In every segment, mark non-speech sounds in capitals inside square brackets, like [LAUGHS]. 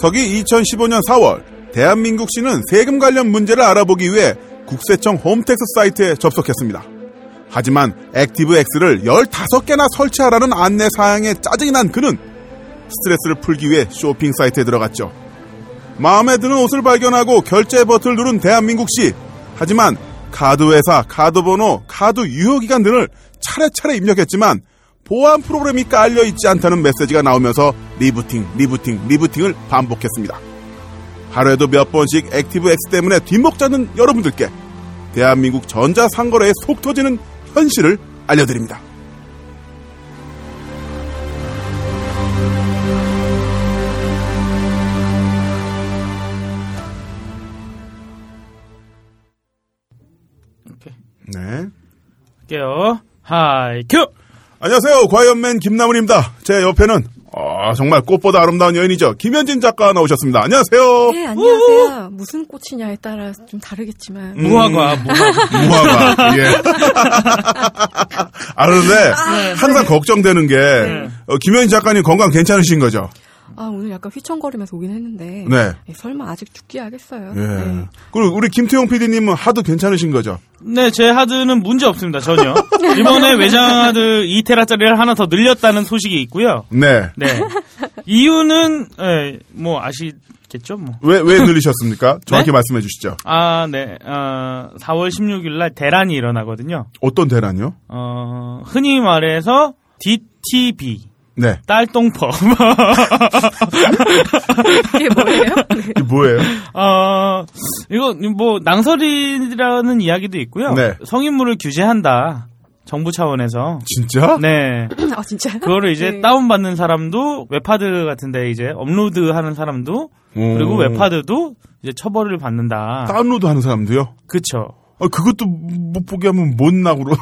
서기 2015년 4월 대한민국 씨는 세금 관련 문제를 알아보기 위해 국세청 홈택스 사이트에 접속했습니다. 하지만 ActiveX를 15개나 설치하라는 안내 사항에 짜증이 난 그는 스트레스를 풀기 위해 쇼핑 사이트에 들어갔죠. 마음에 드는 옷을 발견하고 결제 버튼을 누른 대한민국 씨. 하지만 카드 회사, 카드 번호, 카드 유효 기간 등을 차례차례 입력했지만 보안 프로그램이 깔려 있지 않다는 메시지가 나오면서 rebooting, rebooting, rebooting을 반복했습니다. 하루에도 몇 번씩 ActiveX 때문에 뒷목 잡는 여러분들께 대한민국 전자상거래의 속 터지는 현실을 알려드립니다. 네. 할게요. Hi, cue! 안녕하세요. 과이언맨 김나물입니다. 제 옆에는 아, 정말 꽃보다 아름다운 여인이죠. 김현진 작가 나오셨습니다. 안녕하세요. 네, 안녕하세요. 무슨 꽃이냐에 따라 좀 다르겠지만. 음. 무화과, 무화과. 무화과. [LAUGHS] 예. 아, 그런데 항상 걱정되는 게 어, 김현진 작가님 건강 괜찮으신 거죠? 아, 오늘 약간 휘청거리면서 오긴 했는데. 네. 예, 설마 아직 죽기야 하겠어요. 예. 네. 그리고 우리 김태용 PD님은 하도 괜찮으신 거죠? 네, 제 하드는 문제 없습니다, 전혀. 이번에 [LAUGHS] 외장 하드 2테라짜리를 하나 더 늘렸다는 소식이 있고요. 네. 네. 이유는, 예, 뭐, 아시 겠죠, 뭐. 왜, 왜 늘리셨습니까? 정확히 네? 말씀해 주시죠. 아, 네. 어, 4월 16일 날 대란이 일어나거든요. 어떤 대란이요? 어, 흔히 말해서 DTB. 네. 딸똥법. [LAUGHS] 이게 뭐예요? 네. 이게 뭐예요? 어, 이거 뭐 낭설이라는 이야기도 있고요. 네. 성인물을 규제한다. 정부 차원에서. 진짜? 네. [LAUGHS] 아, 진짜요? 그거를 이제 네. 다운받는 사람도 웹하드 같은데 이제 업로드 하는 사람도 그리고 오. 웹하드도 이제 처벌을 받는다. 다운로드 하는 사람도요? 그쵸. 아, 그것도 못 보게 하면 못 나고로.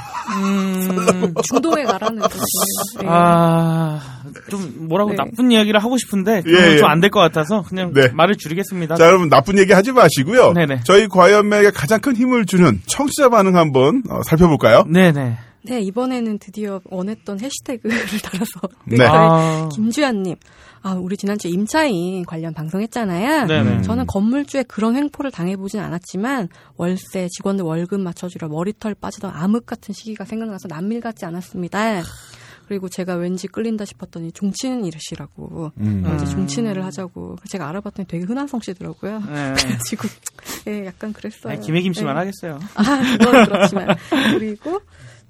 음, [LAUGHS] 중동에 가라는 뜻이에요. 네. 아, 좀 뭐라고 네. 나쁜 이야기를 하고 싶은데 예, 예. 좀안 될 것 같아서 그냥 네. 말을 줄이겠습니다. 자, 여러분 나쁜 얘기 하지 마시고요. 네네. 저희 과연맥에 가장 큰 힘을 주는 청취자 반응 한번 어, 살펴볼까요? 네네. 네, 이번에는 드디어 원했던 해시태그를 달아서. 네. [LAUGHS] 아, 김주연님. 아, 우리 지난주에 임차인 관련 방송했잖아요. 네네. 저는 건물주에 그런 횡포를 당해보진 않았지만 월세, 직원들 월급 맞춰주려 머리털 빠지던 암흑 같은 시기가 생각나서 남일 같지 않았습니다. 그리고 제가 왠지 끌린다 싶었더니 종치는 이르시라고 음. 어, 이제 종친회를 하자고 제가 알아봤더니 되게 흔한 성씨더라고요. 네. [LAUGHS] 그래가지고 예, 약간 그랬어요. 아니, 김혜김 씨만 예. 하겠어요. 아, 그건 그렇지만. 그리고,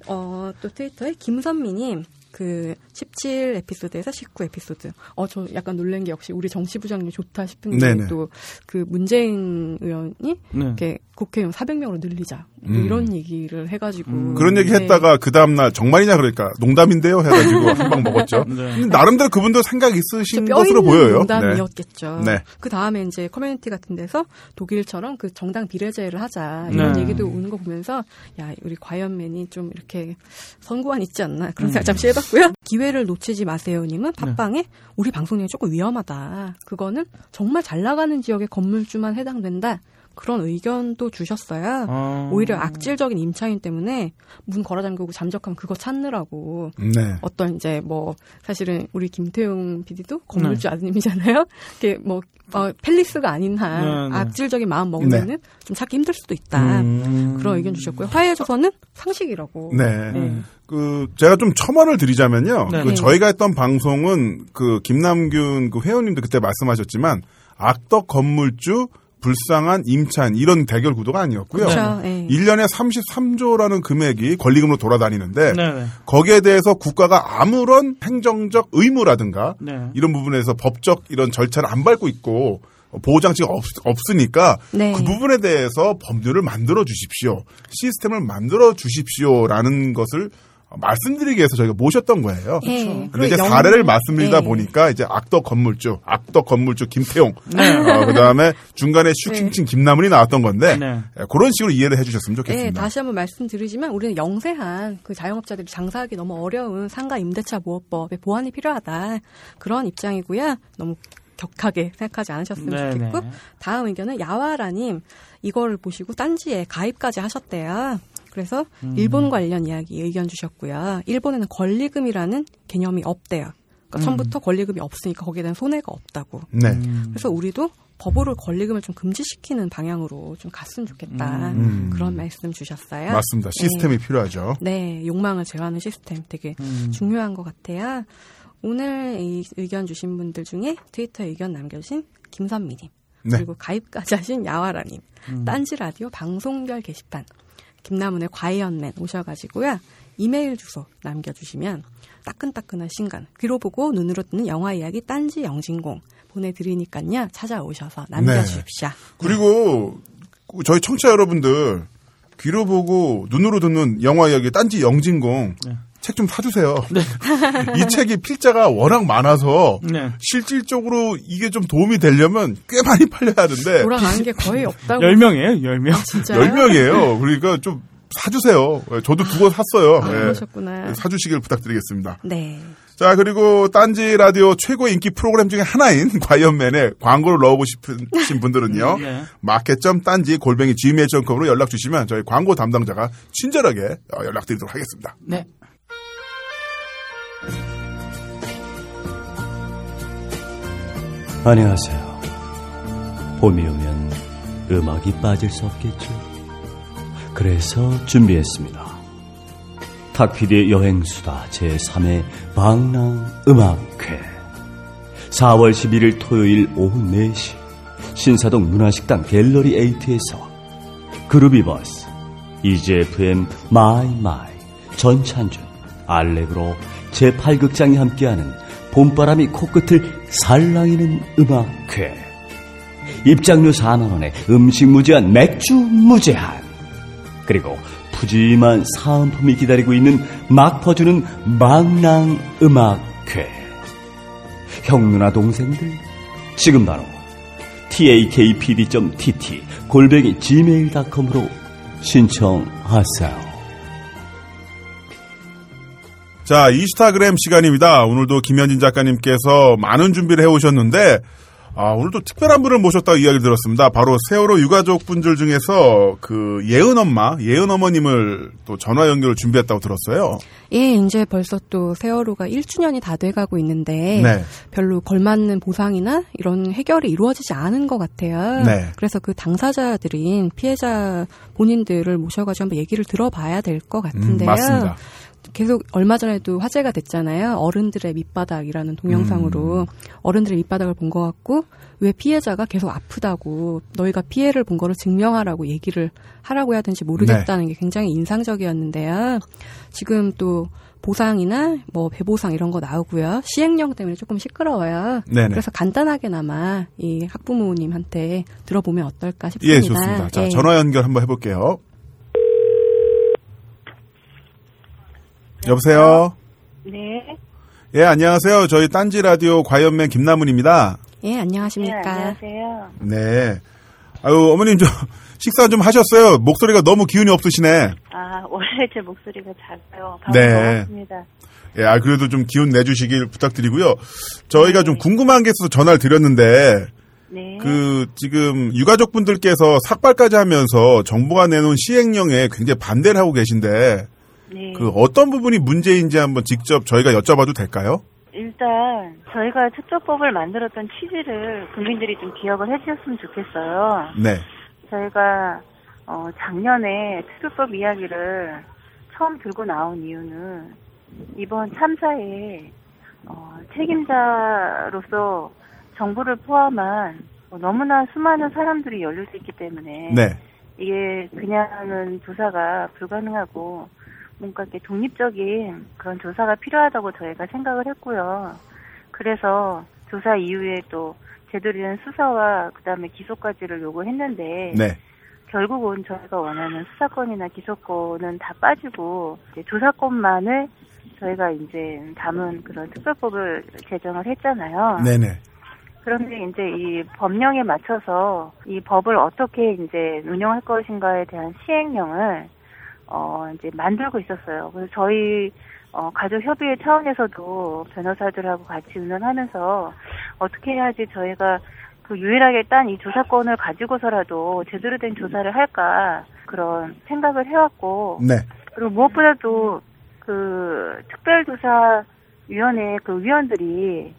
어, 또 트위터에 김선미님, 그, 17 에피소드에서 19 에피소드. 어, 저 약간 놀란 게 역시 우리 정치 부장님 좋다 싶은. 게 또, 그 문재인 의원이, 네. 이렇게 국회의원 400명으로 늘리자. 뭐 음. 이런 얘기를 해가지고. 그런 얘기 네. 했다가 그 다음 날 정말이냐 그러니까 농담인데요 해가지고 [LAUGHS] 한 방 먹었죠. 네. 나름대로 그분도 생각 있으신 뼈 것으로 보여요. 농담이었겠죠. 네. 그 다음에 이제 커뮤니티 같은 데서 독일처럼 그 정당 비례제를 하자 이런 네. 얘기도 오는 거 보면서 야 우리 과연맨이 좀 이렇게 선구안 있지 않나 음. 그런 생각 잠시 해봤 고요. [LAUGHS] 기회를 놓치지 마세요님은 네. 팟빵에 우리 방송 내용 조금 위험하다. 그거는 정말 잘 나가는 지역의 건물주만 해당된다. 그런 의견도 주셨어요. 어. 오히려 악질적인 임차인 때문에 문 걸어 잠그고 잠적하면 그거 찾느라고 네. 어떤 이제 뭐 사실은 우리 김태용 PD도 건물주 네. 아드님이잖아요. [LAUGHS] 이게 뭐 어, 펠리스가 아닌 한 네, 네. 악질적인 마음 먹으면은 좀 찾기 힘들 수도 있다. 음. 그런 의견 주셨고요. 화해조선은 상식이라고. 네. 네. 그 제가 좀 첨언을 드리자면요. 네. 그 네. 저희가 했던 방송은 그 김남균 그 회원님도 그때 말씀하셨지만 악덕 건물주 불쌍한 임차인 이런 대결 구도가 아니었고요. 그렇죠. 예. 1년에 33조라는 금액이 권리금으로 돌아다니는데 네네. 거기에 대해서 국가가 아무런 행정적 의무라든가 네. 이런 부분에서 법적 이런 절차를 안 밟고 있고 보호장치가 없, 없으니까 네. 그 부분에 대해서 법률을 만들어 주십시오. 시스템을 만들어 주십시오라는 것을 말씀드리기 위해서 저희가 모셨던 거예요. 예. 근데 이제 영- 사례를 말씀드리다 예. 보니까 이제 악덕 건물주, 악덕 건물주 김태용, 네. 어, 그 다음에 중간에 슈킹칭 김나물이 나왔던 건데 네. 예, 그런 식으로 이해를 해주셨으면 예, 좋겠습니다. 다시 한번 말씀드리지만 우리는 영세한 그 자영업자들이 장사하기 너무 어려운 상가 임대차 보호법의 보완이 필요하다. 그런 입장이고요. 너무 격하게 생각하지 않으셨으면 네네. 좋겠고 다음 의견은 야와라님 이걸 보시고 딴지에 가입까지 하셨대요. 그래서 음. 일본 관련 이야기 의견 주셨고요. 일본에는 권리금이라는 개념이 없대요. 그러니까 처음부터 권리금이 없으니까 거기에 대한 손해가 없다고. 네. 그래서 우리도 법으로 권리금을 좀 금지시키는 방향으로 좀 갔으면 좋겠다. 음. 그런 말씀 주셨어요. 맞습니다. 시스템이 필요하죠. 네, 욕망을 제어하는 시스템 되게 음. 중요한 것 같아요. 오늘 이 의견 주신 분들 중에 트위터에 의견 남겨주신 김선미님, 네. 그리고 가입까지 하신 야와라님, 딴지 라디오 방송별 게시판, 김나문의 과이언맨 오셔가지고요. 이메일 주소 남겨주시면 따끈따끈한 신간, 귀로 보고 눈으로 듣는 영화 이야기 딴지 영진공 보내드리니까요. 찾아오셔서 남겨주십시오. 그리고 저희 청취자 여러분들 귀로 보고 눈으로 듣는 영화 이야기 딴지 영진공 책 좀 사주세요. [LAUGHS] 이 책이 필자가 워낙 많아서 네. 실질적으로 이게 좀 도움이 되려면 꽤 많이 팔려야 하는데 돌아가는 게 거의 없다고. 10명이에요, 10명. 진짜요? 10명이에요. 그러니까 좀 사주세요. 예, 저도 두 권 샀어요. 아, 예. 그러셨구나. 사주시길 부탁드리겠습니다. 네. 자, 그리고 딴지 라디오 최고 인기 프로그램 중에 하나인 [LAUGHS] 과연맨에 광고를 넣어보고 싶으신 분들은요. 네. 마켓점 딴지 골뱅이 gmail.com으로 연락 주시면 저희 광고 담당자가 친절하게 어, 연락드리도록 하겠습니다. 네. 안녕하세요. 봄이 오면 음악이 빠질 수 없겠죠. 그래서 준비했습니다. 탁피디의 여행수다 제3회 방랑 음악회 4월 11일 토요일 오후 4시 신사동 문화식당 갤러리 에이트에서 그루비버스 EGFM 마이마이 전찬준 알렉으로 제8극장이 함께하는 봄바람이 코끝을 살랑이는 음악회. 입장료 4만원에 음식 무제한 맥주 무제한. 그리고 푸짐한 사은품이 기다리고 있는 막 퍼주는 망랑 음악회. 형 누나 동생들 지금 바로 takpd.tt 골뱅이 gmail.com으로 신청하세요. 자, 이스타그램 시간입니다. 오늘도 김현진 작가님께서 많은 준비를 해오셨는데, 아, 오늘도 특별한 분을 모셨다고 이야기를 들었습니다. 바로 세월호 유가족 분들 중에서 그 예은 엄마, 예은 어머님을 또 전화 연결을 준비했다고 들었어요. 예, 이제 벌써 또 세월호가 1주년이 다 돼가고 있는데 네. 별로 걸맞는 보상이나 이런 해결이 이루어지지 않은 것 같아요. 네. 그래서 그 당사자들인 피해자 본인들을 모셔가지고 한번 얘기를 들어봐야 될것 음, 같은데요. 맞습니다. 계속 얼마 전에도 화제가 됐잖아요. 어른들의 밑바닥이라는 동영상으로 음. 어른들의 밑바닥을 본 것 같고 왜 피해자가 계속 아프다고 너희가 피해를 본 거를 증명하라고 얘기를 하라고 해야 되는지 모르겠다는 네. 게 굉장히 인상적이었는데요. 지금 또 보상이나 뭐 배보상 이런 거 나오고요. 시행령 때문에 조금 시끄러워요. 네네. 그래서 간단하게나마 이 학부모님한테 들어보면 어떨까 싶습니다. 예, 좋습니다. 자, 예. 전화 연결 한번 해볼게요. 여보세요? 네. 예, 안녕하세요. 저희 딴지 라디오 과연맨 김남훈입니다. 예, 네, 안녕하십니까. 안녕하세요. 네. 아유, 어머님 좀 [LAUGHS] 식사 좀 하셨어요? 목소리가 너무 기운이 없으시네. 아, 원래 제 목소리가 작아요. 네. 먹었습니다. 예, 아, 그래도 좀 기운 내주시길 부탁드리고요. 저희가 좀 궁금한 게 있어서 전화를 드렸는데, 네. 그, 지금 유가족분들께서 삭발까지 하면서 정부가 내놓은 시행령에 굉장히 반대를 하고 계신데, 네. 그 어떤 부분이 문제인지 한번 직접 저희가 여쭤봐도 될까요? 일단 저희가 특조법을 만들었던 취지를 국민들이 좀 기억을 해주셨으면 좋겠어요. 네. 저희가 어, 작년에 특조법 이야기를 처음 들고 나온 이유는 이번 참사에 어, 책임자로서 정부를 포함한 뭐 너무나 수많은 사람들이 연루돼 있기 때문에 네. 이게 그냥은 조사가 불가능하고 뭔가 이렇게 독립적인 그런 조사가 필요하다고 저희가 생각을 했고요. 그래서 조사 이후에 또 제대로 된 수사와 그다음에 기소까지를 요구했는데 네. 결국은 저희가 원하는 수사권이나 기소권은 다 빠지고 이제 조사권만을 저희가 이제 담은 그런 특별법을 제정을 했잖아요. 네네. 그런데 이제 이 법령에 맞춰서 이 법을 어떻게 이제 운영할 것인가에 대한 시행령을 어 이제 만들고 있었어요. 그래서 저희 어 가족 협의회 차원에서도 변호사들하고 같이 의논하면서 어떻게 해야지 저희가 그 유일하게 딴 이 조사권을 가지고서라도 제대로 된 조사를 할까 그런 생각을 해왔고 네. 그리고 무엇보다도 그 특별조사 위원회 그 위원들이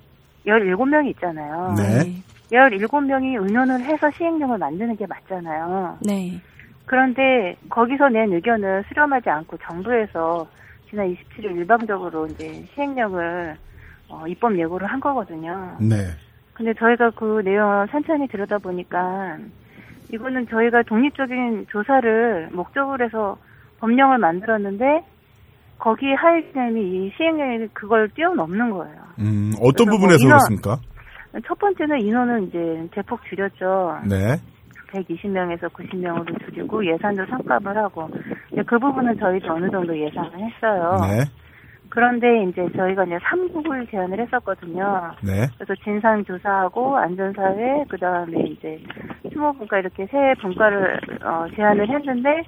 17명이 있잖아요. 네. 17명이 의논을 해서 시행령을 만드는 게 맞잖아요. 네. 그런데 거기서 낸 의견을 수렴하지 않고 정부에서 지난 27일 일방적으로 이제 시행령을 어, 입법 예고를 한 거거든요. 네. 근데 저희가 그 내용을 천천히 들여다보니까 이거는 저희가 독립적인 조사를 목적으로 해서 법령을 만들었는데 거기 하이점이 이 시행령이 그걸 뛰어넘는 거예요. 음, 어떤 그래서 부분에서 뭐 인원- 그렇습니까? 첫 번째는 인원은 이제 대폭 줄였죠. 네. 120명에서 90명으로 줄이고 예산도 삭감을 하고 이제 그 부분은 저희도 어느 정도 예상을 했어요. 네. 그런데 이제 저희가 이제 3국을 제안을 했었거든요. 네. 그래서 진상 조사하고 안전사회 그다음에 이제 추모 분과 이렇게 세 분과를 어, 제안을 했는데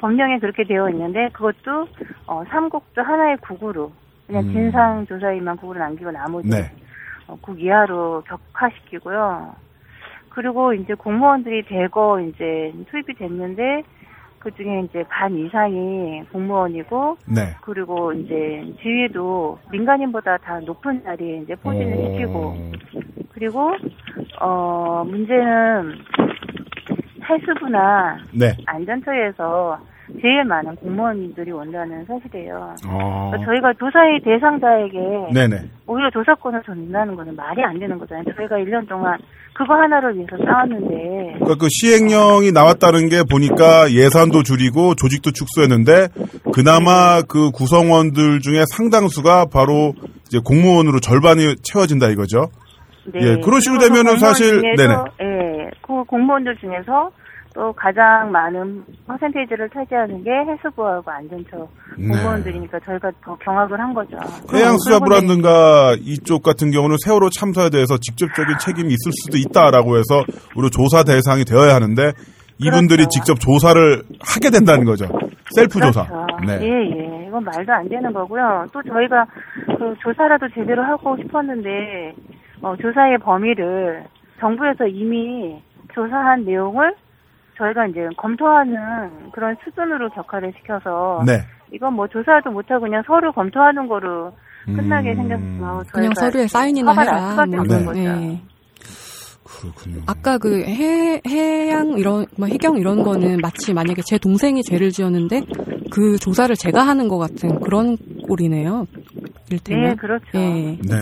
법령에 그렇게 되어 있는데 그것도 어, 3국도 하나의 국으로 그냥 음. 진상 조사위만 국으로 남기고 나머지 네. 어, 국 이하로 격화시키고요. 그리고 이제 공무원들이 대거 이제 투입이 됐는데 그 중에 이제 반 이상이 공무원이고 네. 그리고 이제 지위도 민간인보다 다 높은 자리에 이제 포진을 어. 시키고 그리고 어 문제는 해수부나 네. 안전처에서 제일 많은 공무원들이 온다는 사실이에요. 어. 그러니까 저희가 조사의 대상자에게 네네. 오히려 조사권을 전다는 거는 말이 안 되는 거잖아요. 저희가 1년 동안 그거 하나를 위해서 싸웠는데 그러니까 그 시행령이 나왔다는 게 보니까 예산도 줄이고 조직도 축소했는데 그나마 그 구성원들 중에 상당수가 바로 이제 공무원으로 절반이 채워진다 이거죠. 네. 예, 그런 식으로 되면은 사실- 중에서, 예, 그 공무원들 중에서 또 가장 많은 퍼센테이지를 차지하는 게 해수부하고 안전처 네. 공무원들이니까 저희가 더 경악을 한 거죠. 해양수사부라든가 이쪽 같은 경우는 세월호 참사에 대해서 직접적인 책임이 있을 수도 있다라고 해서 우리 조사 대상이 되어야 하는데 이분들이 그렇죠. 직접 조사를 하게 된다는 거죠. 셀프 조사. 그렇죠. 네. 예, 예. 이건 말도 안 되는 거고요. 또 저희가 그 조사라도 제대로 하고 싶었는데, 어, 조사의 범위를 정부에서 이미 조사한 내용을 저희가 이제 검토하는 그런 수준으로 격화를 시켜서 네. 이건 뭐 조사도 못하고 그냥 서류 검토하는 거로 끝나게 음, 생겼어. 그냥 서류에 사인이나 해라. 뭐 네. 거죠. 예. 그렇군요. 아까 그 해, 해양 이런 뭐 해경 이런 거는 마치 만약에 제 동생이 죄를 지었는데 그 조사를 제가 하는 것 같은 그런 꼴이네요. 일테면. 네, 그렇죠. 예. 네.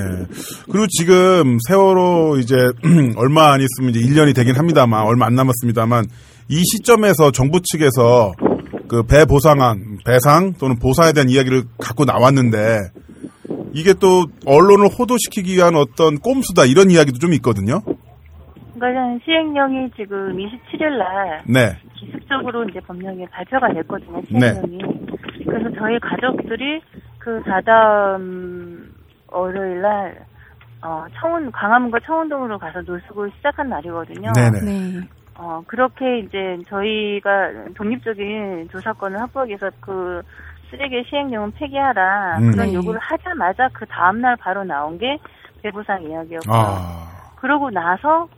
그리고 지금 세월호 이제 [CLEARS THROAT] 얼마 안 있으면 이제 1년이 되긴 합니다만 얼마 안 남았습니다만 이 시점에서 정부 측에서 그 배 보상안, 배상 또는 보상에 대한 이야기를 갖고 나왔는데 이게 또 언론을 호도시키기 위한 어떤 꼼수다 이런 이야기도 좀 있거든요. 그러니까 시행령이 지금 27일 날 네. 기습적으로 이제 법령이 발표가 됐거든요, 네. 시행령이. 그래서 저희 가족들이 그 다다음 월요일 날, 어, 청운, 광화문과 청운동으로 가서 노숙을 시작한 날이거든요. 네네. 네. 어, 그렇게 이제 저희가 독립적인 조사권을 확보하기 위해서 그 쓰레기 시행령은 폐기하라. 음. 그런 네. 요구를 하자마자 그 다음날 바로 나온 게 배부상 이야기였고요. 아. 그러고 나서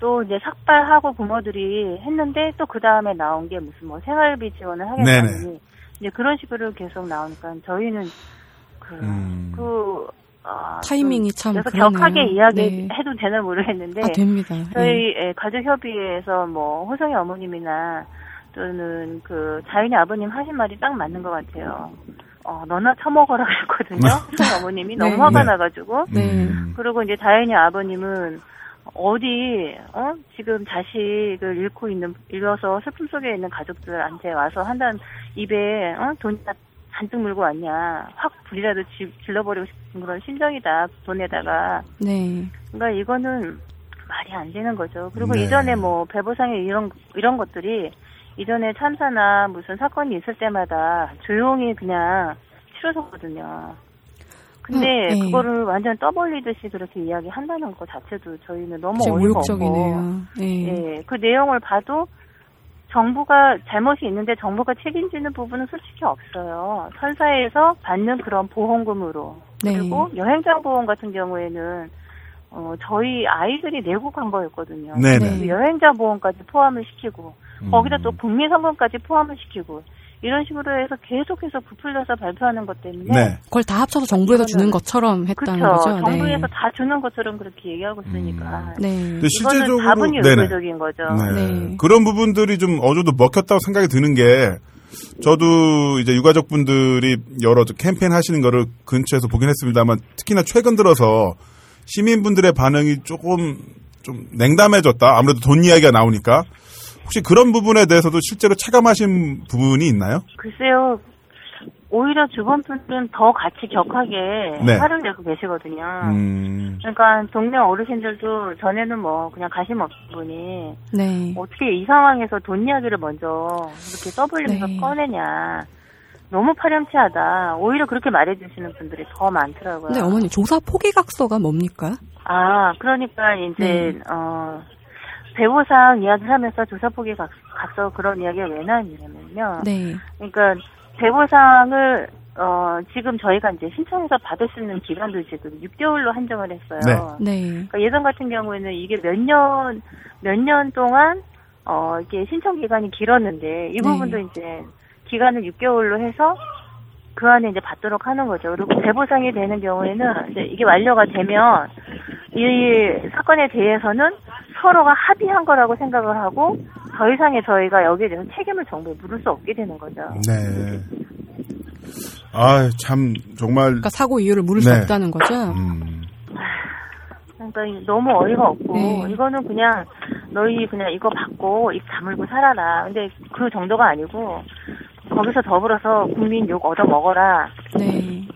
또 이제 삭발하고 부모들이 했는데 또 그 다음에 나온 게 무슨 뭐 생활비 지원을 하겠다니. 이제 그런 식으로 계속 나오니까 저희는 그, 음. 그 아, 타이밍이 좀참 그래서 그러네요. 격하게 네. 이야기해도 되나 모르겠는데 아 됩니다. 예. 저희 예, 가족협의회에서 뭐 호성이 어머님이나 또는 그 자연이 아버님 하신 말이 딱 맞는 것 같아요. 어 너나 처먹어라 그랬거든요. [LAUGHS] 호성이 어머님이 너무 네. 화가 네. 나가지고 네. 음. 그리고 이제 다현이 아버님은 어디 어 지금 자식을 잃고 있는 잃어서 슬픔 속에 있는 가족들한테 와서 한단 입에 어 돈 잔뜩 물고 왔냐 확 불이라도 지, 질러버리고 싶은 그런 심정이다 돈에다가 네. 그러니까 이거는 말이 안 되는 거죠. 그리고 네. 이전에 뭐 배보상에 이런 이런 것들이 이전에 참사나 무슨 사건이 있을 때마다 조용히 그냥 치러졌거든요. 근데 음, 네. 그거를 완전 떠벌리듯이 그렇게 이야기한다는 것 자체도 저희는 너무 어이가 없고. 네. 예, 그 내용을 봐도 정부가 잘못이 있는데 정부가 책임지는 부분은 솔직히 없어요. 선사에서 받는 그런 보험금으로 네. 그리고 여행장 보험 같은 경우에는 어, 저희 아이들이 내고 간 거였거든요. 네네. 네. 그 여행자 보험까지 포함을 시키고 음. 거기다 또 국민성금까지 포함을 시키고 이런 식으로 해서 계속해서 부풀려서 발표하는 것 때문에 네. 그걸 다 합쳐서 정부에서 주는 것처럼 했다는 그렇죠. 거죠. 정부에서 네. 다 주는 것처럼 그렇게 얘기하고 있으니까 네. 근데 실제적으로 다분히 네네. 의도적인 거죠. 네. 네. 그런 부분들이 좀 어느 정도 먹혔다고 생각이 드는 게 저도 이제 유가족 분들이 여러 캠페인 하시는 거를 근처에서 보긴 했습니다만 특히나 최근 들어서 시민분들의 반응이 조금 좀 냉담해졌다. 아무래도 돈 이야기가 나오니까 혹시 그런 부분에 대해서도 실제로 체감하신 부분이 있나요? 글쎄요. 오히려 주변 분들은 더 같이 격하게 네. 화를 내고 계시거든요. 음, 그러니까 동네 어르신들도 전에는 뭐 그냥 관심 없는 분이 네. 어떻게 이 상황에서 돈 이야기를 먼저 이렇게 떠벌리면서 네. 꺼내냐. 너무 파렴치하다. 오히려 그렇게 말해주시는 분들이 더 많더라고요. 근데 어머니 조사 포기각서가 뭡니까? 아, 그러니까 이제 네. 어 배보상 이야기를 하면서 조사포기 각- 각서 그런 이야기가 왜 나왔냐면요. 네. 그러니까 배보상을 어 지금 저희가 이제 신청해서 받을 수 있는 기간도 지금 6개월로 한정을 했어요. 네. 그러니까 예전 같은 경우에는 이게 몇 년 몇 년 동안 어 이게 신청 기간이 길었는데 이 네. 부분도 이제 기간을 6개월로 해서 그 안에 이제 받도록 하는 거죠. 그리고 배보상이 되는 경우에는 이제 이게 완료가 되면 이 사건에 대해서는 서로가 합의한 거라고 생각을 하고 더 이상의 저희가 여기에 대해서 책임을 정부에 물을 수 없게 되는 거죠. 네. 아, 참 정말 그러니까 사고 이유를 물을 수 네. 없다는 거죠. 음, 그러니까 이- 너무 어이가 없고 네. 이거는 그냥 너희 그냥 이거 받고 입 다물고 살아라. 근데 그 정도가 아니고 거기서 더불어서 국민 욕 얻어 먹어라. 네.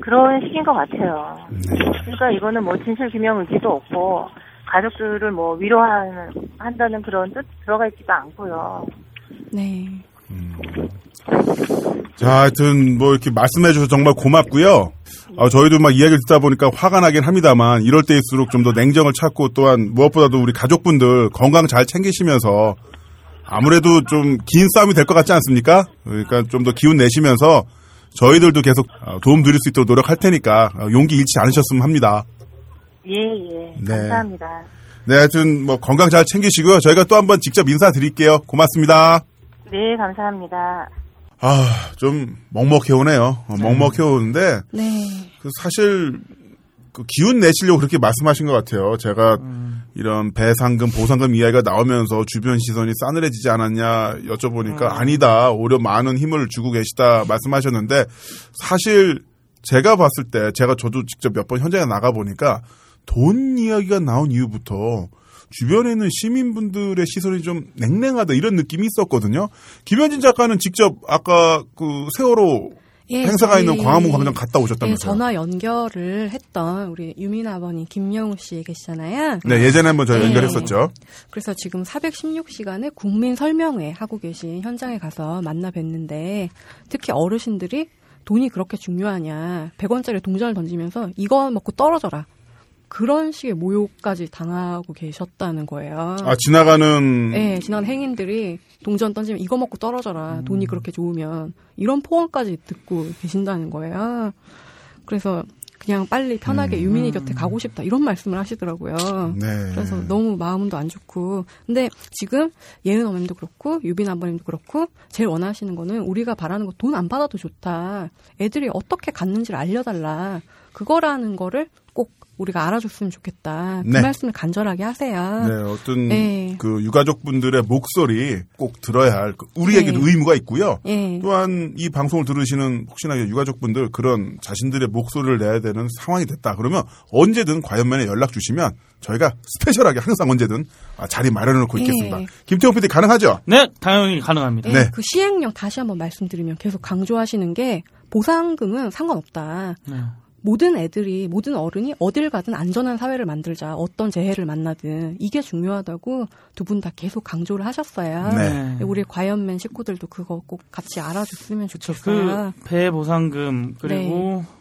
그런 식인 것 같아요. 네. 그러니까 이거는 뭐 진실 규명 의지도 없고 가족들을 뭐 위로하는 한다는 그런 뜻 들어가 있지도 않고요. 네. 자, 하여튼 뭐 이렇게 말씀해 주셔서 정말 고맙고요. 아, 저희도 막 이야기를 듣다 보니까 화가 나긴 합니다만 이럴 때일수록 좀 더 냉정을 찾고 또한 무엇보다도 우리 가족분들 건강 잘 챙기시면서 아무래도 좀 긴 싸움이 될 것 같지 않습니까? 그러니까 좀 더 기운 내시면서 저희들도 계속 어, 도움 드릴 수 있도록 노력할 테니까 어, 용기 잃지 않으셨으면 합니다. 예, 예. 네. 감사합니다. 네, 하여튼 뭐 건강 잘 챙기시고요. 저희가 또 한번 직접 인사드릴게요. 고맙습니다. 네, 감사합니다. 아, 좀 먹먹해 오네요. 어, 먹먹해 오는데 네. 그 사실 그 기운 내시려고 그렇게 말씀하신 것 같아요. 제가 이런 배상금, 보상금 이야기가 나오면서 주변 시선이 싸늘해지지 않았냐 여쭤보니까 아니다. 오히려 많은 힘을 주고 계시다 말씀하셨는데 사실 제가 봤을 때 제가 저도 직접 몇 번 현장에 나가 보니까 돈 이야기가 나온 이후부터 주변에 있는 시민분들의 시선이 좀 냉랭하다 이런 느낌이 있었거든요. 김현진 작가는 직접 아까 그 세월호 예, 행사가 있는 광화문 광장 갔다 예, 오셨다면서요? 전화 연결을 했던 우리 유민 아버님 김영우 씨 계시잖아요. 네, 예전에 한번 저희 네. 연결했었죠. 그래서 지금 416시간에 국민 설명회 하고 계신 현장에 가서 만나 뵀는데 특히 어르신들이 돈이 그렇게 중요하냐 100원짜리 동전을 던지면서 이거 먹고 떨어져라 그런 식의 모욕까지 당하고 계셨다는 거예요. 아, 지나가는 네, 지난 행인들이 동전 던지면 이거 먹고 떨어져라. 돈이 그렇게 좋으면. 이런 포옹까지 듣고 계신다는 거예요. 그래서 그냥 빨리 편하게 유민이 곁에 가고 싶다. 이런 말씀을 하시더라고요. 네. 그래서 너무 마음도 안 좋고. 근데 지금 예은 어머님도 그렇고, 유빈 아버님도 그렇고, 제일 원하시는 거는 우리가 바라는 거 돈 안 받아도 좋다. 애들이 어떻게 갔는지를 알려달라. 그거라는 거를 꼭 우리가 알아줬으면 좋겠다. 그 네. 말씀을 간절하게 하세요. 네, 어떤 네. 그 유가족 분들의 목소리 꼭 들어야 할그 우리에게도 네. 의무가 있고요. 예. 또한 이 방송을 들으시는 혹시나 유가족 분들 그런 자신들의 목소리를 내야 되는 상황이 됐다. 그러면 언제든 과연면에 연락 주시면 저희가 스페셜하게 항상 언제든 아, 자리 마련해 놓고 예. 있겠습니다. 김태형 PD 가능하죠? 네, 당연히 가능합니다. 예, 네. 그 시행령 다시 한번 말씀드리면 계속 강조하시는 게 보상금은 상관없다. 네. 모든 애들이 모든 어른이 어딜 가든 안전한 사회를 만들자 어떤 재해를 만나든 이게 중요하다고 두 분 다 계속 강조를 하셨어요. 네. 우리 과연맨 식구들도 그거 꼭 같이 알아줬으면 그 좋겠어요. 배 보상금 그리고 네.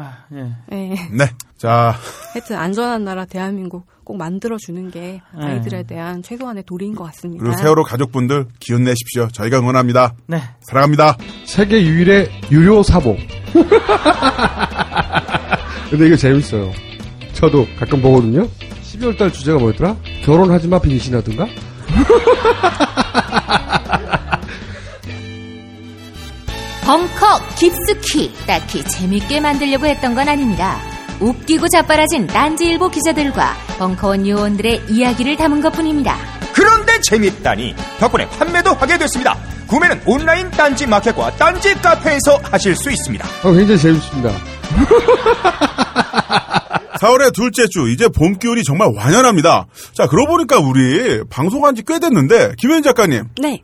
아, 예. 예. 네. 자, 하여튼 안전한 나라 대한민국 꼭 만들어주는 게 네. 아이들에 대한 최소한의 도리인 것 같습니다. 그리고 세월호 가족분들 기운 내십시오. 저희가 응원합니다. 네. 사랑합니다. 세계 유일의 유료 사복. [LAUGHS] 근데 이거 재밌어요. 저도 가끔 보거든요. 12월 달 주제가 뭐였더라? 결혼하지 마 빙신하든가? [LAUGHS] 벙커 깊숙이 딱히 재밌게 만들려고 했던 건 아닙니다. 웃기고 자빠라진 딴지일보 기자들과 벙커원 요원들의 이야기를 담은 것뿐입니다. 그런데 재밌다니 덕분에 판매도 하게 됐습니다. 구매는 온라인 딴지 마켓과 딴지 카페에서 하실 수 있습니다. 어, 굉장히 재밌습니다. [LAUGHS] 4월의 둘째 주 이제 봄 기운이 정말 완연합니다. 자 그러고 보니까 우리 방송한 지 꽤 됐는데 김현 작가님 네.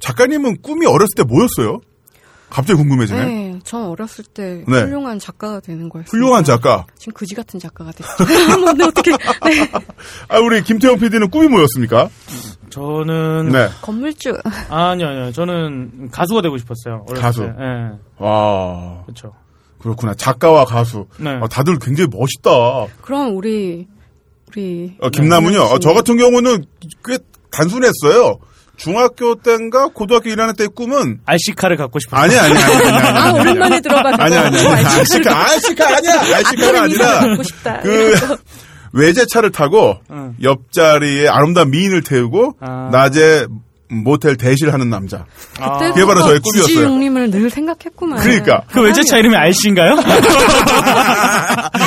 작가님은 꿈이 어렸을 때 뭐였어요? 갑자기 궁금해지네. 네. 전 어렸을 때 네. 훌륭한 작가가 되는 거였어요. 훌륭한 작가. 지금 그지 같은 작가가 됐죠. 근데 [LAUGHS] 어떻게? 네. [LAUGHS] 아 우리 김태형 PD는 꿈이 뭐였습니까? 저는 네. 건물주. [LAUGHS] 아니요 아니요 저는 가수가 되고 싶었어요. 어렸을 가수. 때. 예. 와 그렇죠. 그렇구나 작가와 가수. 네. 아, 다들 굉장히 멋있다. 그럼 우리 우리 어, 김남은요. 어, 저 같은 경우는 꽤 단순했어요. 중학교 때인가 고등학교 1학년 때 꿈은 RC카를 갖고 싶었어요. 아니 아니 아니 아니 아니. 아 오랜만에 들어가지고 아니 아니 아니. 알시카 알시카 아니야. 알시카가 아니라 갖고 싶다. 그 외제차를 타고 응. 옆자리에 아름다운 미인을 태우고 아. 낮에 모텔 대실 하는 남자. 아, 그게 바로 저의 꿈이었어요. 지용님을 늘 생각했구만. 그러니까. 그 외제차 이름이 RC인가요?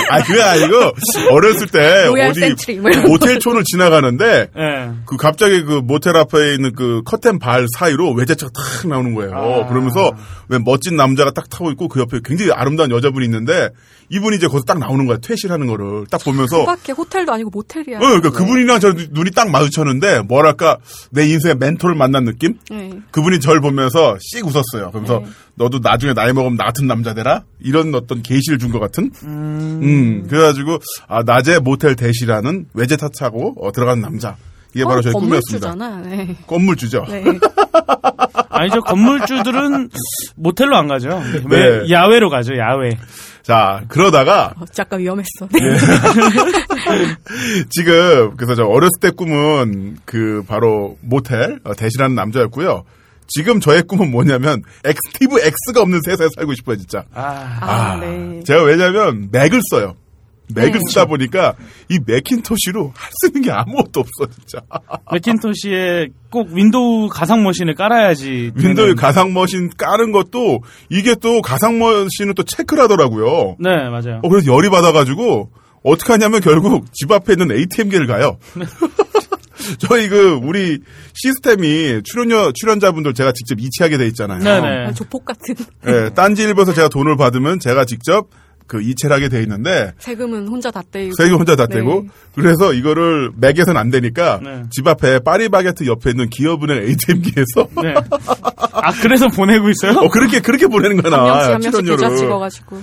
아 그게 아니고 어렸을 때 어디 센트리 뭐 모텔촌을 지나가는데 예. 그 갑자기 그 모텔 앞에 있는 그 커튼 발 사이로 외제차가 탁 나오는 거예요. 아. 그러면서 왜 멋진 남자가 딱 타고 있고 그 옆에 굉장히 아름다운 여자분이 있는데 이분이 이제 거기서 딱 나오는 거야. 퇴실하는 거를 딱 보면서 그 밖에 호텔도 아니고 모텔이야. 어, 그러니까 그분이랑 저 눈이 딱 마주쳤는데 뭐랄까 내 인생의 멘토 를 만난 느낌? 네. 그분이 절 보면서 씩 웃었어요. 그러면서 너도 나중에 나이 먹으면 나 같은 남자 되라? 이런 어떤 계시를 준 것 같은? 음. 그래가지고, 아, 낮에 모텔 대시라는 외제타 타고 어, 들어가는 남자. 이게 바로 어, 저희 꿈이었습니다. 건물주잖아. 네. 건물주죠. 네. [LAUGHS] 아니죠. 건물주들은 모텔로 안 가죠. 왜 네. 야외로 가죠. 야외. 자, 그러다가 어, 잠깐 위험했어. 예. [LAUGHS] 지금, 그래서 저 어렸을 때 꿈은 그 바로 모텔 어, 대시라는 남자였고요. 지금 저의 꿈은 뭐냐면 ActiveX가 없는 세상에 살고 싶어요, 진짜. 아, 아, 네. 제가 왜냐면 맥을 써요. 맥을 네. 쓰다 보니까 이 맥킨토시로 할 수 있는 게 아무것도 없어 진짜. 맥킨토시에 꼭 윈도우 가상 머신을 깔아야지. 윈도우 되는- 가상 머신 까는 것도 이게 또 가상 머신을 또 체크를 하더라고요. 네, 맞아요. 어, 그래서 열이 받아가지고 어떻게 하냐면 결국 집 앞에 있는 ATM기를 가요. [LAUGHS] 저희 그 우리 시스템이 출연료 출연자분들 제가 직접 이체하게 돼 있잖아요. 네네. 아, 조폭 같은 예, 딴지 일보에서 제가 돈을 받으면 제가 직접 그 이체를 하게 돼 있는데 세금은 혼자 다 떼고. 세금 혼자 다 네. 떼고 그래서 이거를 맥에서는 안 되니까 네. 집 앞에 파리바게트 옆에 있는 기업은행 ATM기에서 네. 아, 그래서 보내고 있어요? 어 그렇게 그렇게 보내는 한 거나 명씩 한 명씩 출연료를 계좌 찍어가지고.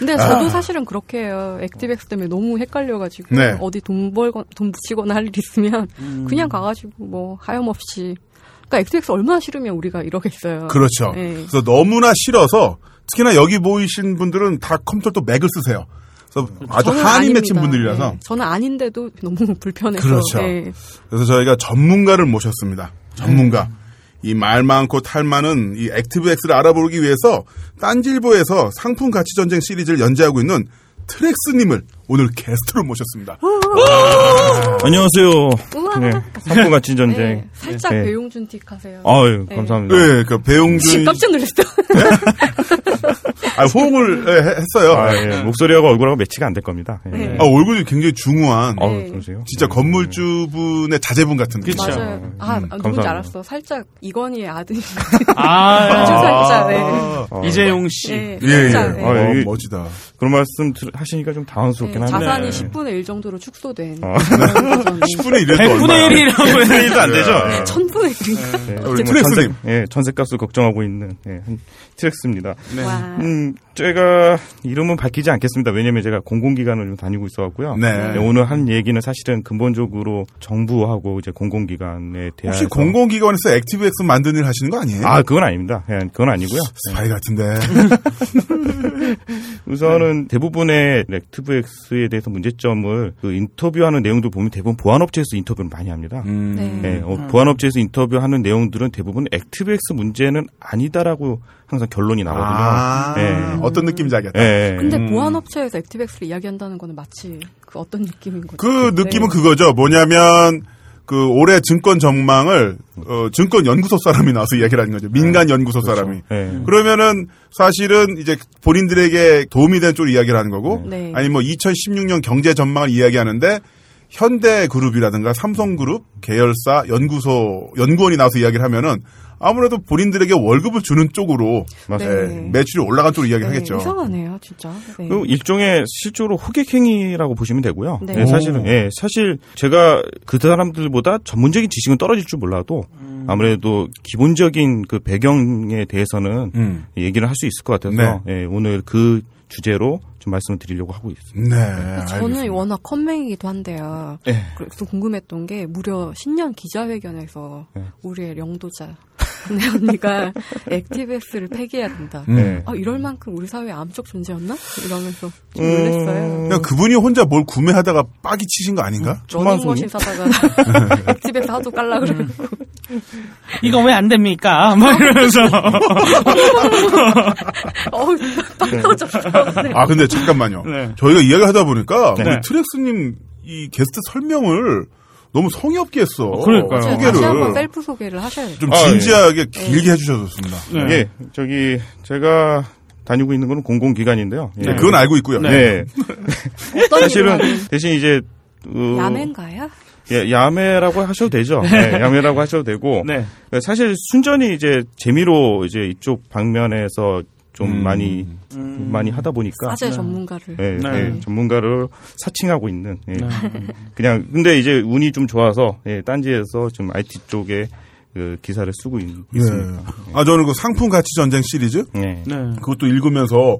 근데 저도 사실은 그렇게 해요. 액티백스 때문에 너무 헷갈려가지고 네. 어디 돈 벌건 돈 붙이거나 할 일 있으면 그냥 가가지고 뭐 하염없이. 그러니까 액티백스 얼마나 싫으면 우리가 이러겠어요. 그렇죠. 네. 그래서 너무나 싫어서 특히나 여기 모이신 분들은 다 컴퓨터 또 맥을 쓰세요. 그래서 아주 한이. 맺힌 분들이라서 네. 저는 아닌데도 너무 [LAUGHS] 불편해서. 그렇죠. 네. 그래서 저희가 전문가를 모셨습니다. 전문가. 이 말 많고 탈 많은 이 ActiveX를 알아보기 위해서 딴지일보에서 상품 가치 전쟁 시리즈를 연재하고 있는 트렉스님을 오늘 게스트로 모셨습니다. 안녕하세요. 우와. 네, 상품 가치 전쟁. 네, 살짝 네. 배용준 틱 하세요. 아유, 네. 감사합니다. 네, 그 배용준 깜짝 놀랐어. [LAUGHS] 아, 호응을 예, 해- 했어요. 아, 예, 목소리하고 얼굴하고 매치가 안 될 겁니다. 예. 네. 아, 얼굴이 굉장히 중후한 네. 그러세요? 진짜 네. 건물주분의 자제분 같은 느낌. 그쵸. 맞아요. 아, 음, 누군지 감사합니다. 알았어. 살짝 이건희의 아들이. 아, [LAUGHS] 아주 살짝, 네. 아, 이재용 씨. 네, 예, 예. 살짝, 네. 아, 어, 이- 멋지다. 그런 말씀 들- 하시니까 좀 당황스럽긴 네, 한데. 자산이 네. 10분의 1 정도로 축소된. 아. 그런 버전이. 10분의 1에도 100분의 1이라고 해서 일도 안 되죠. 네. 1000분의 1. 네, 우리 뭐 트렉스님. 전세, 예, 전세값을 걱정하고 있는 예, 한 트렉스입니다. 와. 음, 제가 이름은 밝히지 않겠습니다. 왜냐면 제가 공공기관을 좀 다니고 있어갖고요. 네. 네, 오늘 한 얘기는 사실은 근본적으로 정부하고 이제 공공기관에 대한 혹시 공공기관에서 액티브엑스 만드는 일 하시는 거 아니에요? 아 그건 아닙니다. 예, 그건 아니고요. 스파이 같은데. [LAUGHS] 우선은 대부분의 ActiveX에 대해서 문제점을 그 인터뷰하는 내용들 보면 대부분 보안업체에서 인터뷰를 많이 합니다. 음. 네. 예, 어, 보안업체에서 인터뷰하는 내용들은 대부분 액티브엑스 문제는 아니다라고 항상 결론이 나거든요. 아, 예. 어떤 느낌인지 알겠다. 예, 예. 근데 음. 보안업체에서 ActiveX를 이야기한다는 거는 마치 그 어떤 느낌인 거죠? 그 느낌은 네. 그거죠. 뭐냐면 그 올해 증권 전망을 어, 증권 연구소 사람이 나와서 이야기를 하는 거죠. 민간 연구소 사람이. 네. 그러면은 사실은 이제 본인들에게 도움이 되는 쪽으로 이야기를 하는 거고 네. 아니 뭐 2016년 경제 전망을 이야기하는데 현대그룹이라든가 삼성그룹 계열사 연구소 연구원이 나와서 이야기를 하면은 아무래도 본인들에게 월급을 주는 쪽으로. 예, 매출이 올라간 쪽으로 이야기를 네, 하겠죠. 이상하네요, 진짜. 네. 그 일종의 실제로 호객행위라고 보시면 되고요. 네. 네, 사실은 예, 사실 제가 그 사람들보다 전문적인 지식은 떨어질 줄 몰라도 아무래도 기본적인 그 배경에 대해서는 음. 얘기를 할 수 있을 것 같아서 예, 오늘 그 주제로 좀 말씀을 드리려고 하고 있습니다. 네. 저는 알겠습니다. 워낙 컴맹이기도 한데요. 네. 그래서 궁금했던 게 무려 신년 기자회견에서 네. 우리의 영도자 네 언니가 액티브엑스를 폐기해야 된다. 음. 네. 아, 이럴 만큼 우리 사회에 암적 존재였나? 이러면서 좀 놀랐어요. 그냥 그분이 혼자 뭘 구매하다가 빡이 치신 거 아닌가? 러닝머신 사다가 [LAUGHS] 액티브엑스 하도 깔라 그래고 이거 왜 안 됩니까? 막 이러면서. [LAUGHS] 어우 빵 터졌어. 네. 아 근데 잠깐만요. 네. 저희가 이야기를 하다 보니까 네. 우리 트렉스님 이 게스트 설명을 너무 성의 없게 했어. 그러니까요. 제가 소개를 다시 한번 셀프 소개를 하셔야죠. 좀 아, 진지하게 길게 해주셔도 좋습니다. 네. 예, 저기 제가 다니고 있는 거는 공공기관인데요. 예. 네, 그건 알고 있고요. 네. 어떤 [LAUGHS] 사실은 대신 이제 어, 야맨가요? 예, 야매라고 하셔도 되죠. 네, 야매라고 하셔도 되고 네. 사실 순전히 이제 재미로 이제 이쪽 방면에서 좀 음. 많이 많이 하다 보니까 사제 전문가를. 예, 네. 예, 전문가를 사칭하고 있는 예. [LAUGHS] 그냥 근데 이제 운이 좀 좋아서 예, 딴지에서 좀 IT 쪽에 그 기사를 쓰고 있, 예. 있습니다. 아 저는 그 상품 가치 전쟁 시리즈 예. 네. 그것도 읽으면서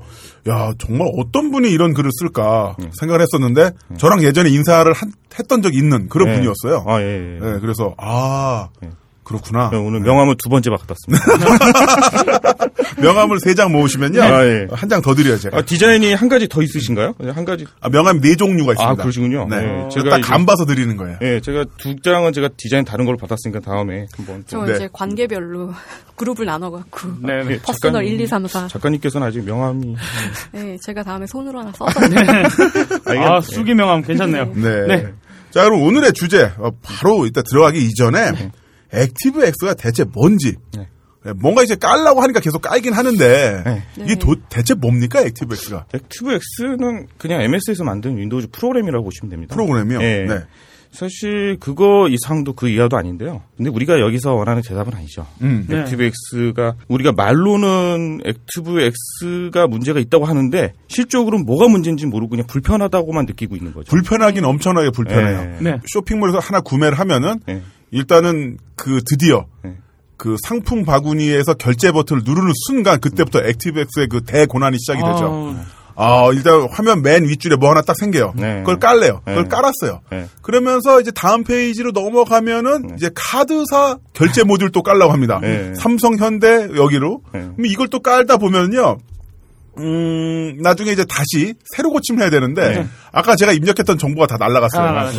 야 정말 어떤 분이 이런 글을 쓸까 네. 생각을 했었는데 저랑 예전에 인사를 한- 했던 적이 있는 그런 예. 분이었어요. 아, 예, 예. 네, 그래서 아 예. 그렇구나. 오늘 명함을 두 번째 받았습니다. [LAUGHS] 명함을 세 장 모으시면요 아, 예. 한장 더 드려요 제가. 아, 디자인이 한 가지 더 있으신가요? 한 가지. 아, 명함이 네 종류가 있습니다. 아, 그러시군요. 네. 네. 제가 딱 이제- 간 봐서 드리는 거예요. 예, 제가 두 장은 제가 디자인 다른 걸로 받았으니까 다음에 한번. 저 네. 이제 관계별로 [LAUGHS] 그룹을 나눠갖고 네. 네. [LAUGHS] personal 작가님- 1, 2, 3, 4. 작가님께서는 아직 명함이. 네, 제가 다음에 손으로 하나 써서 아, 수기 명함 괜찮네요. 네. 네. 자, 그럼 오늘의 주제 어, 바로 이따 들어가기 이전에 ActiveX가 대체 뭔지 네. 네, 뭔가 이제 깔라고 하니까 계속 깔긴 하는데 네. 이게 도, 대체 뭡니까 ActiveX가 ActiveX는 그냥 MS에서 만든 Windows 프로그램이라고 보시면 됩니다. 프로그램이요? 예. 네. 사실 그거 이상도 그 이하도 아닌데요. 근데 우리가 여기서 원하는 대답은 아니죠. 음. 네. ActiveX가 우리가 말로는 ActiveX가 문제가 있다고 하는데 실적으로는 뭐가 문제인지 모르고 그냥 불편하다고만 느끼고 있는 거죠. 불편하긴 엄청나게 불편해요. 네. 네. 쇼핑몰에서 하나 구매를 하면은 네. 일단은 그 드디어 네. 그 상품 바구니에서 결제 버튼을 누르는 순간 그때부터 ActiveX의 그 대고난이 시작이 되죠. 아, 일단 화면 맨 윗줄에 뭐 하나 딱 생겨요. 네. 그걸 깔래요. 그걸 네. 깔았어요. 네. 그러면서 이제 다음 페이지로 넘어가면은 이제 카드사 결제 모듈 또 깔라고 합니다. 네. 삼성, 현대 여기로. 네. 그럼 이걸 또 깔다 보면요. 음, 나중에 이제 다시 새로 고침을 해야 되는데 네. 아까 제가 입력했던 정보가 다 날라갔어요. 아.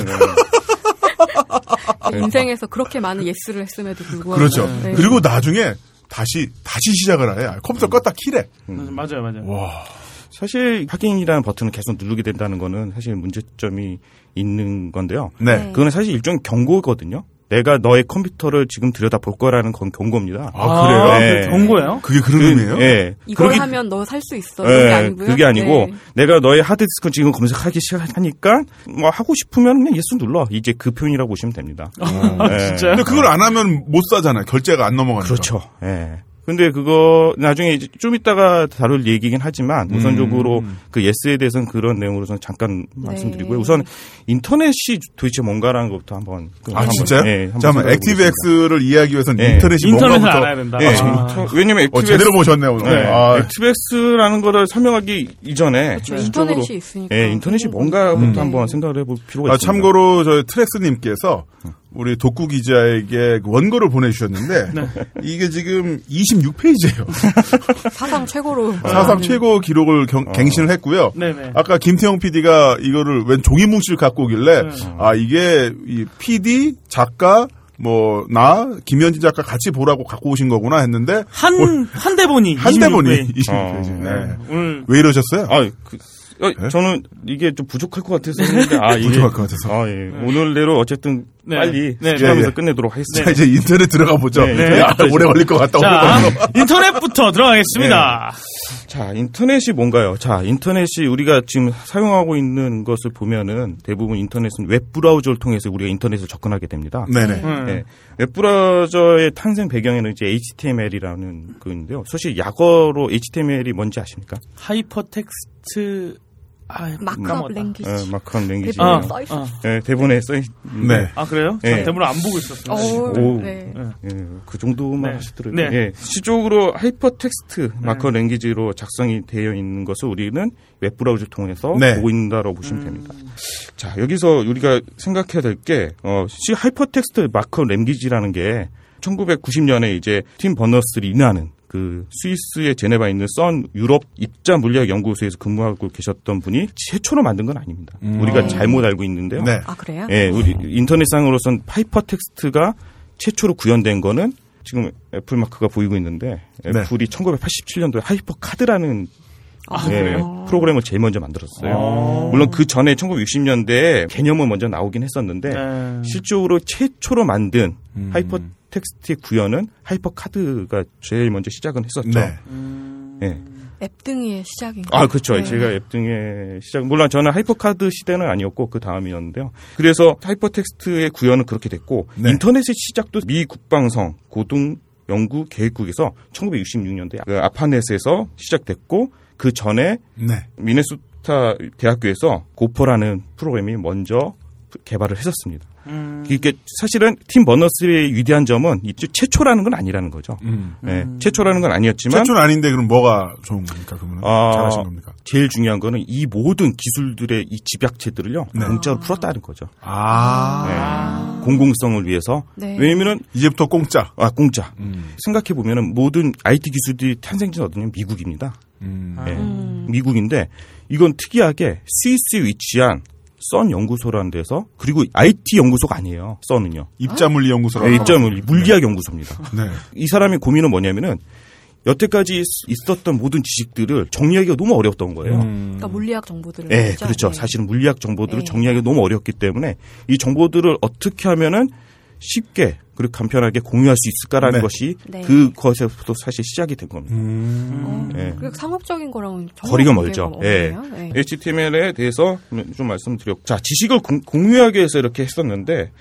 인생에서 그렇게 많은 yes를 했음에도 불구하고 그렇죠. 네. 그리고 나중에 다시 다시 시작을 해. 컴퓨터 껐다 키래. 맞아요, 맞아요. 와. 사실 확인이라는 버튼을 계속 누르게 된다는 거는 사실 문제점이 있는 건데요. 네. 그거는 사실 일종의 경고거든요. 내가 너의 컴퓨터를 지금 들여다 볼 거라는 건 경고입니다. 아, 그래요? 네. 그 경고예요? 그게 그런 의미예요? 예. 이걸 그러기- 하면 너 살 수 있어. 예, 이런 게 아니고요. 그게 아니고 네. 내가 너의 하드디스크 지금 검색하기 시작하니까 뭐 하고 싶으면 그냥 yes 눌러. 이제 그 표현이라고 보시면 됩니다. 예. 진짜요? 근데 그걸 안 하면 못 사잖아요. 결제가 안 넘어가니까. 그렇죠. 예. 근데 그거 나중에 이제 좀 이따가 다룰 얘기긴 하지만 음. 우선적으로 그 yes에 대해서는 그런 내용으로서 잠깐 네. 말씀드리고요. 우선 인터넷이 도대체 뭔가라는 것부터 한번 그 아, 한번, 진짜요? 예, 한번 잠깐만, 생각해 Active 보겠습니다. X를 이해하기 위해서는 예. 인터넷이 인터넷을 뭔가부터 알아야 된다. 예, 아. 인터- 왜냐면 Active 어, 제대로 보셨네요, 오늘. 네, 아, ActiveX라는 거를 설명하기 이전에 그렇죠. 인터넷이 있으니까. 예, 인터넷이 음. 뭔가부터 네. 한번 생각을 해볼 필요가 아, 있습니다. 참고로 저희 트렉스님께서 우리 독구 기자에게 그 원고를 보내주셨는데 [LAUGHS] 네. 이게 지금 26페이지예요. [LAUGHS] 사상 최고로 사상 음. 최고 기록을 경- 갱신을 했고요. 네네. 아까 김태형 PD가 이거를 웬 종이 뭉치를 갖고 오길래 네. 아 이게 이 PD 작가 뭐 나 김현진 작가 같이 보라고 갖고 오신 거구나 했는데 한, 한 대본이. 한 대본이 26 페이지. 26페이지. 어, 네. 오늘 왜 이러셨어요? 아, 그 어, 저는 이게 좀 부족할 것 같아서 했는데 아 [LAUGHS] 부족할 것 같아서. 아, 예. 오늘내로 어쨌든 네. 빨리 네. 예, 예. 끝내도록 하겠습니다. 자, 이제 인터넷 들어가 보죠. 네, 네. 야, 오래 걸릴 것 같다. 자. [LAUGHS] 인터넷부터 들어가겠습니다. 자, 인터넷이 뭔가요? 자, 인터넷이 우리가 지금 사용하고 있는 것을 보면은 대부분 인터넷은 웹 브라우저를 통해서 우리가 인터넷을 접근하게 됩니다. 네네. 음. 네. 웹브라우저의 탄생 배경에는 이제 HTML이라는 그인데요. 사실 약어로 HTML이 뭔지 아십니까? Hypertext 아, Markup 까먹었다. Language. 어, Markup Language. 대본에 어, 써 있어. 어. 네, 대본에 써 있. 네. 아 그래요? 네. 저 대본을 안 보고 있었어요. 어, 오. 네. 예, 그 정도만 네. 하시더라고요. 네. 예, 시적으로 Hypertext Markup Language로 작성이 되어 있는 것을 우리는 웹 브라우저 통해서 네. 보고 있다고 보시면 됩니다. 자, 여기서 우리가 생각해야 될 게, 어, 시 Hypertext Markup Language라는 게 1990년에 이제 팀 버너스 리라는 그 스위스의 제네바에 있는 CERN 유럽 입자 물리학 연구소에서 근무하고 계셨던 분이 최초로 만든 건 아닙니다. 우리가 잘못 알고 있는데요. 네. 아 그래요? 예, 우리 인터넷상으로선 hypertext가 최초로 구현된 거는 지금 애플 마크가 보이고 있는데 네. 애플이 1987년도에 하이퍼 카드라는 아, 예? 프로그램을 제일 먼저 만들었어요. 아. 물론 그 전에 1960년대에 개념은 먼저 나오긴 했었는데 네. 실적으로 최초로 만든 음. 하이퍼 텍스트의 구현은 하이퍼 카드가 제일 먼저 시작은 했었죠. 네. 예. 앱등이의 시작인 아, 그렇죠. 네. 제가 앱등이의 시작, 물론 저는 하이퍼카드 시대는 아니었고 그 다음이었는데요. 그래서 하이퍼텍스트의 구현은 그렇게 됐고 네. 인터넷의 시작도 미 국방성 고등 연구 계획국에서 1966년도에 그 아파넷에서 시작됐고 그 전에 네. 미네소타 대학교에서 고퍼라는 프로그램이 먼저 개발을 했었습니다. 음. 이게 사실은 팀 버너스의 위대한 점은 이 최초라는 건 아니라는 거죠. 음. 네, 최초라는 건 아니었지만 최초는 아닌데 그럼 뭐가 좋은 겁니까? 그러면 아, 잘하신 겁니까? 제일 중요한 거는 이 모든 기술들의 이 집약체들을요 네. 공짜로 풀었다는 거죠. 아. 네. 공공성을 위해서. 네. 왜냐면은 이제부터 공짜. 아 공짜. 음. 생각해 보면은 모든 IT 기술들이 탄생지는 어디냐 미국입니다. 음. 네. 음. 미국인데 이건 특이하게 스위스에 위치한 썬 연구소라는 데서 그리고 IT 연구소가 아니에요. 썬은요. 입자물리 연구소라고. 네, 입자물 물리학 연구소입니다. 네. 이 사람의 고민은 뭐냐면은 여태까지 있었던 모든 지식들을 정리하기가 너무 어려웠던 거예요. 음. 그러니까 물리학 정보들을 네? 그렇죠. 네. 사실은 물리학 정보들을 네. 정리하기 너무 어렵기 때문에 이 정보들을 어떻게 하면은 쉽게 그리고 간편하게 공유할 수 있을까라는 네. 것이 네. 그것에서부터 사실 시작이 된 겁니다. 음. 어, 네. 그리고 상업적인 거랑은 전혀 거리가 멀죠. 예. 네. HTML에 대해서 좀 말씀드렸고, 자 지식을 공, 공유하기 위해서 이렇게 했었는데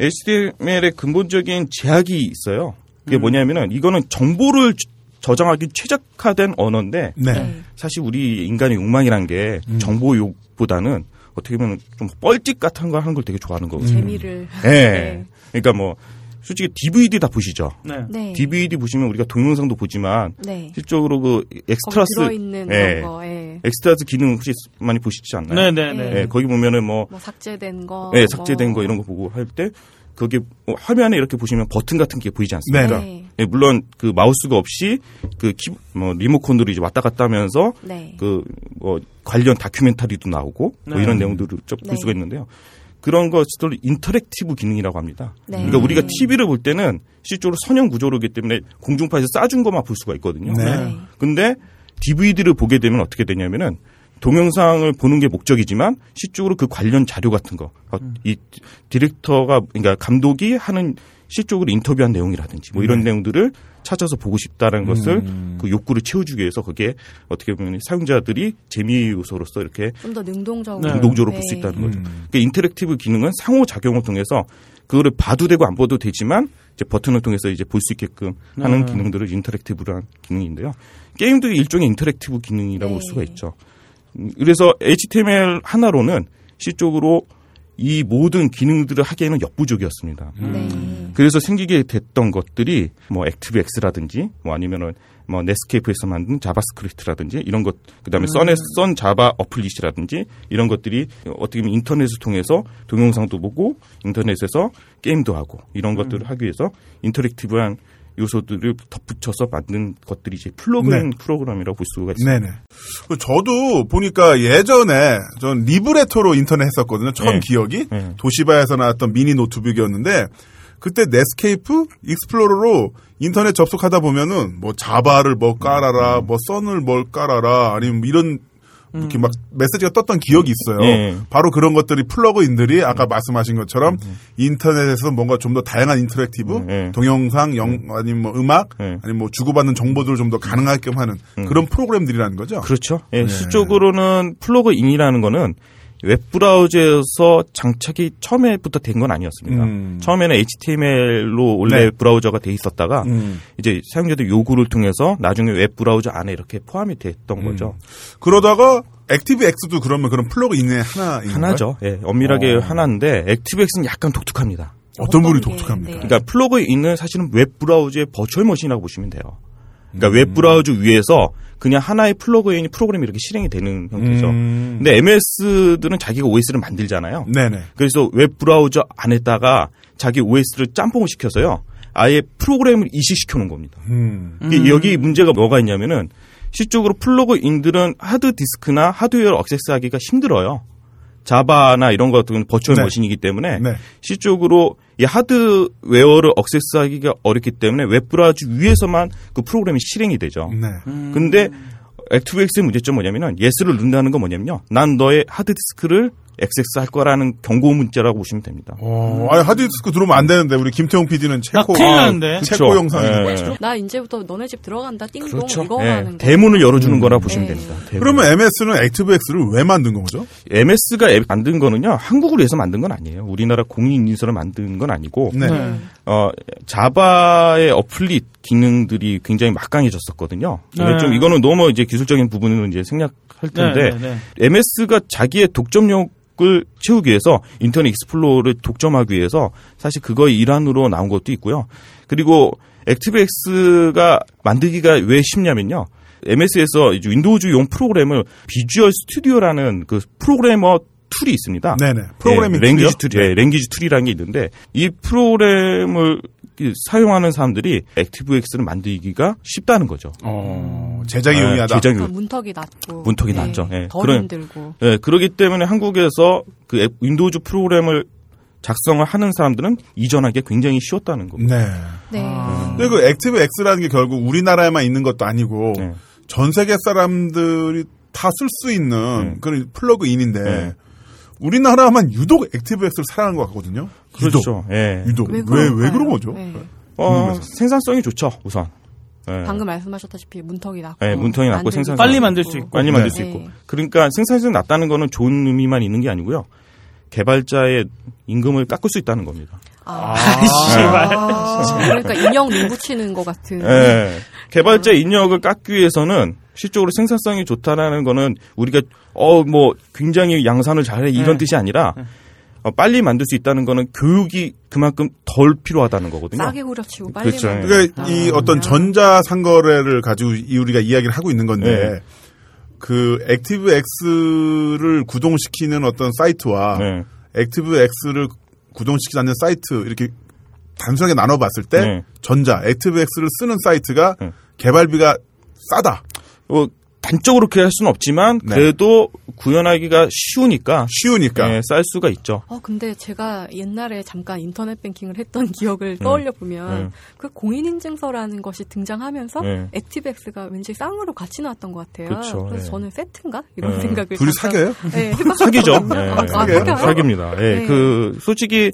HTML의 근본적인 제약이 있어요. 그게 뭐냐면은 이거는 정보를 저- 저장하기 최적화된 언어인데 네. 네. 사실 우리 인간의 욕망이란 게 정보 욕보다는 어떻게 보면 좀 뻘짓 같은 거 하는 걸 되게 좋아하는 거거든요. 재미를. 예. [LAUGHS] 네. 그러니까 뭐 솔직히 DVD 다 보시죠. 네. 네. DVD 보시면 우리가 동영상도 보지만 네. 실적으로 그 extras 들어있는 예. 거, 예. extras 기능 혹시 많이 보시지 않나요? 네네네. 네. 예, 거기 보면은 뭐 뭐 삭제된 거. 예, 삭제된 뭐. 거 이런 거 보고 할때 거기 뭐 화면에 이렇게 보시면 버튼 같은 게 보이지 않습니까? 네. 예, 물론 그 마우스가 없이 그 키, 뭐 리모컨으로 이제 왔다 갔다 하면서 네. 그뭐 관련 다큐멘터리도 나오고 뭐 네. 이런 내용들을 쭉볼 네. 수가 있는데요. 그런 것을 interactive 기능이라고 합니다. 네. 그러니까 우리가 TV를 볼 때는 실제로 선형 구조로기 때문에 공중파에서 쏴준 것만 볼 수가 있거든요. 네. 네. 근데 DVD를 보게 되면 어떻게 되냐면은 동영상을 보는 게 목적이지만 실적으로 그 관련 자료 같은 거, 어, 이 디렉터가 그러니까 감독이 하는 실적으로 인터뷰한 내용이라든지 뭐 이런 내용들을 찾아서 보고 싶다라는 것을 그 욕구를 채워주기 위해서 거기에 어떻게 보면 사용자들이 재미 요소로서 이렇게 좀 더 능동적으로. 네. 능동적으로 네. 볼수 있다는 거죠. 음. 그러니까 interactive 기능은 상호 작용을 통해서 그거를 봐도 되고 안 봐도 되지만 이제 버튼을 통해서 이제 볼 수 있게끔 하는 네. 기능들을 interactive란 기능인데요. 게임도 일종의 interactive 기능이라고 네. 볼 수가 있죠. 음, 그래서 HTML 하나로는 실적으로 이 모든 기능들을 하기에는 역부족이었습니다. 네. 그래서 생기게 됐던 것들이 뭐 액티브엑스라든지 뭐 아니면은 뭐 넷스케이프에서 만든 자바스크립트라든지 이런 것 그다음에 썬의 썬 자바 applet이라든지 이런 것들이 어떻게 보면 인터넷을 통해서 동영상도 보고 인터넷에서 게임도 하고 이런 것들을 하기 위해서 interactive한 요소들을 덧붙여서 만든 것들이 이제 플러그인 프로그램이라고 볼 수가 있습니다. 네네. 그 저도 보니까 예전에 전 리브레토로 인터넷 했었거든요. 처음 네. 기억이 네. 도시바에서 나왔던 미니 노트북이었는데 그때 넷스케이프 익스플로러로 인터넷 접속하다 보면은 뭐 자바를 뭐 깔아라, 뭐 썬을 뭘 깔아라, 아니면 뭐 이런 이렇게 막 메시지가 떴던 기억이 있어요. 예. 바로 그런 것들이 플러그인들이 아까 말씀하신 것처럼 인터넷에서 뭔가 좀 더 다양한 interactive, 예. 동영상, 영 아니면 뭐 음악, 예. 아니면 뭐 주고받는 정보들을 좀 더 가능하게끔 하는 그런 프로그램들이라는 거죠. 그렇죠. 예, 실적으로는 플러그인이라는 거는 웹브라우저에서 장착이 처음에부터 된 건 아니었습니다. 음. 처음에는 HTML로 원래 네. 브라우저가 돼 있었다가 음. 이제 사용자들 요구를 통해서 나중에 웹브라우저 안에 이렇게 포함이 됐던 음. 거죠. 그러다가 액티브 X도 그러면 그런 플러그인의 하나인 하나죠. 예, 엄밀하게 어. 하나인데 액티브엑스는 약간 독특합니다. 어떤 부분이 독특합니까? 네. 그러니까 플러그인은 사실은 웹브라우저의 virtual machine이라고 보시면 돼요. 그러니까 음. 웹브라우저 위에서 그냥 하나의 플러그인이 프로그램이 이렇게 실행이 되는 형태죠. 음. 근데 MS는 자기가 OS를 만들잖아요. 네네. 그래서 웹 브라우저 안에다가 자기 OS를 짬뽕을 시켜서요. 아예 프로그램을 이식시켜 놓은 겁니다. 음. 이게 여기 문제가 뭐가 있냐면은 실적으로 플러그인들은 하드 디스크나 하드웨어를 액세스하기가 힘들어요. 자바나 이런 것들은 virtual 네. machine이기 때문에 네. 실적으로 이 하드웨어를 액세스하기가 어렵기 때문에 웹브라우저 위에서만 그 프로그램이 실행이 되죠. 네. 근데 액티브엑스의 문제점 뭐냐면은 예스를 넣는다는 건 뭐냐면요. 난 너의 하드디스크를 액세스할 거라는 경고 문자라고 보시면 됩니다. 어, 아니 하드디스크 들어오면 안 되는데 우리 김태용 PD는 나 체코 큰일 나는데. 체코. 영상이 예. 뭐죠? 나 이제부터 너네 집 들어간다 띵동 그렇죠. 이거 예, 하는 거. 대문을 열어주는 거라 보시면 네. 됩니다. 대문. 그러면 MS는 액티브엑스를 왜 만든 거죠? MS가 앱 만든 거는요 한국을 위해서 만든 건 아니에요. 우리나라 공인 인수를 만든 건 아니고 네. 네. 어 자바의 applet 기능들이 굉장히 막강해졌었거든요. 네. 좀 이거는 너무 이제 기술적인 부분은 이제 생략할 텐데 네, 네, 네. MS가 자기의 독점력 을 채우기 위해서 인터넷 익스플로러를 독점하기 위해서 사실 그거의 일환으로 나온 것도 있고요. 그리고 액티브엑스가 만들기가 왜 쉽냐면요. MS에서 윈도우즈용 프로그램을 비주얼 스튜디오라는 그 프로그래머 tool이 있습니다. 네네. 프로그래밍 예, language tool이요? tool, 예, language tool이라는 게 있는데 이 프로그램을 이- 사용하는 사람들이 액티브엑스를 만들기가 쉽다는 거죠. 어, 제작이 예, 용이하다. 제작이 그러니까 문턱이 낮고 문턱이 네, 낮죠. 예. 덜 그런- 힘들고 예, 그러기 때문에 한국에서 그 앱- 윈도우즈 프로그램을 작성을 하는 사람들은 이전하기 굉장히 쉬웠다는 겁니다. 네. 네. 근데 그 액티브 X라는 게 결국 우리나라에만 있는 것도 아니고 네. 전 세계 사람들이 다 쓸 수 있는 네. 그런 플러그인인데 네. 우리나라만 유독 액티브 X를 사랑하는 것 같거든요. 그렇죠. 예. 유독. 왜 유독. 왜, 왜 그럴까요? 그런 거죠? 네. 어. 생산성이 좋죠, 우선. 예. 방금 말씀하셨다시피 문턱이 낮고 네, 문턱이 낮고 생산성. 빨리 만들 수 있고. 빨리 만들 네. 수 있고. 그러니까 생산성이 낮다는 거는 좋은 의미만 있는 게 아니고요. 개발자의 임금을 깎을 수 있다는 겁니다. 아, 씨발. 아, 그러니까 인형 눈 붙이는 것 같은 예. 개발자 인력을 깎기 위해서는 실적으로 생산성이 좋다라는 거는 우리가 어 뭐 굉장히 양산을 잘해 이런 네. 뜻이 아니라 어, 빨리 만들 수 있다는 거는 교육이 그만큼 덜 필요하다는 거거든요. 싸게 후려치고 빨리 그렇죠. 만들고. 그러니까 이 아, 어떤 전자 상거래를 가지고 이 우리가 이야기를 하고 있는 건데 네. 그 액티브 X를 구동시키는 어떤 사이트와 네. 액티브 X를 구동시키지 않는 사이트 이렇게 단순하게 나눠봤을 때 네. 전자 액티브 X를 쓰는 사이트가 네. 개발비가 싸다. 어, 단적으로 그렇게 할 수는 없지만 네. 그래도 구현하기가 쉬우니까 쉬우니까. 예, 쌀 수가 있죠. 어 근데 제가 옛날에 잠깐 인터넷 뱅킹을 했던 [LAUGHS] 기억을 떠올려 보면 네. 그 공인인증서라는 것이 등장하면서 네. 액티브엑스가 왠지 쌍으로 같이 나왔던 것 같아요. 그쵸, 래서 네. 저는 세트인가 이런 네. 생각을 둘이 잠깐- 사겨요? 네. [LAUGHS] 예, 아, 아, 사겨요? 사기입니다. 예, 네. 그 솔직히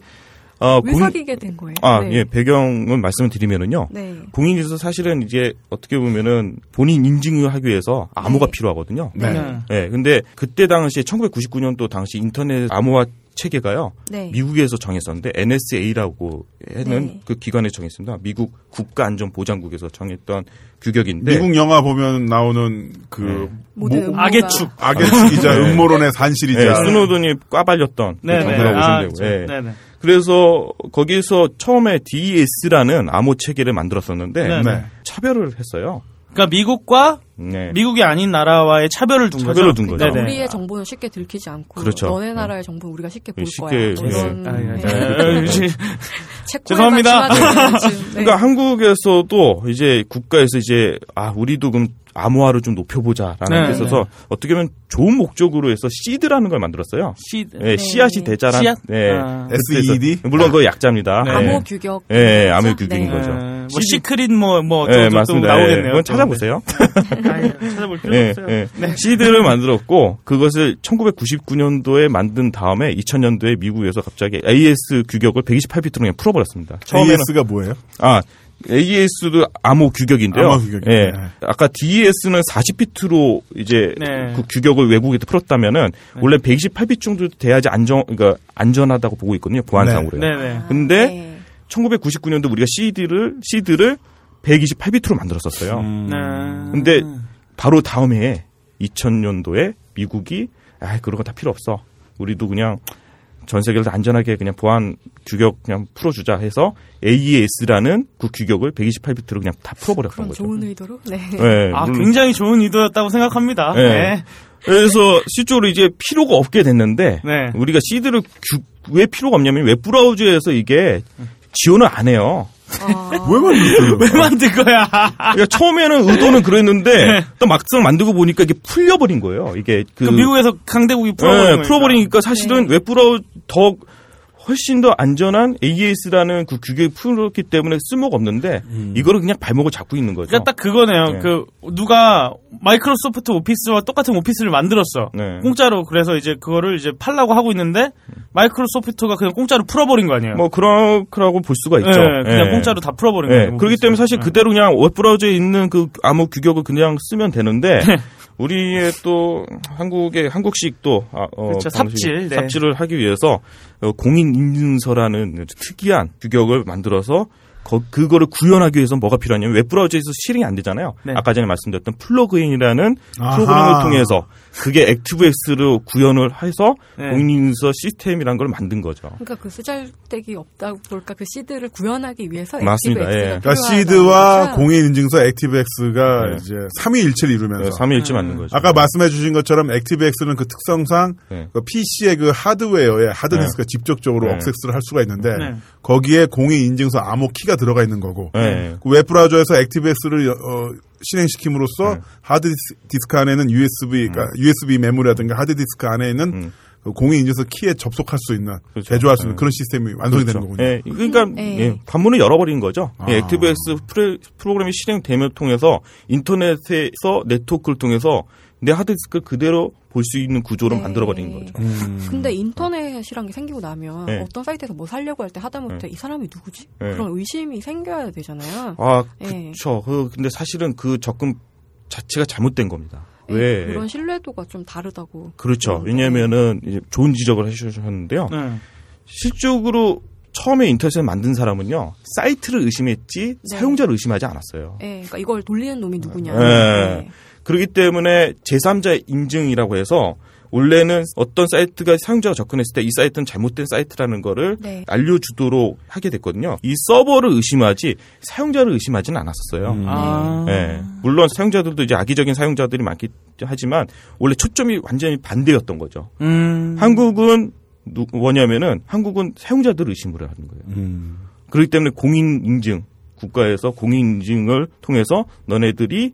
어, 왜 공- 사귀게 된 거예요? 아, 네. 예, 배경을 말씀을 드리면은요. 네. 공인인증서 사실은 이제 어떻게 보면은 본인 인증을 하기 위해서 암호가 네. 필요하거든요. 네. 네. 예, 근데 그때 당시에 1999년도 당시 인터넷 암호화 체계가요. 네. 미국에서 정했었는데 NSA라고 하는 네. 그 기관에 정했습니다. 미국 국가안전보장국에서 정했던 규격인데 미국 영화 보면 나오는 그 네. 모- 악의 축. 악의 축이자 네. 음모론의 산실이자 예, 스노든이 꽈발렸던 그 네네. 정도라고 아, 보시면 그렇죠. 되고. 예. 그래서 거기서 처음에 DES라는 암호 체계를 만들었었는데 네. 네. 차별을 했어요. 그러니까 미국과 네. 미국이 아닌 나라와의 차별을 둔 거죠. 차별을 둔 거죠. 네네. 우리의 정보는 쉽게 들키지 않고 그렇죠. 너네 나라의 정보는 우리가 쉽게 볼 쉽게, 거야. 이런 아, 네. [LAUGHS] 죄송합니다. 네. [LAUGHS] 그러니까 한국에서도 이제 국가에서 이제 아 우리도 그럼 암호화를 좀 높여보자라는 네, 게 있어서 어떻게 보면 좋은 목적으로 해서 시드라는 걸 만들었어요. 시, 예, 씨앗이 대자란. 씨앗? 네. 아. SED? 물론 그거 약자입니다. 암호 네. 규격. 예, 암호 그렇죠? 규격인 네. 거죠. 네. 뭐 시크릿 뭐뭐 네, 또 맞습니다. 나오겠네요. 예, 그건 또. 찾아보세요. 아니, 찾아볼 필요 예, 없어요. 예. 네. 시드를 만들었고 그것을 1999년도에 만든 다음에 2000년도에 미국에서 갑자기 AS 규격을 128비트로 그냥 풀어버렸습니다. 처음에는 AS가 뭐예요? 아 AS도 암호 규격인데요. 암호 규격이요. 예. 네. 아까 DES는 40비트로 이제 네. 그 규격을 외국에도 풀었다면은 원래 128비트 정도 돼야지 안전 그러니까 안전하다고 보고 있거든요. 보안상으로요. 네 네. 근데 네. 1999년도 우리가 CD를 CD를 128비트로 만들었었어요. 음. 네. 근데 바로 다음 해에 2000년도에 미국이 아 그런 거 다 필요 없어. 우리도 그냥 전 세계를 다 안전하게 그냥 보안 규격 그냥 풀어주자 해서 AES라는 그 규격을 128비트로 그냥 다 풀어버렸던 그런 거죠. 좋은 의도로. 네. 네, 아, 물론- 굉장히 좋은 의도였다고 생각합니다. 네. 네. 그래서 실제로 이제 필요가 없게 됐는데 네. 우리가 SEED를 규- 왜 필요가 없냐면 웹 브라우저에서 이게 지원을 안 해요. 아, 왜 만들었어요? 왜 만든 거야? 그러니까 처음에는 의도는 그랬는데 네. 또 막상 만들고 보니까 이게 풀려버린 거예요. 이게 그, 그 미국에서 강대국이 풀어버린 네, 풀어버리니까 사실은 웹브라우저 더 훨씬 더 안전한 AES라는 그 규격이 풀었기 때문에 쓸모가 없는데 이거를 그냥 발목을 잡고 있는 거죠. 그러니까 딱 그거네요. 네. 그 누가 마이크로소프트 오피스와 똑같은 오피스를 만들었어. 네. 공짜로 그래서 이제 그거를 이제 팔라고 하고 있는데 마이크로소프트가 그냥 공짜로 풀어버린 거 아니에요? 뭐 그렇다고 볼 수가 네, 있죠. 그냥 예. 공짜로 다 풀어버린 네, 거예요. 그렇기 때문에 사실 네. 그대로 그냥 웹브라우저에 있는 그 암호 규격을 그냥 쓰면 되는데 네. 우리의 또 한국의 한국식 또 아, 어, 그렇죠, 삽질, 네. 삽질을 하기 위해서 어, 공인 인증서라는 특이한 규격을 만들어서 거- 그거를 구현하기 위해서 뭐가 필요하냐면 웹브라우저에서 실행이 안 되잖아요. 네. 아까 전에 말씀드렸던 플러그인이라는 아하. 프로그램을 통해서 그게 ActiveX로 구현을 해서 네. 공인인증서 시스템이란 걸 만든 거죠. 그러니까 그 쓰잘데기 없다고 볼까 그 SEED를 구현하기 위해서 맞습니다. Active 예. 그러니까 SEED와? 공인인증서 ActiveX가 네. 이제 삼위일체를 이루면서 네, 삼위일체 맞는 거죠. 아까 말씀해 주신 것처럼 ActiveX는 그 특성상 네. 그 PC의 그 하드웨어에 하드디스크가 직접적으로 네. access를 할 수가 있는데 네. 거기에 공인인증서 암호 키가 들어가 있는 거고 네. 그 웹브라우저에서 ActiveX를 어, 실행시킴으로써 네. 하드디스크 안에는 USB, 그러니까 USB 메모리라든가 하드디스크 안에 있는 음. 그 공인 인증서 키에 접속할 수 있는 그렇죠. 대조할 수 있는 네. 그런 시스템이 완성이 되는 거군요. 예, 그러니까 네. 예, 관문을 열어버린 거죠. 아. 예, 액티브엑스 프로그램이 실행되면 통해서 인터넷에서 네트워크를 통해서 내 하드디스크를 그대로 볼 수 있는 구조로 네. 만들어버린 거죠. 음. 근데 인터넷이란 게 생기고 나면 네. 어떤 사이트에서 뭐 살려고 할 때 하다못해 이 사람이 누구지? 네. 그런 의심이 생겨야 되잖아요. 아, 네. 그쵸. 그, 근데 사실은 그 접근 자체가 잘못된 겁니다. 네, 왜? 그런 신뢰도가 좀 다르다고. 그렇죠. 네. 왜냐면은 이제 좋은 지적을 해주셨는데요. 네. 실질적으로 처음에 인터넷을 만든 사람은요, 사이트를 의심했지 네. 사용자를 의심하지 않았어요. 예, 그러니까 이걸 돌리는 놈이 누구냐. 네. 네. 그렇기 때문에 제3자 인증이라고 해서 원래는 어떤 사이트가 사용자가 접근했을 때 이 사이트는 잘못된 사이트라는 거를 네. 알려주도록 하게 됐거든요. 이 서버를 의심하지 사용자를 의심하지는 않았었어요. 음. 아. 예. 물론 사용자들도 이제 악의적인 사용자들이 많긴 하지만 원래 초점이 완전히 반대였던 거죠. 음. 한국은 누, 뭐냐면은 한국은 사용자들을 의심을 하는 거예요. 음. 그렇기 때문에 공인 인증 국가에서 공인 인증을 통해서 너네들이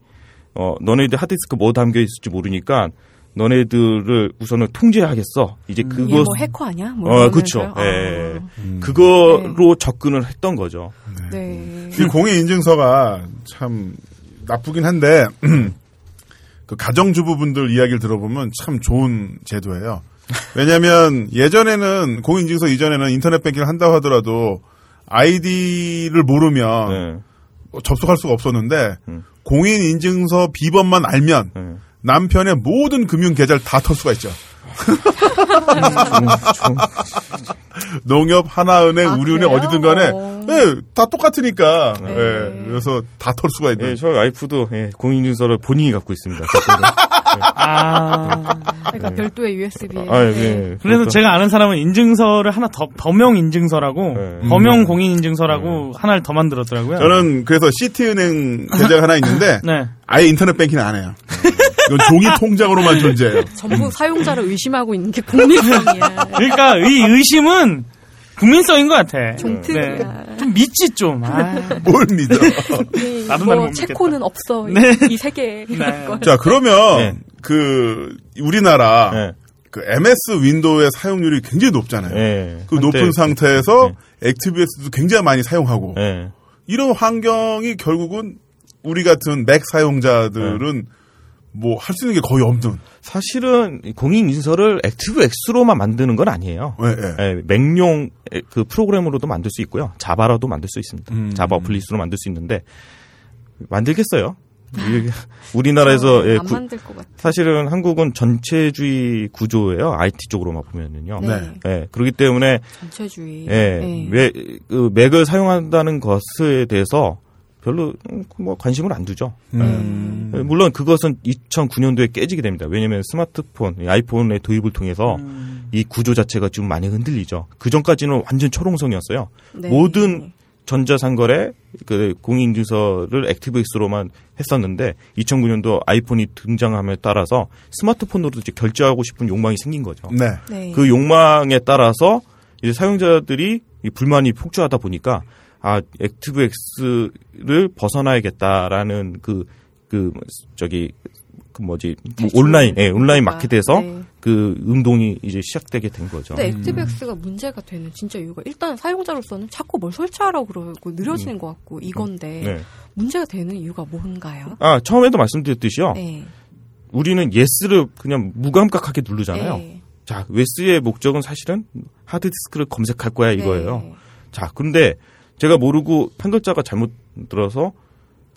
어 너네들 하드디스크 뭐 담겨 있을지 모르니까 너네들을 우선은 통제하겠어. 이제 얘 그거 뭐 해커 아니야? 뭐 어? 그렇죠. 아, 예. 음. 그거로 접근을 했던 거죠. 네. 이 공인 인증서가 참 나쁘긴 한데 [CLEARS THROAT] 그 가정주부분들 이야기를 들어보면 참 좋은 제도예요. 왜냐하면 예전에는 공인인증서 이전에는 인터넷 뱅킹을 한다고 하더라도 아이디를 모르면 네. 접속할 수가 없었는데 음. 공인 인증서 비번만 알면 네. 남편의 모든 금융 계좌를 다 털 수가 있죠. [LAUGHS] 농협, 하나은행, 아, 우리은행 그래요? 어디든 간에 어. 네, 다 똑같으니까 네. 예, 그래서 다 털 수가 있는. 예, 저희 와이프도 예, 공인인증서를 본인이 갖고 있습니다. 아. 그러니까 별도의 USB. 아, 예. 네. 그래서 그것도- 제가 아는 사람은 인증서를 하나 더 범용 인증서라고 네. 범용 공인 인증서라고 하나를 더 만들었더라고요. 저는 그래서 시티은행 계좌가 하나 있는데 [LAUGHS] 네. 아예 인터넷 뱅킹 안 해요. 이건 종이 통장으로만 존재해요. 전부 사용자를 의심하고 있는 게 국민성이야. 그러니까 이 의심은 국민성인 것 같아. 종특이야. 좀 믿지 좀. 아. 뭘 믿어. 네, 나도 뭐. 체코는 없어. 네. 이 세계 네. 자, 그러면 네. 그 우리나라 예. 그 MS 윈도우의 사용률이 굉장히 높잖아요. 예. 그 한때 높은 상태에서 ActiveX도 굉장히 많이 사용하고 예. 이런 환경이 결국은 우리 같은 맥 사용자들은 뭐 할 수 있는 게 거의 없는. 사실은 공인 인증서를 Active X로만 만드는 건 아니에요. 예, 예. 예, 맥용 그 프로그램으로도 만들 수 있고요. 자바라도 만들 수 있습니다. 음. 자바 어플리스로 만들 수 있는데 만들겠어요. 이- [LAUGHS] 우리나라에서 예, 안 구-. 사실은 한국은 전체주의 구조예요. IT 쪽으로만 보면은요. 네. 예, 그렇기 때문에 전체주의. 예, 네. 왜, 그 맥을 사용한다는 것에 대해서 별로 음, 뭐 관심을 안 두죠. 음. 예, 물론 그것은 2009년도에 깨지게 됩니다. 왜냐하면 스마트폰, 이 아이폰의 도입을 통해서 이 구조 자체가 좀 많이 흔들리죠. 그 전까지는 완전 초롱성이었어요. 네. 모든 전자상거래 그 공인인증서를 액티브엑스로만 했었는데 2009년도 아이폰이 등장함에 따라서 스마트폰으로도 이제 결제하고 싶은 욕망이 생긴 거죠. 네. 네. 그 욕망에 따라서 이제 사용자들이 이 불만이 폭주하다 보니까 아 액티브엑스를 벗어나야겠다라는 그그 저기 그 뭐지 뭐 온라인 예, 온라인 그러니까, 마켓에서 네. 그 운동이 이제 시작되게 된 거죠. 근데 ActiveX가 문제가 되는 진짜 이유가 일단 사용자로서는 자꾸 뭘 설치하라고 그러고 느려지는 것 같고 이건데 네. 문제가 되는 이유가 뭔가요? 아 처음에도 말씀드렸듯이요. 네. 우리는 yes를 그냥 무감각하게 누르잖아요. 네. 자, yes의 목적은 사실은 하드디스크를 검색할 거야 이거예요. 네. 자, 근데 제가 모르고 한 글자가 잘못 들어서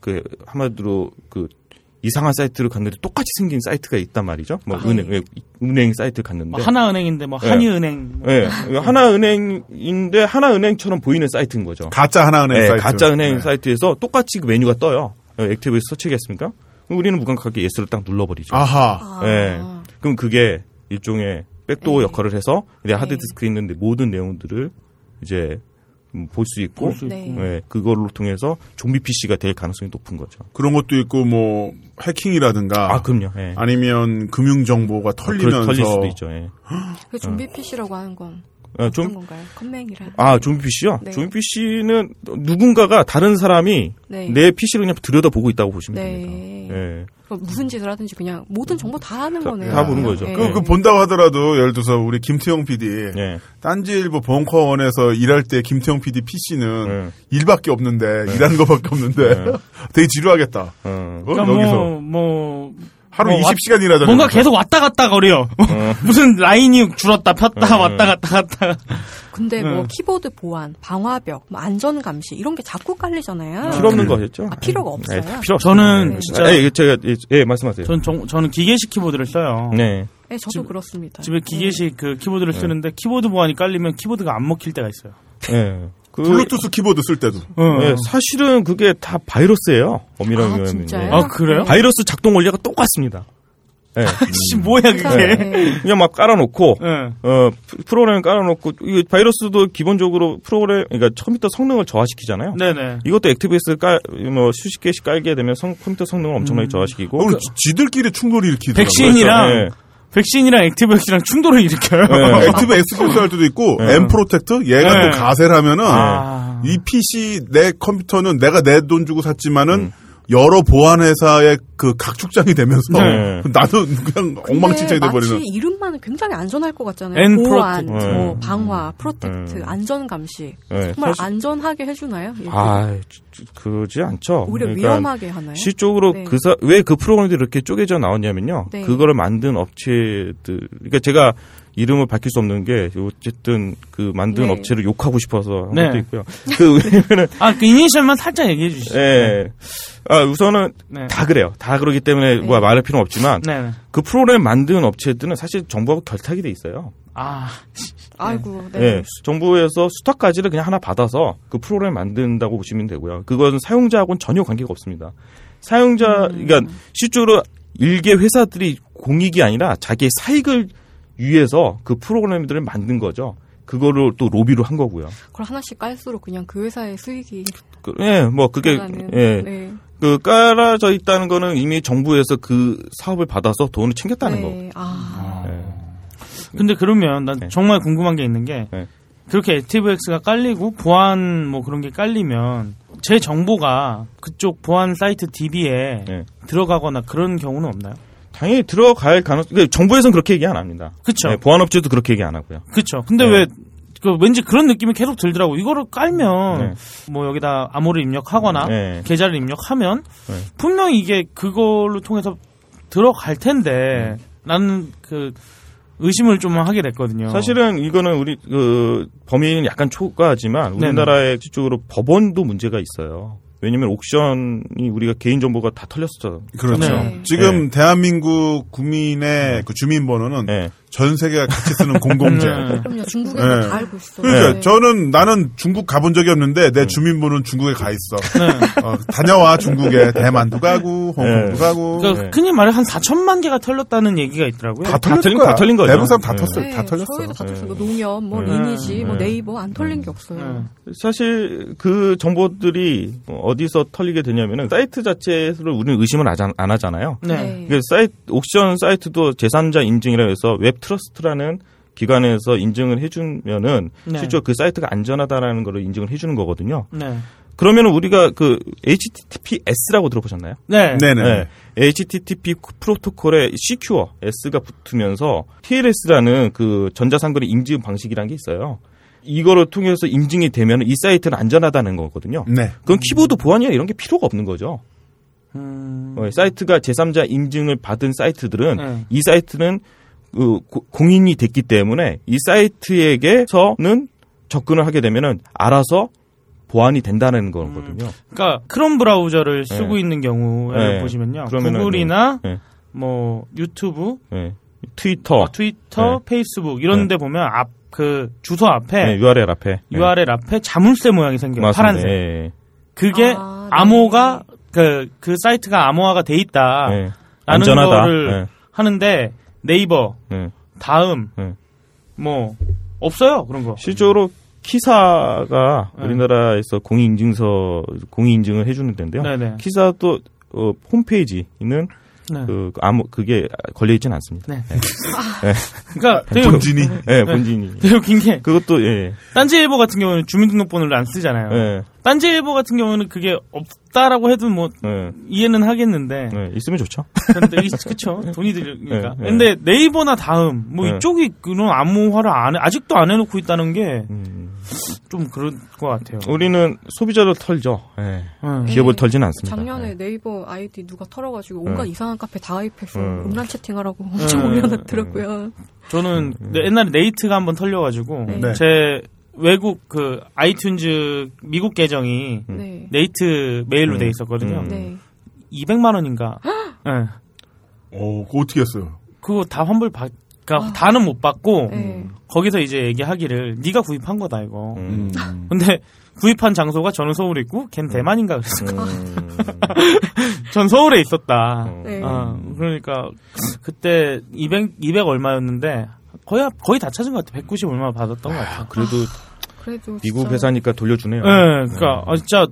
그 한마디로 그 이상한 사이트를 갔는데 똑같이 생긴 사이트가 있단 말이죠. 뭐 아, 은행 네. 은행 사이트 갔는데 뭐 하나은행인데 뭐 네. 한이은행. 예, 하나은행인데 하나은행처럼 보이는 사이트인 거죠. 가짜 하나은행 예, 사이트. 가짜 은행 네. 사이트에서 똑같이 그 메뉴가 떠요. 어, 액티브에서 서치겠습니까? 우리는 무감각하게 yes를 딱 눌러버리죠. 아하. 아. 예. 그럼 그게 일종의 backdoor 네. 역할을 해서 네. 하드디스크에 있는데 모든 내용들을 이제 볼수 있고, 볼수 네. 있고. 예, 그걸로 통해서 좀비 PC가 될 가능성이 높은 거죠. 그런 것도 있고 뭐 해킹이라든가 아, 그럼요. 예. 아니면 금융 정보가 털리면서 털릴 수도 있죠. 예. 그 좀비 PC라고 하는 건 어, 좀, 건가요? 컴맹이라. 아, 좀비 PC요? 네. 좀비 PC는 누군가가 다른 사람이 네. 내 PC를 그냥 들여다보고 있다고 보시면 네. 됩니다. 예. 그럼 무슨 짓을 하든지 그냥 모든 정보 다 하는 다- 거네요. 다 보는 거죠. 네. 그, 그 본다고 하더라도 예를 들어서 우리 김태형 PD 예. 딴지일보 벙커원에서 일할 때 김태형 PD PC는 예. 일밖에 없는데 일하는 거밖에 없는데 네. [LAUGHS] 되게 지루하겠다. 어. 어? 그러니까 여기서 뭐, 뭐 하루 뭐 20시간 일하잖아요. 뭔가 계속 왔다 갔다 거려. [LAUGHS] 무슨 라인이 줄었다 폈다 음. 왔다 갔다 갔다. 근데 뭐 음. 키보드 보안, 방화벽, 뭐 안전 감시 이런 게 자꾸 깔리잖아요. 필요 없는 거였죠? 아, 필요가 없어요. 예, 필요 없어요. 저는 네. 진짜 예, 이거 제가 예, 예, 말씀하세요. 전 정- 저는 기계식 키보드를 써요. 네. 네, 저도 집- 그렇습니다. 집에 기계식 그 키보드를 네. 쓰는데 키보드 보안이 깔리면 키보드가 안 먹힐 때가 있어요. 예. 그 블루투스 키보드 쓸 때도. 어. 예, 사실은 그게 다 바이러스예요. 엄밀하게 아, 하면. 진짜요? 아, 그래요? 바이러스 작동 원리가 똑같습니다. 예. [LAUGHS] 씨 뭐야 그게? 네. 그냥 막 깔아놓고 예. 어 프- 프로그램 깔아놓고 이 바이러스도 기본적으로 프로그램 그러니까 컴퓨터 성능을 저하시키잖아요. 네네. 이것도 액티브엑스 깔뭐 수십 개씩 깔게 되면 성, 컴퓨터 성능을 엄청나게 음. 저하시키고 오늘 지들끼리 충돌을 일으키더라고요. 백신이랑 예. 백신이랑 ActiveX랑 충돌을 일으켜요. 네. 액티브 엑스플레스 할 때도 있고 네. nProtect 얘가 네. 또 가세를 하면은 아. 이 PC 내 컴퓨터는 내가 내 돈 주고 샀지만은 음. 여러 보안 회사의 그 각축장이 되면서 네. [LAUGHS] 나도 그냥 엉망진창이 돼버리는. 마치 이름만은 굉장히 안전할 것 같잖아요. 보안, protect. 뭐 네. 방화, protect, 네. 안전 감시. 예, 정말 사실- 안전하게 해주나요? 이렇게? 아 그러지 않죠. 오히려 그러니까 위험하게 하나요? 실질적으로 네. 그왜 그 프로그램들이 이렇게 쪼개져 나왔냐면요. 네. 그거를 만든 업체들 그러니까 제가 이름을 밝힐 수 없는 게 어쨌든 그 만든 네. 업체를 욕하고 싶어서 한 네. 것도 있고요. 그 [LAUGHS] 왜냐면은 아, 그 이니셜만 살짝 얘기해 주시죠. 예. 아, 우선은 네. 다 그래요. 다 그러기 때문에 네. 뭐 말할 필요는 없지만 네. 그 프로그램 만든 업체들은 사실 정부하고 결탁이 돼 있어요. 아, [LAUGHS] 아이고, 네. 예. 정부에서 수탁까지를 그냥 하나 받아서 그 프로그램 만든다고 보시면 되고요. 그건 사용자하고는 전혀 관계가 없습니다. 사용자, 음. 그러니까 실제로 일개 회사들이 공익이 아니라 자기의 사익을 위해서 그 프로그램들을 만든 거죠. 그거를 또 로비로 한 거고요. 그걸 하나씩 깔수록 그냥 그 회사의 수익이 그, 예, 뭐 그게. 예, 네. 그 깔아져 있다는 거는 이미 정부에서 그 사업을 받아서 돈을 챙겼다는 거. 네. 아, 예. 근데 그러면 난 네. 정말 궁금한 게 있는 게 네. 그렇게 액티브엑스가 깔리고 보안 뭐 그런 게 깔리면 제 정보가 그쪽 보안 사이트 DB에 네. 들어가거나 그런 경우는 없나요? 당연히 들어갈 가능. 그러니까 정부에서는 그렇게 얘기 안 합니다. 그쵸. 네, 보안업체도 그렇게 얘기 안 하고요. 그렇죠. 근데 네. 왜 그 왠지 그런 느낌이 계속 들더라고. 이거를 깔면 네. 뭐 여기다 암호를 입력하거나 네. 계좌를 입력하면 네. 분명히 이게 그걸로 통해서 들어갈 텐데 나는 그 의심을 좀 하게 됐거든요. 사실은 이거는 우리 그 범인은 약간 초과하지만. 우리나라의 실적으로 법원도 문제가 있어요. 왜냐면 옥션이 우리가 개인 정보가 다 털렸어. 그렇죠. 네. 지금 대한민국 국민의 그 주민번호는 네. 전 세계가 같이 쓰는 공공재. 네. 그럼요. 중국에서 네. 다 알고 있어요. 그러니까 네. 저는 나는 중국 가본 적이 없는데 내 주민번호는 중국에 가 있어. 어, 다녀와 중국에 대만도 가고 홍콩도 네. 가고 그러니까 네. 흔히 말해 한 4천만 개가 털렸다는 얘기가 있더라고요. 다다 털린 털린- 거야. 다 털린 거죠. 대부분 사람 다 네. 네, 다 털렸어. 저희도 다 털렸어요. 네. 뭐 농협, 뭐 네. 리니지, 뭐 네. 네이버 안 털린 게 없어요. 네. 사실 그 정보들이 어디서 털리게 되냐면은 사이트 자체를 우리는 의심을 안 하잖아요. 네. 그 사이트 옥션 사이트도 제3자 인증이라 해서 WebTrust라는 기관에서 인증을 해주면은 네. 실제 그 사이트가 안전하다라는 걸 인증을 해주는 거거든요. 네. 그러면은 우리가 그 HTTPS라고 들어보셨나요? 네. 네 네. HTTP 프로토콜에 Secure S가 붙으면서 TLS라는 그 전자상거래 인증 방식이라는 게 있어요. 이거를 통해서 인증이 되면 이 사이트는 안전하다는 거거든요. 네. 그건 키보드 보안이나 이런 게 필요가 없는 거죠. 음, 어, 사이트가 제3자 인증을 받은 사이트들은 네. 이 사이트는 그 고- 공인이 됐기 때문에 이 사이트에게서는 접근을 하게 되면은 알아서 보안이 된다는 거거든요. 그러니까 크롬 브라우저를 쓰고 네. 있는 경우에 네. 보시면요. 그러면은, 구글이나 네. 뭐 유튜브, 예. 트위터, 트위터, 네. 페이스북 이런 데 보면 앞 그 주소 앞에 네, URL 앞에 URL 앞에 자물쇠 모양이 생겨요. 맞습니다. 파란색. 예, 그게 아, 네. 암호가 그, 그 사이트가 암호화가 돼 있다. 예. 예. 라는 안전하다. 거를 예, 하는데 네이버, 예. 다음 예. 뭐 없어요 그런 거. 실제로 키사가 네. 우리나라에서 공인인증서 공인인증을 해주는 데인데요. 네네. 키사도 어, 홈페이지는 네. 그 아무 그게 걸려 있지는 않습니다. 네. [LAUGHS] 그러니까 되게, 본진이 예, 본진이. 되게 웃긴 게 그것도 예, 딴지일보 같은 경우는 주민등록번호를 안 쓰잖아요. 예, 딴지일보 같은 경우는 그게 없다라고 해도 뭐 예, 이해는 하겠는데 예, 있으면 좋죠. 이- 그쵸 [LAUGHS] 돈이 들으니까 네, 네. 근데 네이버나 다음 뭐 네. 이쪽이 그런 암호화를 안 해, 아직도 안 해놓고 있다는 게좀 음. 그런 것 같아요. 우리는 소비자를 털죠. 기업을 털지는 않습니다. 작년에 예. 네이버 아이디 누가 털어가지고 온갖 네. 이상한 카페 다 가입해서 음. 음란 채팅하라고 엄청 네. 올려놨더라고요. 저는 네, 옛날에 네이트가 한번 털려가지고 네. 제 외국 그 iTunes 미국 계정이 네. 네이트 메일로 음. 돼 있었거든요. 음. 네. 200만 원인가. 네. 어, 그거 어떻게 했어요? 그거 다 환불 받, 그러니까 다는 못 받고 네. 거기서 이제 얘기하기를 네가 구입한 거다 이거. 음. 근데 구입한 장소가 저는 서울에 있고 걘 대만인가 그랬어. 음. [LAUGHS] 전 서울에 있었다. 네. 어, 그러니까 그때 200 200 얼마였는데 거의 거의 다 찾은 것 같아. 190 얼마 받았던 것 같아. 그래도 그래도 미국 진짜 회사니까 돌려주네요. 네, 그러니까 아, 진짜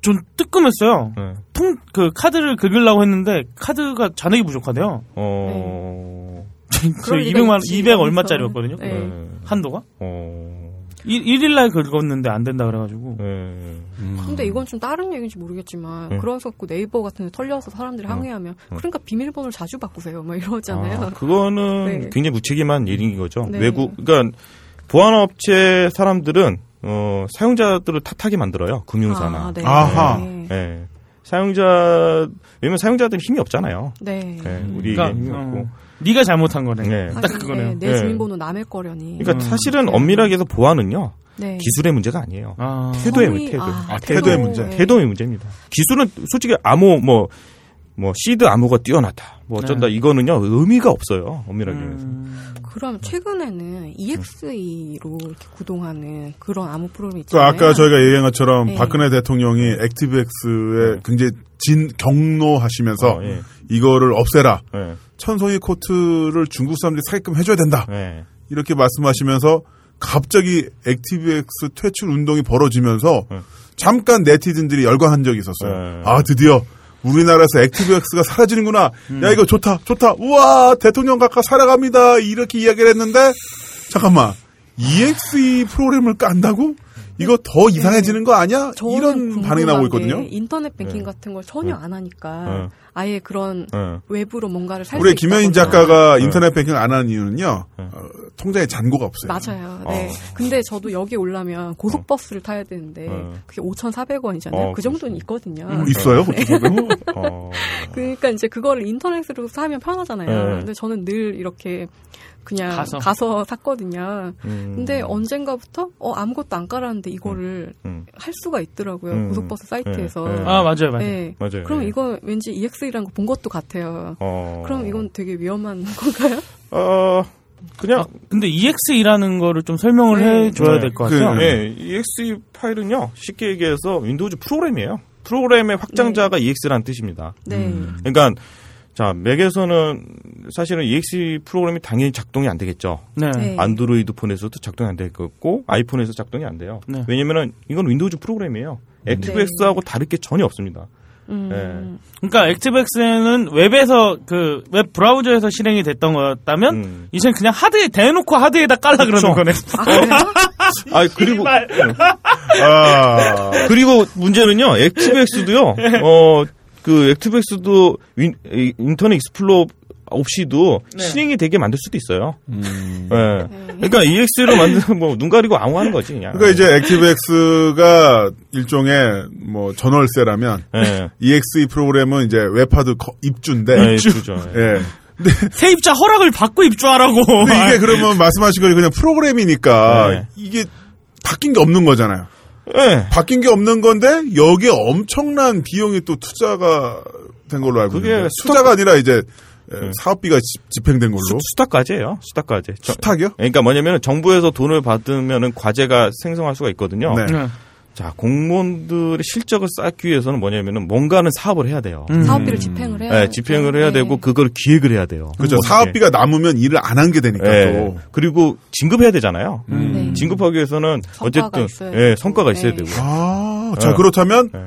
좀 뜨끔했어요. 네. 통그 카드를 긁으려고 했는데 카드가 잔액이 부족하대요. 어. [LAUGHS] 리가 200만 원, 있지, 200 거기서. 얼마짜리였거든요. 네. 네. 한도가 어. 1, 1일 날 긁었는데 안 된다 그래가지고. 네. 근데 이건 좀 다른 얘기인지 모르겠지만 네. 그래서 그 네이버 같은 데 털려서 사람들이 항의하면 그러니까 비밀번호를 자주 바꾸세요 막 이러잖아요. 아, 그거는 [LAUGHS] 네. 굉장히 무책임한 일인 거죠. 네. 외국, 그러니까 보안업체 사람들은 어, 사용자들을 탓하게 만들어요. 금융사나. 아, 네. 아하. 네. 예. 사용자 왜냐면 사용자들은 힘이 없잖아요. 네. 예, 우리 그러니까 힘이 없고. 어, 네가 잘못한 거네. 네. 딱 그거네요. 네, 내 네. 주민번호 남의 거려니. 그러니까 사실은 엄밀하게 해서 보안은요 네. 기술의 문제가 아니에요. 아, 태도의 성의- 문- 태도. 아, 아, 태도 의 문제. 네. 태도의 문제입니다. 기술은 솔직히 암호 뭐, 뭐 시드 암호가 뛰어나다. 뭐 어쩐다. 이거는요 의미가 없어요. 엄밀하게 해서. 음, 그럼 최근에는 EXE로 이렇게 구동하는 그런 암호 프로그램이 그 있잖아요. 아까 저희가 얘기한 것처럼 네. 박근혜 대통령이 ActiveX에 굉장히 진, 격노하시면서 어, 예. 이거를 없애라. 예. 천송이 코트를 중국 사람들이 사게끔 해줘야 된다. 예. 이렇게 말씀하시면서 갑자기 액티브엑스 퇴출 운동이 벌어지면서 네. 잠깐 네티즌들이 열광한 적이 있었어요. 네. 아 드디어 우리나라에서 액티브엑스가 사라지는구나. 야 이거 좋다, 좋다. 우와 대통령 각각 살아갑니다. 이렇게 이야기를 했는데 잠깐만 EXE 프로그램을 깐다고? 이거 더 이상해지는 거 아니야? 이런 반응이 나오고 있거든요. 인터넷 뱅킹 네. 같은 걸 전혀 네. 안 하니까 네. 아예 그런 예. 외부로 뭔가를 살수 우리 김현인 작가가 네. 인터넷 뱅킹 안 하는 이유는요. 네. 어, 통장에 잔고가 없어요. 맞아요. 네. 어. 근데 저도 여기 오려면 고속버스를 타야 되는데 어. 그게 5,400원이잖아요. 어, 그 정도는 있거든요. 음, 있어요? 어. [LAUGHS] 그러니까 이제 그거를 인터넷으로 사면 편하잖아요. 네. 근데 저는 늘 이렇게 그냥 가서. 가서, 샀거든요. 음. 근데 언젠가부터 어 아무것도 안 깔았는데 이거를 음. 할 수가 있더라고요. 음. 고속버스 사이트에서. 네, 네. 아 맞아요, 맞아요. 네. 맞아요. 그럼 예. 이거 왠지 EX이라는 거 본 것도 같아요. 어. 그럼 이건 되게 위험한 [LAUGHS] 건가요? 어 그냥 아, 근데 EXE라는 거를 좀 설명을 네. 해줘야 네. 될것 그- 같아요. 예, EXE 파일은요 쉽게 얘기해서 Windows 프로그램이에요. 프로그램의 확장자가 EXE라는 뜻입니다. 네. 그러니까 자 맥에서는 사실은 EXE 프로그램이 당연히 작동이 안 되겠죠. 네. 네. 안드로이드 폰에서도 작동이 안 되겠고 아이폰에서 작동이 안 돼요. 네. 왜냐면은 이건 Windows 프로그램이에요. ActiveX하고 다를 게 전혀 없습니다. 음. 그러니까 ActiveX는 웹에서 그 웹 브라우저에서 실행이 됐던 거였다면 음. 이젠 그냥 하드에 대놓고 하드에다 깔라 그러는 거네. 아? [LAUGHS] 아 그리고 아, 그리고 문제는요. ActiveX도요. 어 그 ActiveX도 윈, 이- Internet Explorer 없이도 네. 실행이 되게 만들 수도 있어요. 음. 예. 그러니까 EXE로 만드는 뭐 눈 가리고 아웅 하는 거지 그냥. 그러니까 이제 ActiveX가 일종의 뭐 전월세라면 예. EXE 프로그램은 이제 웹하드 거- 입주인데 네, 입주죠. 예. 예. 세입자 [LAUGHS] 허락을 받고 입주하라고. 근데 이게 그러면 말씀하신 거니 그냥 프로그램이니까 네. 이게 바뀐 게 없는 거잖아요. 예. 바뀐 게 없는 건데 여기에 엄청난 비용이 또 투자가 된 걸로 알고 그게 있는데 수탁- 투자가 아니라 이제 에, 네. 사업비가 집- 집행된 걸로 수. 수탁까지. 저- 수탁이요? 그러니까 뭐냐면 정부에서 돈을 받으면은 과제가 생성할 수가 있거든요. 네. 네. 자 공무원들의 실적을 쌓기 위해서는 뭐냐면은 뭔가는 사업을 해야 돼요. 음. 사업비를 집행을 해야 네, 집행을 해야 네. 되고 그걸 기획을 해야 돼요. 그죠. 어떻게. 사업비가 남으면 일을 안 한 게 되니까 예. 또. 그리고 진급해야 되잖아요. 네. 진급하기 위해서는 성과가 어쨌든 있어야 예. 성과가 있어야 네. 되고. 아, 자 네. 그렇다면 네.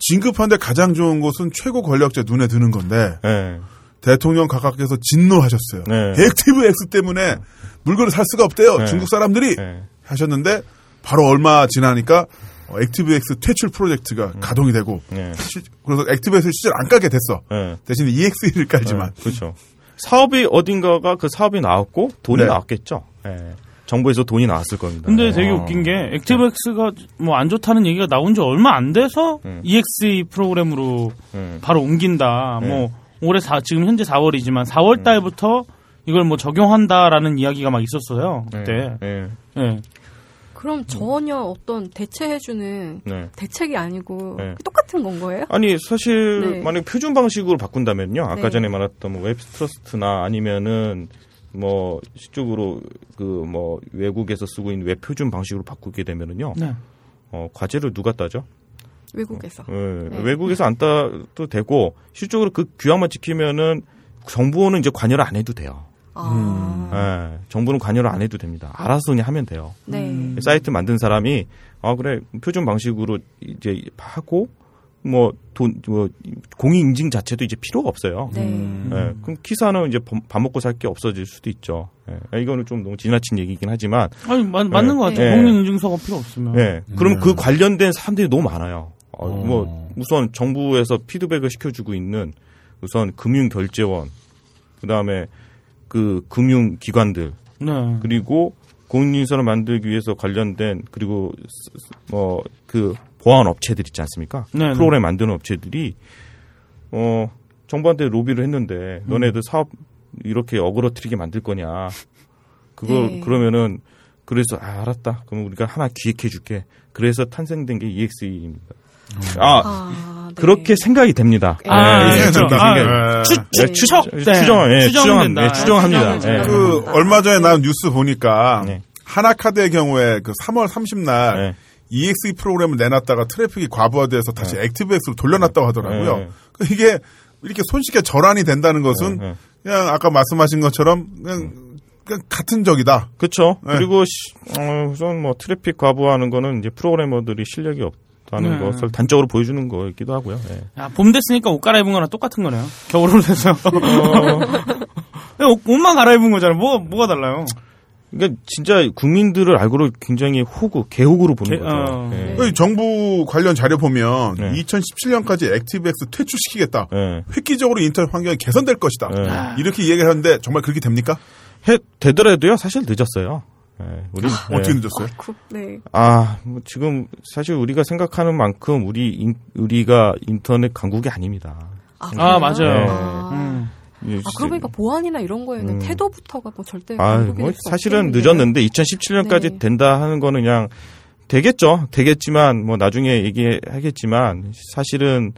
진급하는데 가장 좋은 곳은 최고 권력자 눈에 드는 건데 예. 대통령 각하께서 진노하셨어요. 네. ActiveX 때문에 물건을 살 수가 없대요. 네. 중국 사람들이 예. 하셨는데 바로 얼마 지나니까 어, ActiveX 퇴출 프로젝트가 음. 가동이 되고 예. 실- 그래서 ActiveX를 실제로 안 깔게 됐어. 예. 대신 EXE를 깔지만 예, 그렇죠. 사업이 어딘가가 그 사업이 나왔고 돈이 네. 나왔겠죠. 예. 정부에서 돈이 나왔을 겁니다. 근데 되게 어. 웃긴 게 ActiveX가 뭐 안 좋다는 얘기가 나온 지 얼마 안 돼서 음. EXE 프로그램으로 예. 바로 옮긴다. 네. 뭐 올해 사, 지금 현재 4월이지만 4월 달부터 이걸 뭐 적용한다라는 이야기가 막 있었어요. 그때. 예. 예. 그럼 전혀 어떤 대체해주는 네. 대책이 아니고 네. 똑같은 건 거예요? 아니 사실 네. 만약 표준 방식으로 바꾼다면요 아까 네. 전에 말했던 뭐 WebTrust나 아니면은 뭐 시쪽으로 그 뭐 외국에서 쓰고 있는 웹 표준 방식으로 바꾸게 되면은요 네. 어 과제를 누가 따죠? 외국에서. 예, 네. 외국에서 안 따도 되고 실적으로 그 규약만 지키면은 정부는 이제 관여를 안 해도 돼요. 아, 예, 정부는 관여를 안 해도 됩니다. 알아서 그냥 하면 돼요. 네. 사이트 만든 사람이 아 그래 표준 방식으로 이제 하고 뭐돈뭐 공익 인증 자체도 이제 필요가 없어요. 네. 예, 그럼 키사는 이제 밥- 밥 먹고 살 게 없어질 수도 있죠. 예, 이거는 좀 너무 지나친 얘기긴 하지만, 아니 맞, 맞는 것 같아요. 네. 공인 인증서가 필요 없으면. 예, 그럼 네. 그 관련된 사람들이 너무 많아요. 어, 뭐 우선 정부에서 피드백을 시켜주고 있는 우선 금융 결제원, 그 다음에 그 금융기관들, 네. 그리고 공인인증서를 만들기 위해서 관련된 그리고 뭐그 보안 업체들 있지 않습니까? 네, 네. 프로그램 만드는 업체들이 어 정부한테 로비를 했는데 음. 너네들 사업 이렇게 어그러뜨리게 만들 거냐? 그거 네. 그러면은 그래서 아, 알았다. 그럼 우리가 하나 기획해 줄게. 그래서 탄생된 게 EXE입니다. 아, 아, 네. 그렇게 생각이 됩니다. 아, 네, 그렇죠. 그렇게 아, 생각이- 추, 네, 추- 추적. 네. 추정, 예, 추정된다. 추정, 예, 추정합니다. 예. 그 얼마 전에 나온 뉴스 보니까 네. 하나카드의 경우에 그 3월 30날 네. EXE 프로그램을 내놨다가 트래픽이 과부하돼서 다시 ActiveX로 돌려놨다고 하더라고요. 네. 그 이게 이렇게 손쉽게 전환이 된다는 것은 네, 네. 그냥 아까 말씀하신 것처럼 그냥, 그냥 같은 적이다. 그렇죠. 네. 그리고 시- 어, 우선 뭐 트래픽 과부하는 거는 이제 프로그래머들이 실력이 없 다는 네. 것을 단적으로 보여주는 거이기도 하고요. 예. 야, 봄 됐으니까 옷 갈아입은 거랑 똑같은 거네요. 겨울로 돼서. [LAUGHS] 옷- 옷만 갈아입은 거잖아요. 뭐, 뭐가 달라요? 그러니까 진짜 국민들을 알고로 굉장히 호구, 개호구로 보는 개- 거죠. 어. 예. 그 정부 관련 자료 보면 네. 2017년까지 액티브엑스 퇴출시키겠다. 예. 획기적으로 인터넷 환경이 개선될 것이다. 예. 이렇게 얘기를 하는데 정말 그렇게 됩니까? 해 되더라도요 사실 늦었어요. 예, 우리 [LAUGHS] 어떻게 예. 늦었어요? 그, 네. 아, 뭐 지금 사실 우리가 생각하는 만큼 우리 인- 우리가 인터넷 강국이 아닙니다. 아, 아? 맞아요. 아, 음. 예, 아, 그러고 보니까 보안이나 이런 거에는 음. 태도부터가 뭐 절대 아, 뭐 사실은 없겠는데. 늦었는데 2017년까지 네. 된다 하는 거는 그냥 되겠죠. 되겠지만 뭐 나중에 얘기하겠지만 사실은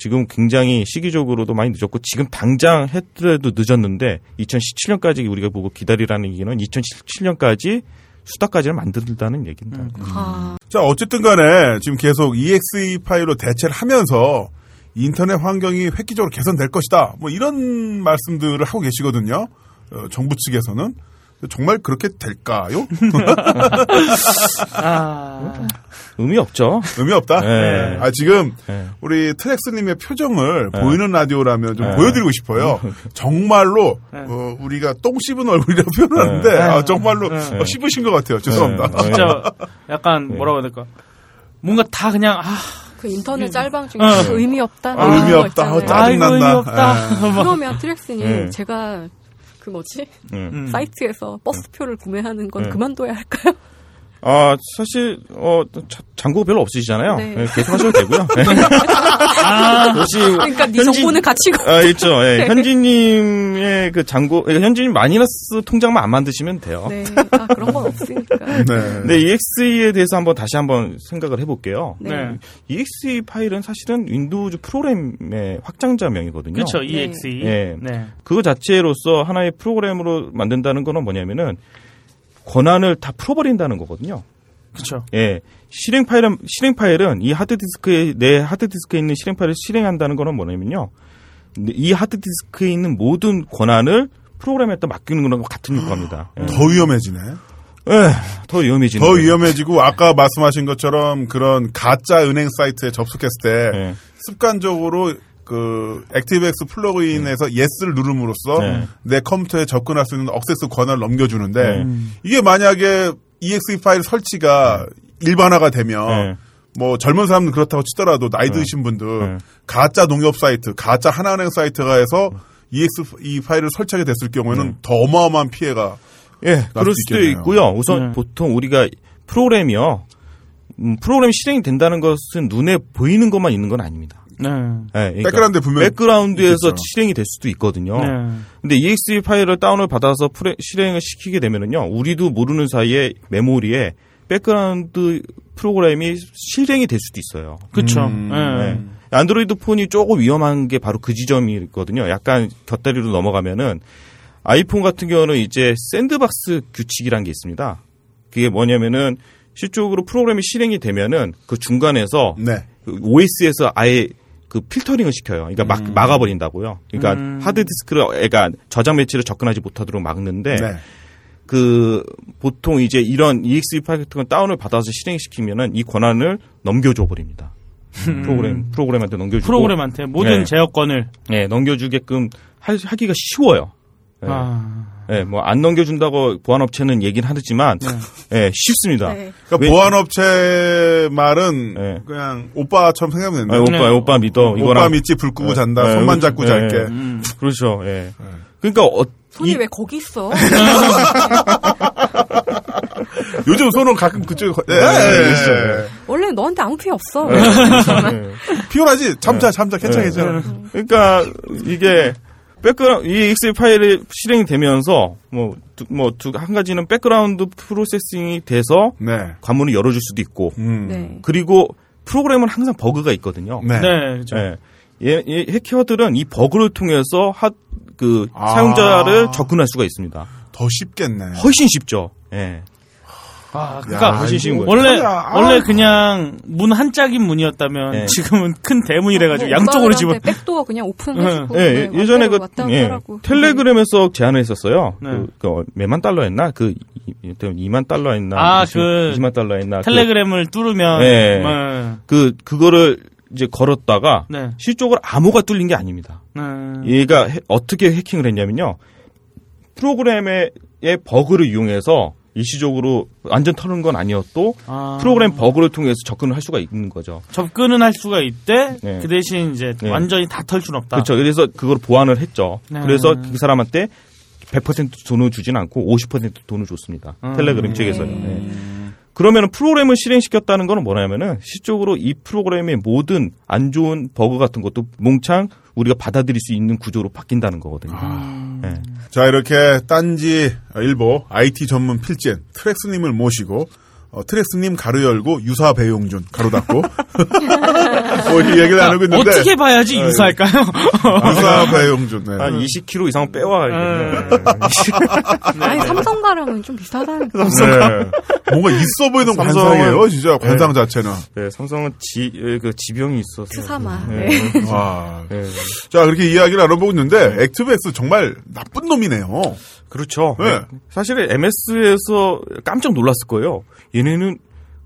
지금 굉장히 시기적으로도 많이 늦었고 지금 당장 했더라도 늦었는데 2017년까지 우리가 보고 기다리라는 얘기는 2017년까지 수다까지를 만든다는 얘기입니다. 아, 자, 어쨌든 간에 지금 계속 EXE 파일로 대체를 하면서 인터넷 환경이 획기적으로 개선될 것이다. 뭐 이런 말씀들을 하고 계시거든요. 어, 정부 측에서는. 정말 그렇게 될까요? [LAUGHS] 아, 의미 없죠. 의미 없다. 네. 아, 지금 네. 우리 트렉스님의 표정을 네. 보이는 라디오라면 좀 네. 보여드리고 싶어요. [LAUGHS] 정말로 네. 어, 우리가 똥 씹은 얼굴이라고 표현하는데 네. 아, 정말로 네. 어, 씹으신 것 같아요. 죄송합니다. 네. 진짜 약간 뭐라고 해야 될까? 뭔가 다 그냥 아, 그 인터넷 짤방 중에 어. 의미 없다. 아, 의미 없다. 어, 아이고 짜증난다. 의미 없다. 예. [LAUGHS] 그러면 트렉스님 네. 제가 그 뭐지 음. 음. 사이트에서 버스표를 구매하는 건 네. 그만둬야 할까요? 아 사실 어 자- 잔고 별로 없으시잖아요. 네. 예, 계속 하셔도 되고요. [LAUGHS] 아, 혹시 그러니까 네 현지- 정보는 가치가 아, 있죠. 예. 네. 현지님의 그 잔고, 그러니까 현지님 마이너스 통장만 안 만드시면 돼요. 네, 아, 그런 건 없으니까. [LAUGHS] 네. 근데 EXE에 대해서 한번 다시 한번 생각을 해볼게요. 네. 네. EXE 파일은 사실은 Windows 프로그램의 확장자명이거든요. 그렇죠. 네. EXE. 예. 네. 그거 자체로서 하나의 프로그램으로 만든다는 거는 뭐냐면은 권한을 다 풀어버린다는 거거든요. 그렇죠. 예. 실행 파일은 실행 파일은 이 하드 디스크에 내 하드 디스크에 있는 실행 파일을 실행한다는 거는 뭐냐면요. 이 하드 디스크에 있는 모든 권한을 프로그램에다 맡기는 거랑 같은 효과입니다. 예. 더 위험해지네. 예, 더 위험해지는 더. 위험해지고 아까 말씀하신 것처럼 그런 가짜 은행 사이트에 접속했을 때 예. 습관적으로 그 액티브엑스 플러그인에서 yes를 누름으로써 네. 내 컴퓨터에 접근할 수 있는 access 권한을 넘겨주는데 네. 이게 만약에 exe 파일 설치가 일반화가 되면 네. 뭐 젊은 사람은 그렇다고 치더라도 나이 드신 분들 네. 가짜 농협 사이트, 가짜 하나은행 사이트가 해서 exe 이 파일을 설치하게 됐을 경우에는 네. 더 어마어마한 피해가 예, 그럴 수 수도 있겠네요. 있고요. 우선 네. 보통 우리가 프로그램이요. 음, 프로그램 실행이 된다는 것은 눈에 보이는 것만 있는 건 아닙니다. 네. 예, 그러니까 백그라운드에 분명히 백그라운드에서 있겠죠. 실행이 될 수도 있거든요. 네. 근데 exe 파일을 다운을 받아서 프레- 실행을 시키게 되면은요, 우리도 모르는 사이에 메모리에 백그라운드 프로그램이 실행이 될 수도 있어요. 그렇죠. 음, 네. 네. 안드로이드 폰이 조금 위험한 게 바로 그 지점이거든요. 약간 곁다리로 넘어가면은 아이폰 같은 경우는 이제 샌드박스 규칙이란 게 있습니다. 그게 뭐냐면은 실적으로 프로그램이 실행이 되면은 그 중간에서 네. 그 OS에서 아예 그 필터링을 시켜요. 그러니까 막, 음. 막아버린다고요. 그러니까 음. 하드디스크를, 그러니까 저장 매치를 접근하지 못하도록 막는데 네. 그 보통 이제 이런 EXE 파일 같은 건 다운을 받아서 실행시키면은 이 권한을 넘겨줘 버립니다. 프로그램 프로그램한테 넘겨주고 프로그램한테 모든 네. 제어권을 예, 넘겨주게끔 하, 하기가 쉬워요. 예, 아, 예, 뭐 안 넘겨준다고 보안업체는 얘기는 하지만 [LAUGHS] 예, 쉽습니다. 네. 그러니까 왜- 보안업체 말은 네. 그냥 오빠처럼 생각하면 아, 된다. 오빠 네. 오빠 믿어. 오빠 이거랑 믿지 불 끄고 예, 잔다. 예, 손만 예, 잡고 예, 잘게. 예. 음. 그렇죠. 예. 그러니까 어, 손이 이- 왜 거기 있어? [LAUGHS] [LAUGHS] 요즘 손은 가끔 그쪽에 거- 예, 네, 예. 예. 원래 너한테 아무 피해 없어. 예. 피곤하지? 괜찮아 네. 괜찮아. 그러니까 이게 백그라운드 이 익셀 파일이 실행이 되면서 뭐뭐두 한 가지는 백그라운드 프로세싱이 돼서 네. 관문을 열어줄 수도 있고 음. 네. 그리고 프로그램은 항상 버그가 있거든요. 네. 네, 그렇죠. 예. 예, 예, 해커들은 이 버그를 통해서 하, 그 아. 사용자를 접근할 수가 있습니다. 더 쉽겠네. 훨씬 쉽죠. 예. 아, 야, 그러니까 거예요. 원래 아. 원래 그냥 문 한 짝인 문이었다면 네. 지금은 큰 대문이래 가지고 뭐 양쪽으로 집어 백도어 그냥 오픈해 주고 예, 네, 예, 예전에 그 예. 텔레그램에서 제안을 했었어요. 네. 그, 그 몇만 달러였나? 그 2만 달러였나? 아, 20, 그 20만 달러였나? 그- 텔레그램을 뚫으면 네. 네. 그 그거를 이제 걸었다가 네. 실적으로 암호가 뚫린 게 아닙니다. 네. 얘가 해- 어떻게 해킹을 했냐면요. 프로그램의 버그를 이용해서 일시적으로 완전 터는 건 아니었도 아. 프로그램 버그를 통해서 접근을 할 수가 있는 거죠. 접근은 할 수가 있대. 네. 그 대신 이제 네. 완전히 다 털 수는 없다. 그렇죠. 그래서 그걸 보완을 했죠. 네. 그래서 그 사람한테 100% 돈을 주진 않고 50% 돈을 줬습니다. 음. 텔레그램 측에서요. 네. 그러면 프로그램을 실행시켰다는 거는 뭐냐면은 실적으로 이 프로그램의 모든 안 좋은 버그 같은 것도 몽창 우리가 받아들일 수 있는 구조로 바뀐다는 거거든요. 네. 자, 이렇게 딴지 일보 IT 전문 필진 트렉스님을 모시고 어, 트렉스님 가로 열고 유사 배용준 가로 닫고 [LAUGHS] 뭐 이 얘기를 나누고 있는데 어떻게 봐야지 유사할까요? 유사 배용준 네. 한 20kg 이상 빼와야겠네. 아니 삼성 가랑은 좀 비슷하다는 거. 네. 뭔가 있어 보이는 관상이에요, 진짜 관상 네. 자체는. 네, 삼성은 지, 그 지병이 있어서. 트사마. 네. 네. 와. 네. 자, 그렇게 이야기를 나눠보고 있는데 액티브엑스 정말 나쁜 놈이네요. 그렇죠. 네. 사실 MS에서 깜짝 놀랐을 거예요. 얘네는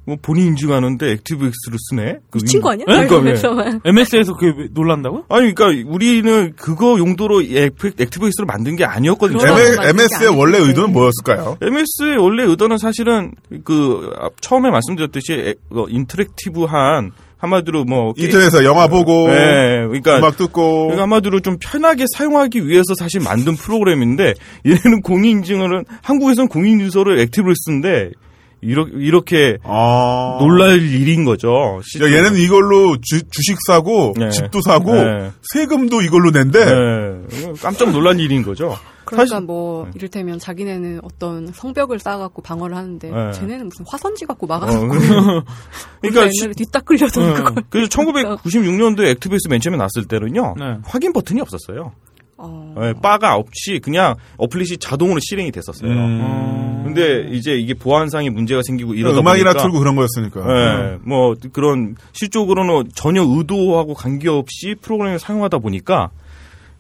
뭐 본인 인증하는데 ActiveX를 쓰네. 그 미친 거 아니야? 그러니까 왜? 그러면. MS에서 그게 왜 놀란다고요? 아니, 그러니까 우리는 그거 용도로 이 액- ActiveX를 만든 게 아니었거든요. MS, MS의 원래. 의도는 뭐였을까요? MS의 원래 의도는 사실은 그 아, 처음에 말씀드렸듯이 에- 어, 인터랙티브한 한마디로 뭐 게- 인터넷에서 영화 보고 네, 그러니까 음악 듣고 그러니까 한마디로 좀 편하게 사용하기 위해서 사실 만든 프로그램인데 얘는 공인 인증을 한국에서는 공인 인증서를 액티브를 쓰는데 이렇게 이렇게 아. 놀랄 일인 거죠. 야, 얘는 이걸로 주, 식 사고 네. 집도 사고 네. 세금도 이걸로 낸대. 네, 깜짝 놀란 일인 거죠. 그러니까 사실- 뭐 이를테면 자기네는 어떤 성벽을 쌓아갖고 방어를 하는데 네. 쟤네는 무슨 화선지 갖고 어, 막아놓고 그러니까 [LAUGHS] 그러니까 시- 옛날에 뒤딱 끌려던 어, 그걸 그래서 1996년도에 액티브에스 맨 처음에 나왔을 때는요 네. 확인 버튼이 없었어요. 어, 네, 바가 없이 그냥 어플릿이 자동으로 실행이 됐었어요. 음. 근데 이제 이게 보안상의 문제가 생기고 이러다 음악이나 보니까 틀고 그런 거였으니까. 예, 뭐 그런 실적으로는 전혀 의도하고 관계없이 프로그램을 사용하다 보니까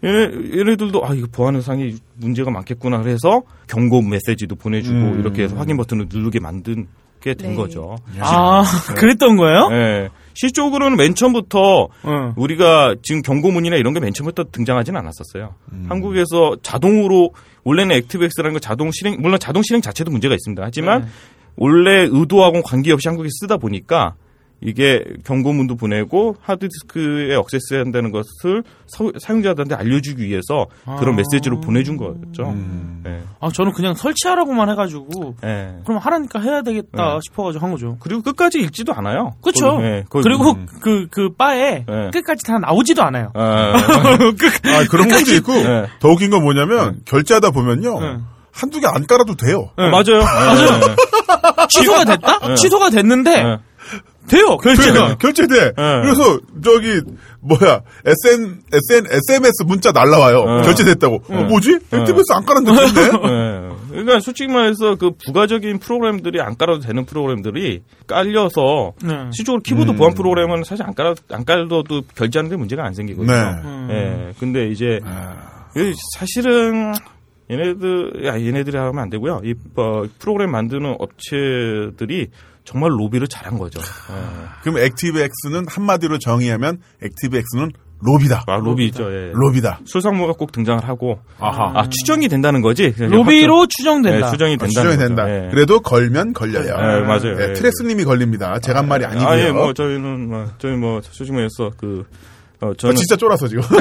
얘네, 얘네들도 아 이거 보안상의 문제가 많겠구나 그래서 경고 메시지도 보내주고 음. 이렇게 해서 확인 버튼을 누르게 만든 게된 네. 거죠. 아, 그랬던 거예요? 예. 실적으로는 맨 처음부터 응. 우리가 지금 경고문이나 이런 게 맨 처음부터 등장하진 않았었어요. 음. 한국에서 자동으로 원래는 액티브엑스라는 거 자동 실행 물론 자동 실행 자체도 문제가 있습니다. 하지만 네. 원래 의도하고는 관계없이 한국에 쓰다 보니까 이게 경고문도 보내고 하드디스크에 억세스한다는 것을 서- 사용자들한테 알려주기 위해서 그런 아. 메시지로 보내준 거죠. 음. 예. 아, 저는 그냥 설치하라고만 해가지고, 예. 그럼 하라니까 해야 되겠다 네. 싶어가지고 한 거죠. 그리고 끝까지 읽지도 않아요. 거기- 그리고 음. 그, 그 바에 네. 끝까지 다 나오지도 않아요. 아, [LAUGHS] 끝- 아, 그런 것도 있고, 네. 더 웃긴 건 뭐냐면, 결제하다 보면요, 네. 한두 개 안 깔아도 돼요. 네. 맞아요. 맞아요. 취소가 됐다? 네. 취소가 됐는데, 네. 돼요, 결제가. 그래, 결제돼. 그래서, 저기, 뭐야, SN, SN, SMS 문자 날라와요. 네. 결제됐다고. 어, 뭐지? 액티브에스 안 깔았는데? 예. [LAUGHS] 그러니까 솔직히 말해서 그 부가적인 프로그램들이 안 깔아도 되는 프로그램들이 깔려서 네. 실적으로 키보드 음. 보안 프로그램은 사실 안 깔아 안 깔아도 결제하는 데 문제가 안 생기거든요. 네. 음. 예. 근데 이제 아, 이 사실은 얘네들 야 얘네들이 하면 안 되고요. 이 어, 프로그램 만드는 업체들이 정말 로비를 잘한 거죠. 예. 그럼 액티브엑스는 한마디로 정의하면, 액티브엑스는 로비다. 아 로비 있죠. 예. 로비다. 술상무가 꼭 등장을 하고 아하. 아 추정이 된다는 거지. 로비로 추정된다. 네, 추정이 아, 된다는 추정이 거죠. 된다. 예. 그래도 걸면 걸려요. 네, 맞아요. 네, 예. 트레스님이 걸립니다. 제가 한 말이 아니고요. 아, 예, 뭐 저희는 뭐 저희 뭐 솔직히 말해서 그 어, 아, 저는 진짜 쫄아서 지금. [LAUGHS]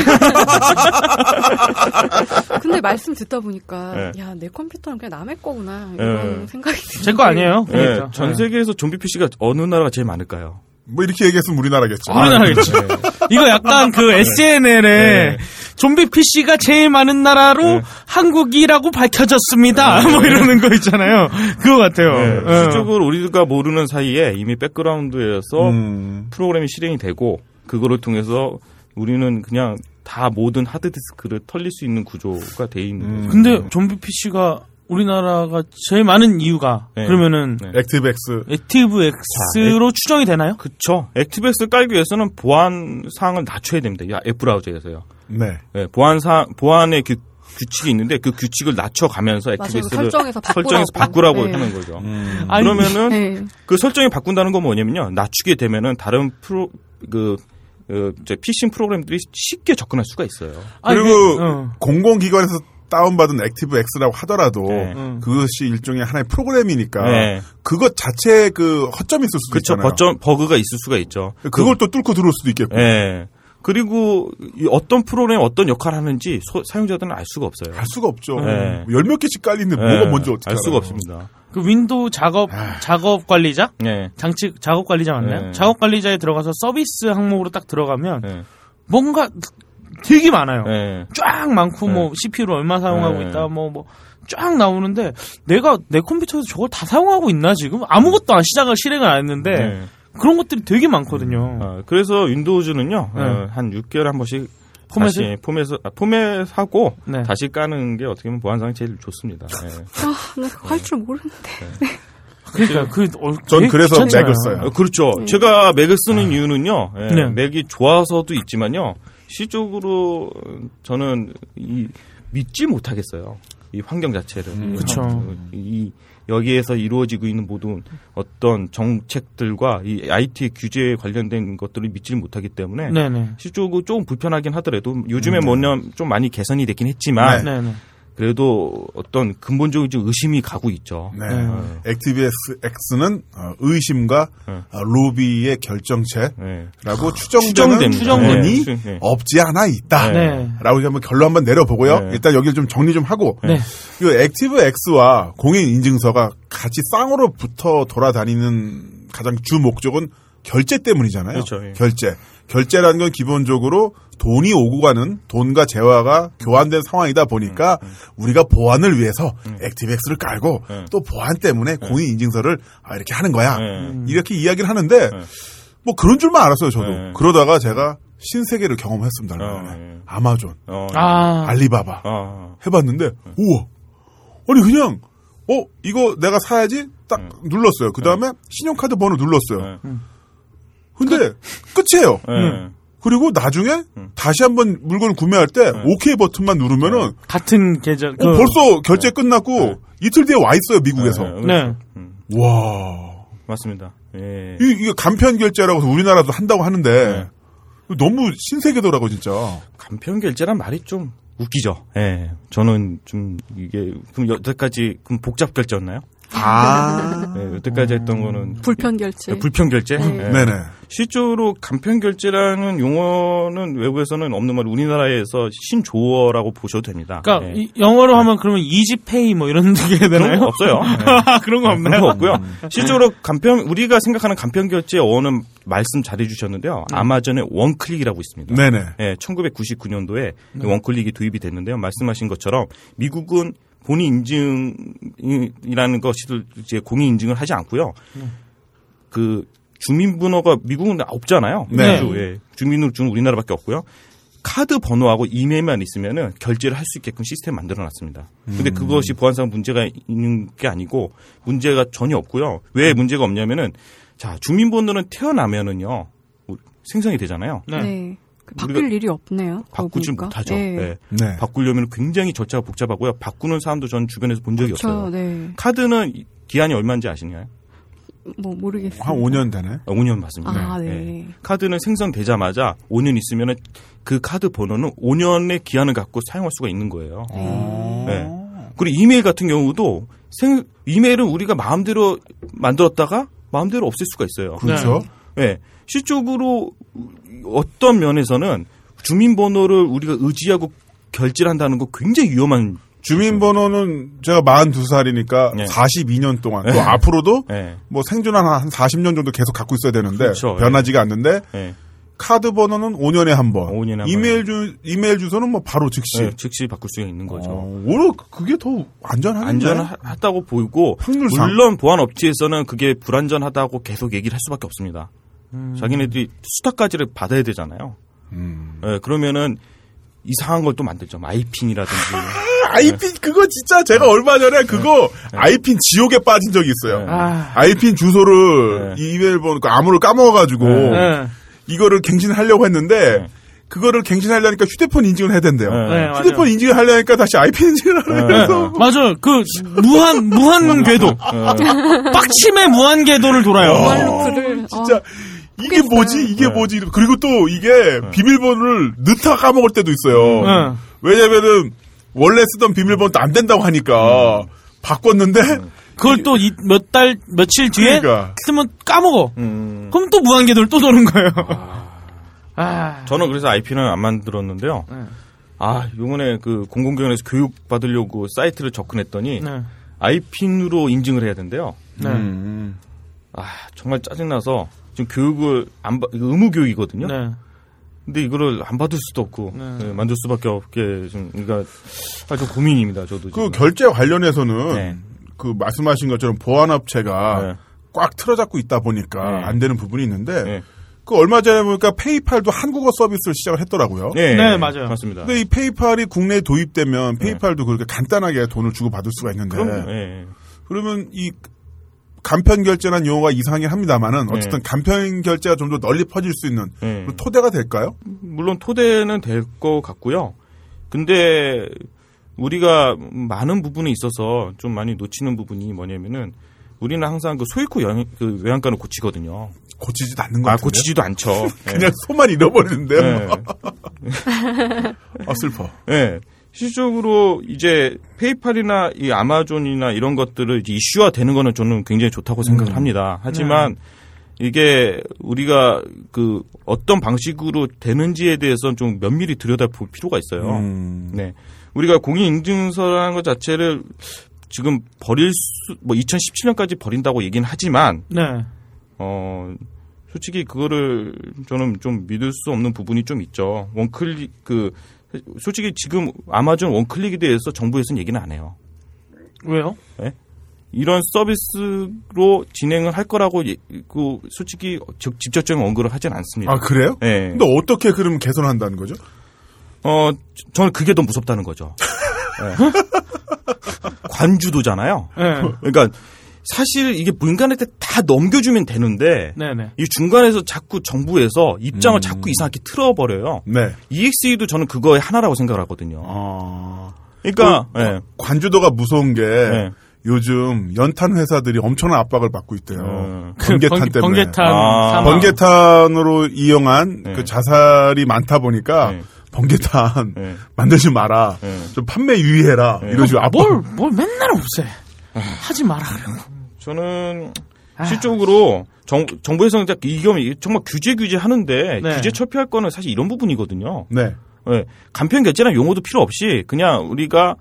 근데 말씀 듣다 보니까 네. 야내 컴퓨터는 그냥 남의 거구나 이런 네. 생각이 제 거 아니에요. 예, 그러니까. 전 네. 세계에서 좀비 PC가 어느 나라가 제일 많을까요? 뭐 이렇게 얘기했으면 우리나라겠죠. 우리나라겠지. 네. [LAUGHS] 이거 약간 그 SNL에 좀비 PC가 제일 많은 나라로 네. 한국이라고 밝혀졌습니다. 뭐 이러는 거 있잖아요. 그거 같아요. 네, 어. 실적으로 우리가 모르는 사이에 이미 백그라운드에서 음. 프로그램이 실행이 되고 그거를 통해서 우리는 그냥 다 모든 하드디스크를 털릴 수 있는 구조가 돼 있는 음. 거죠. 근데 좀비 PC가 우리나라가 제일 많은 이유가 네. 그러면은 네. ActiveX. Active X로 추정이 되나요? 그쵸. 액티브엑스 깔기 위해서는 보안 사항을 낮춰야 됩니다. 야, 앱 브라우저에서요. 네. 네, 보안 사 보안의 그 규칙이 있는데 그 규칙을 낮춰가면서. ActiveX를 설정에서 바꾸라고. 설정해서 바꾸라고 네. 하는 거죠. 아니, 그러면은 네. 그 설정이 바꾼다는 건 뭐냐면요. 낮추게 되면은 다른 프로 그 어, 이제 피싱 프로그램들이 쉽게 접근할 수가 있어요. 아니, 그리고 그, 어. 공공기관에서 다운받은 Active X라고 하더라도 네. 음. 그것이 일종의 하나의 프로그램이니까 네. 그것 자체에 그 허점이 있을 수도 그쵸, 있잖아요. 허점, 버그가 있을 수가 있죠. 그걸 또 뚫고 들어올 수도 있겠고. 예. 그리고 이 어떤 프로그램 어떤 역할을 하는지 소- 사용자들은 알 수가 없어요. 알 수가 없죠. 네. 열몇 개씩 깔리는데 예. 뭐가 먼저 어떻게 알 수가 알아요? 없습니다. 그 윈도우 작업 작업 관리자 예. 장치 작업 관리자 맞나요? 네. 작업 관리자에 들어가서 서비스 항목으로 딱 들어가면 예. 뭔가 되게 많아요. 예. 쫙 많고 뭐 CPU를 얼마 사용하고 네. 있다 뭐 뭐 쫙 나오는데 내가 내 컴퓨터에서 저걸 다 사용하고 있나 지금 아무것도 안 시작을 실행을 안 했는데 예. 그런 것들이 되게 많거든요. 어, 그래서 윈도우즈는요, 네. 어, 한 6개월에 한 번씩 포맷을? 다시 포맷, 아, 포맷하고 네. 다시 까는 게 어떻게 보면 보안상이 제일 좋습니다. 예. 아, 나 그거 할 줄 모르는데. 그러니까 그 어, 전 되게 그래서 귀찮잖아요. 맥을 써요. 어, 그렇죠. 제가 맥을 쓰는 이유는요, 예, 네. 맥이 좋아서도 있지만요, 시적으로 저는 이, 믿지 못하겠어요. 이 환경 자체를. 음. 어, 이, 여기에서 이루어지고 있는 모든 어떤 정책들과 이 IT 규제에 관련된 것들을 믿지 못하기 때문에 네네. 실적으로 조금 불편하긴 하더라도 요즘에 뭐냐 좀 많이 개선이 되긴 했지만 네네. 그래도 어떤 근본적인 좀 의심이 가고 있죠. 네. 어, Active X는 어, 의심과 네. 어, 로비의 결정체라고 네. 추정되는. 부분이 네. 네. 없지 않아 있다. 네. 라고 한번 결론 한번 내려보고요. 네. 일단 여기를 좀 정리 좀 하고 네. 이 Active X와 공인 인증서가 같이 쌍으로 붙어 돌아다니는 가장 주 목적은 결제 때문이잖아요. 그렇죠, 예. 결제. 결제라는 건 기본적으로 돈이 오고 가는 돈과 재화가 교환된 상황이다 보니까 음, 우리가 보안을 위해서 Active X를 깔고 네. 또 보안 때문에 공인 인증서를 아, 이렇게 하는 거야. 네. 이렇게 이야기를 하는데 뭐 그런 줄만 알았어요, 저도. 네. 그러다가 제가 신세계를 경험했습니다. 어. 예. 아마존, 어, 아, 알리바바 어, 해봤는데 우와 아니 그냥 어 이거 내가 사야지 딱 눌렀어요. 그 다음에 신용카드 번호 눌렀어요. 네. 근데 끝이에요. 예. 그리고 나중에 다시 한번 물건을 구매할 때 오케이 버튼만 누르면은 같은 결제. 그, 어, 벌써 결제 끝났고 이틀 뒤에 와 있어요 미국에서. 네. 네. 음, 와 맞습니다. 예. 이, 이게 간편 결제라고 해서 우리나라도 한다고 하는데 너무 신세계더라고 진짜. 간편 결제란 말이 좀 웃기죠. 예. 저는 좀 이게 그럼 여태까지 그럼 복잡 결제였나요? 아 예, 여태까지 했던 거는 불편 결제. 불편 결제. 네. 예. 네네. 실제로 간편 결제라는 용어는 외국에서는 없는 말 우리나라에서 신조어라고 보셔도 됩니다. 그러니까 예. 이- 영어로 하면 그러면 이지페이 뭐 이런 [LAUGHS] 게 그런 되나요? 거 없어요. [LAUGHS] 그런 거 그런 없나요? 거 없고요. 실제로 간편 우리가 생각하는 간편 결제 어는 말씀 잘해 주셨는데요. 아마존의 원클릭이라고 있습니다. 네네. 예, 1999년도에 원클릭이 도입이 됐는데요. 말씀하신 것처럼 미국은 본인 인증이라는 것을 이제 공인 인증을 하지 않고요. 그 주민번호가 미국은 없잖아요. 네. 주, 예. 주민등록증은 우리나라밖에 없고요. 카드 번호하고 이메일만 있으면은 결제를 할 수 있게끔 시스템 만들어 놨습니다. 근데 그것이 보안상 문제가 있는 게 아니고 문제가 전혀 없고요. 왜 문제가 없냐면은 자, 주민번호는 태어나면은요. 생성이 되잖아요. 네. 네. 그 바뀔 일이 없네요. 바꾸질. 못하죠. 네. 네. 네. 바꾸려면 굉장히 절차가 복잡하고요. 바꾸는 사람도 전 주변에서 본 적이 그렇죠. 없어요. 네. 카드는 이- 기한이 얼마인지 아시나요? 뭐 모르겠어요. 한 5년 되네. 아, 5년 맞습니다. 아, 네. 예. 카드는 생성되자마자 5년 있으면은 그 카드 번호는 5년의 기한을 갖고 사용할 수가 있는 거예요. 네. 그리고 이메일 같은 경우도 생, 이메일은 우리가 마음대로 만들었다가 마음대로 없앨 수가 있어요. 그렇죠. 네. 실적으로 어떤 면에서는 주민번호를 우리가 의지하고 결제를 한다는 거 굉장히 위험한 주민번호는 제가 42살이니까 네. 42년 동안 또 네. 앞으로도 네. 뭐 생존 한 한 40년 정도 계속 갖고 있어야 되는데 그렇죠. 변하지가 않는데 네. 카드 번호는 5년에 한 번. 5년에 한 이메일 주 이메일 주소는 뭐 바로 즉시. 네, 즉시 바꿀 수가 있는 거죠. 어, 오히려 그게 더 안전하겠네. 안전하다고 보이고 확률상. 물론 보안 업체에서는 그게 불안전하다고 계속 얘기를 할 수밖에 없습니다. 음. 자기네들이 수탁까지를 받아야 되잖아요. 음. 네, 그러면은 이상한 걸 또 만들죠. My-PIN이라든지. [LAUGHS] i-PIN 그거 진짜 제가 얼마 전에 그거 i-PIN 지옥에 빠진 적이 있어요. 네. 아, i-PIN 주소를 이메일 번호 그 암호를 까먹어가지고 네. 이거를 갱신하려고 했는데 네. 그거를 갱신하려니까 휴대폰 인증을 해야 된대요. 네, 맞아요. 휴대폰 인증을 하려니까 다시 아이핀 인증을 하려 그래서 맞아요. 그 무한 무한 궤도, 빡침의 무한 궤도를 돌아요. 무한루프를 진짜 이게. 뭐지 이게 네. 뭐지 그리고 또 이게 비밀번호를 넣다 까먹을 때도 있어요. 네. 왜냐면은 원래 쓰던 비밀번호도 안 된다고 하니까 바꿨는데 그걸 또 몇 달 며칠 뒤에 그러니까. 쓰면 까먹어. 음, 그럼 또 무한궤도를 또 도는 거예요. 아, 저는 그래서 IP는 안 만들었는데요. 네. 아, 요번에 그 공공기관에서 교육 받으려고 사이트를 접근했더니 네. 아이핀으로 인증을 해야 된대요. 네. 음. 아, 정말 짜증나서 지금 교육을 안 받, 이거 의무 교육이거든요. 네. 근데 이거를 안 받을 수도 없고 네. 네, 만들 수밖에 없게 좀 그러니까 아, 좀 고민입니다. 저도 그 지금. 결제 관련해서는 네. 그 말씀하신 것처럼 보안업체가 네. 꽉 틀어잡고 있다 보니까 네. 안 되는 부분이 있는데 네. 그 얼마 전에 보니까 페이팔도 한국어 서비스를 시작을 했더라고요. 네, 네, 맞아요. 맞습니다. 근데 이 페이팔이 국내에 도입되면 페이팔도 그렇게 간단하게 돈을 주고 받을 수가 있는데 네. 그럼 예. 그러면 이 간편 결제란 용어가 이상하긴 합니다만은 네. 어쨌든 간편 결제가 좀 더 널리 퍼질 수 있는 예. 그 토대가 될까요? 물론 토대는 될 것 같고요. 근데 우리가 많은 부분에 있어서 좀 많이 놓치는 부분이 뭐냐면은 우리는 항상 그 소이코 영, 그 외양간을 고치거든요. 고치지도 않는 것 아. 고치지도 않죠. [LAUGHS] 그냥 소만 잃어버리는데요. 네. [LAUGHS] 아 슬퍼. 예. 실질적으로 이제 페이팔이나 이 아마존이나 이런 것들을 이제 이슈화 되는 거는 저는 굉장히 좋다고 생각을 합니다. 하지만 이게 우리가 그 어떤 방식으로 되는지에 대해서는 좀 면밀히 들여다볼 필요가 있어요. 음. 네. 우리가 공인인증서라는 것 자체를 지금 버릴 수, 뭐 2017년까지 버린다고 얘기는 하지만, 네. 어, 솔직히 그거를 저는 좀 믿을 수 없는 부분이 좀 있죠. 원클릭, 그, 솔직히 지금 아마존 원클릭에 대해서 정부에서는 얘기는 안 해요. 왜요? 이런 서비스로 진행을 할 거라고, 예- 그, 솔직히 적- 직접적인 언급을 하진 않습니다. 아 그래요? 네. 근데 어떻게 그럼 개선한다는 거죠? 어, 저는 그게 더 무섭다는 거죠. 네. [LAUGHS] 관주도잖아요. 네. 그러니까 사실 이게 민간한테 다 넘겨주면 되는데 네네. 이 중간에서 자꾸 정부에서 입장을 음. 자꾸 이상하게 틀어버려요. 네. EXE도 저는 그거의 하나라고 생각을 하거든요. 아. 그러니까 그, 예. 관주도가 무서운 게 네. 요즘 연탄 회사들이 엄청난 압박을 받고 있대요. 음. 번개탄 번개- 때문에. 번개탄 아. 번개탄으로 이용한 네. 그 자살이 많다 보니까 네. 번개탄 네. [LAUGHS] 만들지 마라. 네. 좀 판매 유의해라. 네. 이런 식으로 압박. 뭘, 뭘 맨날 없애. 하지 마라, 그래. 저는 아. 실적으로 정, 정부에서는 딱 이게 정말 규제 규제 하는데 네. 규제 철폐할 거는 사실 이런 부분이거든요. 네. 예, 간편 결제나 용어도 필요 없이 그냥 우리가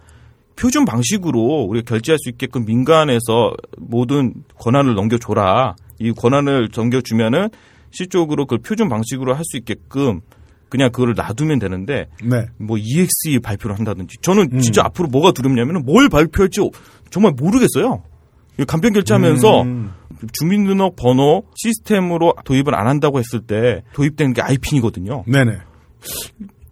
표준 방식으로 우리가 결제할 수 있게끔 민간에서 모든 권한을 넘겨줘라. 이 권한을 넘겨주면은 실적으로 그 표준 방식으로 할 수 있게끔 그냥 그거를 놔두면 되는데 네. 뭐 EXE 발표를 한다든지 저는 음. 진짜 앞으로 뭐가 두렵냐면은 뭘 발표할지 정말 모르겠어요. 이 간편 결제하면서 음. 주민등록 번호 시스템으로 도입을 안 한다고 했을 때 도입된 게 아이핀이거든요. 네네.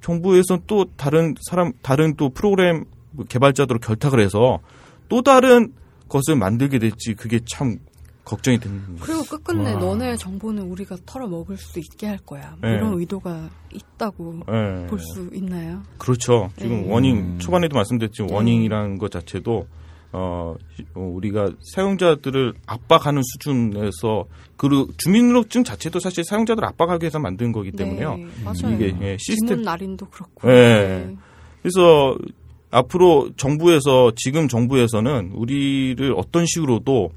정부에서 또 다른 사람 다른 또 프로그램 개발자들로 결탁을 해서 또 다른 것을 만들게 될지 그게 참 걱정이 됩니다. 그리고 끝끝내 와. 너네 정보는 우리가 털어 먹을 수 있게 할 거야. 뭐 네. 이런 의도가 있다고 예. 볼수 있나요? 그렇죠. 지금 네. 워닝 초반에도 말씀드렸지만 네. 워닝이라는 것 자체도 어, 어, 우리가 사용자들을 압박하는 수준에서 그리고 주민등록증 자체도 사실 사용자들을 압박하기 위해서 만든 거기 때문에요. 네, 맞아요. 이게 예, 시스템 날인도 그렇고. 네. 그래서 앞으로 정부에서 지금 정부에서는 우리를 어떤 식으로도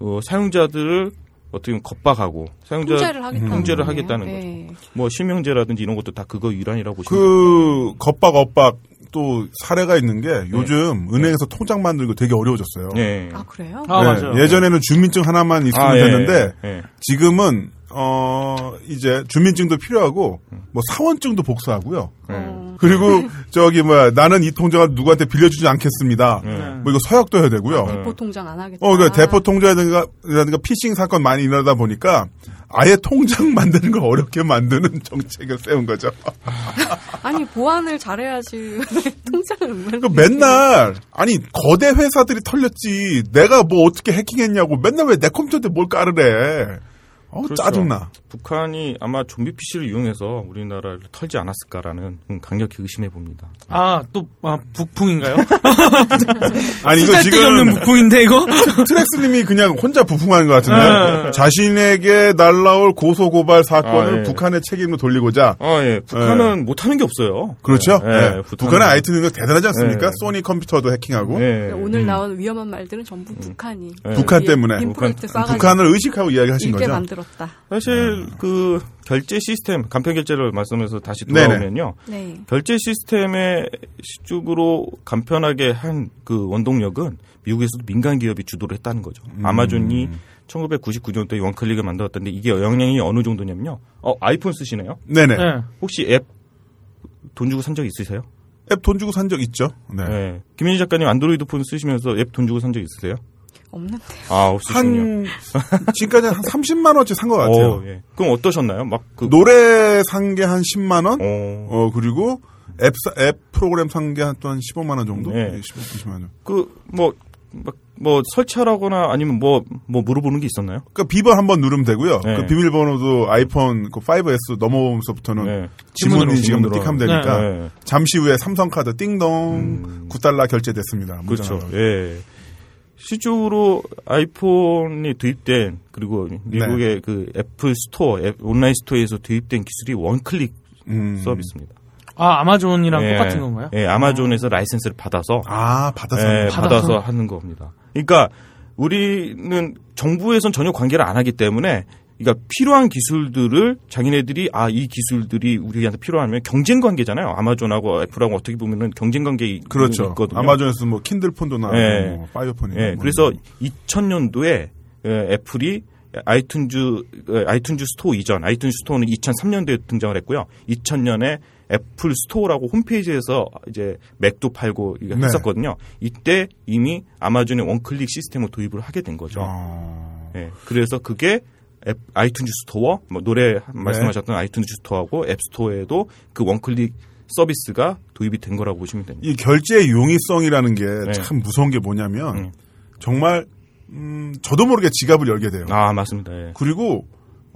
어, 사용자들을 어떻게 보면 겁박하고 사용자 통제를 하겠다는 통제를. 하겠다는 네. 뭐 실명제라든지 이런 것도 다 그거 일환이라고 보시면 그 겁박 엇박 또 사례가 있는 게 요즘 은행에서 통장 만들고 되게 어려워졌어요. 네. 아 그래요? 아, 네, 맞아요. 예전에는 주민증 하나만 있으면 아, 예, 됐는데 예, 예. 지금은 어 이제 주민증도 필요하고 뭐 사원증도 복사하고요. 어. 그리고 저기 뭐야 나는 이 통장을 누구한테 빌려주지 않겠습니다. 네. 뭐 이거 서약도 해야 되고요. 대포 통장 안 하겠다. 어, 그 대포 통장이라든가 라든가 피싱 사건 많이 일어나다 보니까 아예 통장 [LAUGHS] 만드는 걸 어렵게 만드는 정책을 세운 거죠. [LAUGHS] 아니 보안을 잘해야지 통장을 왜? 그 맨날 아니 거대 회사들이 털렸지 내가 뭐 어떻게 해킹했냐고 맨날 왜 내 컴퓨터에 뭘 깔으래 어, 그렇죠. 짜증나. 북한이 아마 좀비 PC를 이용해서 우리나라를 털지 않았을까라는 음, 강력히 의심해 봅니다. 아, 또, 아, 북풍인가요? [LAUGHS] 아니 이거 쓸데기 없는 지금 북풍인데, 이거? 트렉스님이 그냥 혼자 부풍하는 것 같은데 네. 자신에게 날라올 고소 고발 사건을 아, 예. 북한의 책임으로 돌리고자 아, 예. 북한은 못하는 게 없어요. 그렇죠. 예, 예. 북한은- IT 능력 대단하지 않습니까? 예. 소니 컴퓨터도 해킹하고 예. 오늘 나온 위험한 말들은 전부 북한이 예. 북한 때문에 북한- 북한을 의식하고 이야기하신 거죠. 만들었다. 사실 그 결제 시스템 간편 결제를 말씀해서 다시 돌아오면요. 네. 결제 시스템의 시쪽으로 간편하게 한 그 원동력은 미국에서도 민간 기업이 주도를 했다는 거죠. 음. 아마존이 1999년도에 원클릭을 만들었던데 이게 영향이 어느 정도냐면요. 어, 아이폰 쓰시네요? 네네. 네. 혹시 앱 돈 주고 산 적 있으세요? 앱 돈 주고 산 적 있죠. 네. 네. 김민희 작가님 안드로이드 폰 쓰시면서 앱 돈 주고 산 적 있으세요? 없는데. 아, 없으시군요. 한 [LAUGHS] 지금까지 한 30만 원치 산 것 같아요. 어, 예. 그럼 어떠셨나요? 막 그, 노래 산 게 한 10만 원. 어, 어 그리고 앱, 사- 앱 프로그램 산 게 한 또 한 15만 원 정도. 네. 네. 15, 20만 원. 그, 뭐, 막, 뭐, 설치하라거나 아니면 뭐, 뭐 물어보는 게 있었나요? 그러니까 비번 한번 누르면 되고요. 네. 그 비밀번호도 아이폰 그 5S 넘어오면서부터는 네. 지문 지문으로, 인식 지문으로. 틱하면 되니까 네. 잠시 후에 삼성카드 띵동 음. 9달러 결제됐습니다. 그렇죠. 예. 실적으로 아이폰이 도입된 그리고 미국의 네. 그 Apple Store, 앱- 온라인 store에서 도입된 기술이 one-click 음. 서비스입니다. 아, 아마존이랑 예. 똑같은 건가요? 예, 아마존에서 라이센스를 받아서 아 받아서 예, 받아서. 받아서 하는 겁니다. 그러니까 우리는 정부에선 전혀 관계를 안 하기 때문에 그러니까 필요한 기술들을 자기네들이 아 이 기술들이 우리한테 필요하면 경쟁 관계잖아요. 아마존하고 애플하고 어떻게 보면은 경쟁 관계 그렇죠. 있거든요. 아마존에서 뭐 Kindle Phone도 나오고 예. 뭐 파이어폰이. 예, 그래서 2000년도에 애플이 iTunes 에, iTunes Store 이전 iTunes Store는 2003년도에 등장을 했고요. 2000년에 Apple Store라고 홈페이지에서 이제 맥도 팔고 네. 했었거든요. 이때 이미 아마존의 one-click 시스템을 도입을 하게 된 거죠. 어. 예, 그래서 그게 앱, iTunes Store, 뭐 노래 네. 말씀하셨던 iTunes Store하고 App Store에도 그 one-click 서비스가 도입이 된 거라고 보시면 됩니다. 이 결제의 용이성이라는 게 네. 참 무서운 게 뭐냐면 음. 정말 음, 저도 모르게 지갑을 열게 돼요. 아 맞습니다. 예. 그리고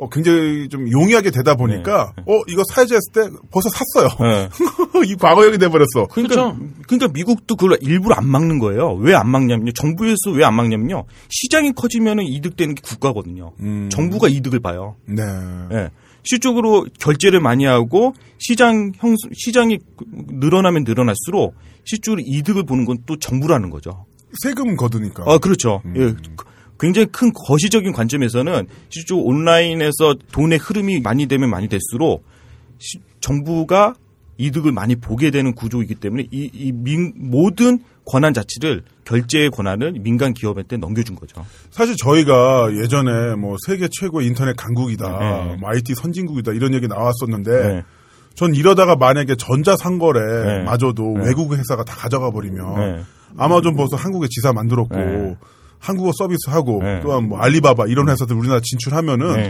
어, 굉장히 좀 용이하게 되다 보니까 네. 어 이거 사야지 했을 때 벌써 샀어요. 예. [LAUGHS] 이 과거형이 돼버렸어. 그러니까, 그러니까 미국도 그걸 일부러 안 막는 거예요. 왜 안 막냐면요. 정부에서 왜 안 막냐면요. 시장이 커지면 이득되는 게 국가거든요. 음. 정부가 이득을 봐요. 네. 예. 실적으로 결제를 많이 하고 시장 형 시장이 늘어나면 늘어날수록 실적으로 이득을 보는 건 또 정부라는 거죠. 세금 거두니까. 아, 그렇죠. 음. 예. 굉장히 큰 거시적인 관점에서는 실제로 온라인에서 돈의 흐름이 많이 되면 많이 될수록 시- 정부가 이득을 많이 보게 되는 구조이기 때문에 이, 이 민- 모든 권한 자체를 결제의 권한을 민간 기업한테 넘겨준 거죠. 사실 저희가 예전에 뭐 세계 최고의 인터넷 강국이다, 네. 뭐 IT 선진국이다 이런 얘기 나왔었는데 네. 전 이러다가 만약에 전자 네. 상거래마저도 네. 외국 회사가 다 가져가 버리면 네. 아마존 벌써 한국에 지사 만들었고 네. 한국어 서비스하고 네. 또한 뭐 알리바바 이런 회사들 우리나라 진출하면은 네.